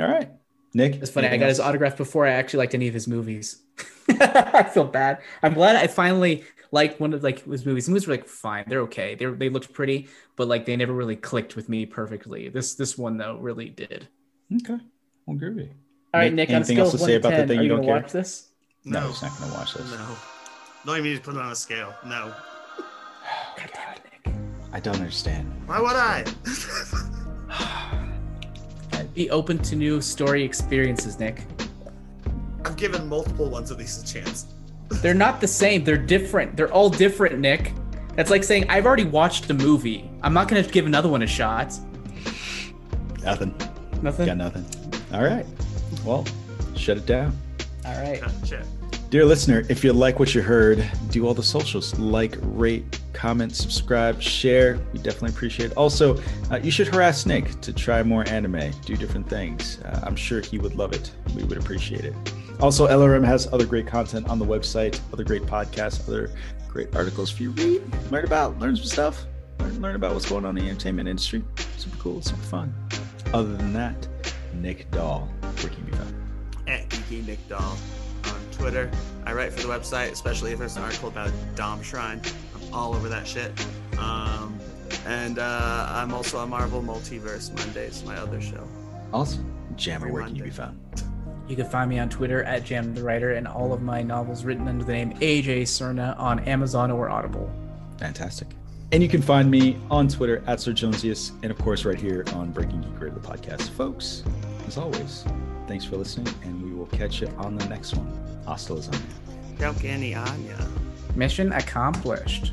All right. Nick. It's funny. I anything got his autograph before I actually liked any of his movies. I feel bad. I'm glad I finally liked one of like his movies. The movies were like fine. They're okay. They they looked pretty, but like they never really clicked with me perfectly. This this one though really did. Okay. Well, groovy. All right, Nick. anything scale else to say to about the thing are you you don't gonna care? watch this? No, No. he's not going to watch this. No. Don't even need to put it on a scale. No. God damn it, Nick. I don't understand. Why would I? Be open to new story experiences, Nick. I've given multiple ones of these a chance. They're not the same. They're different. They're all different, Nick. That's like saying I've already watched the movie. I'm not gonna give another one a shot. Nothing. Nothing. Got nothing. All right. Well, shut it down. All right. Shit. Dear listener, if you like what you heard, do all the socials like, rate, comment, subscribe, share. We definitely appreciate it. Also, uh, you should harass Nick to try more anime, do different things. Uh, I'm sure he would love it. We would appreciate it. Also, LRM has other great content on the website, other great podcasts, other great articles for you to read, learn about, learn some stuff, learn, learn about what's going on in the entertainment industry. Super cool, super fun. Other than that, Nick Doll, where can you be found? At Geeky Nick Doll on Twitter. I write for the website, especially if there's an article about Dom Shrine. I'm all over that shit. Um, and uh, I'm also on Marvel Multiverse Mondays, my other show. Awesome. Jammer, Every where can you be found? You can find me on Twitter at Jam the Writer and all of my novels written under the name AJ Cerna on Amazon or Audible. Fantastic. And you can find me on Twitter at Sir Jonesiest, and of course, right here on Breaking Geek Radio, the podcast. Folks, as always, thanks for listening, and we will catch you on the next one. Hasta lasagna. Galgani Anya. Mission accomplished.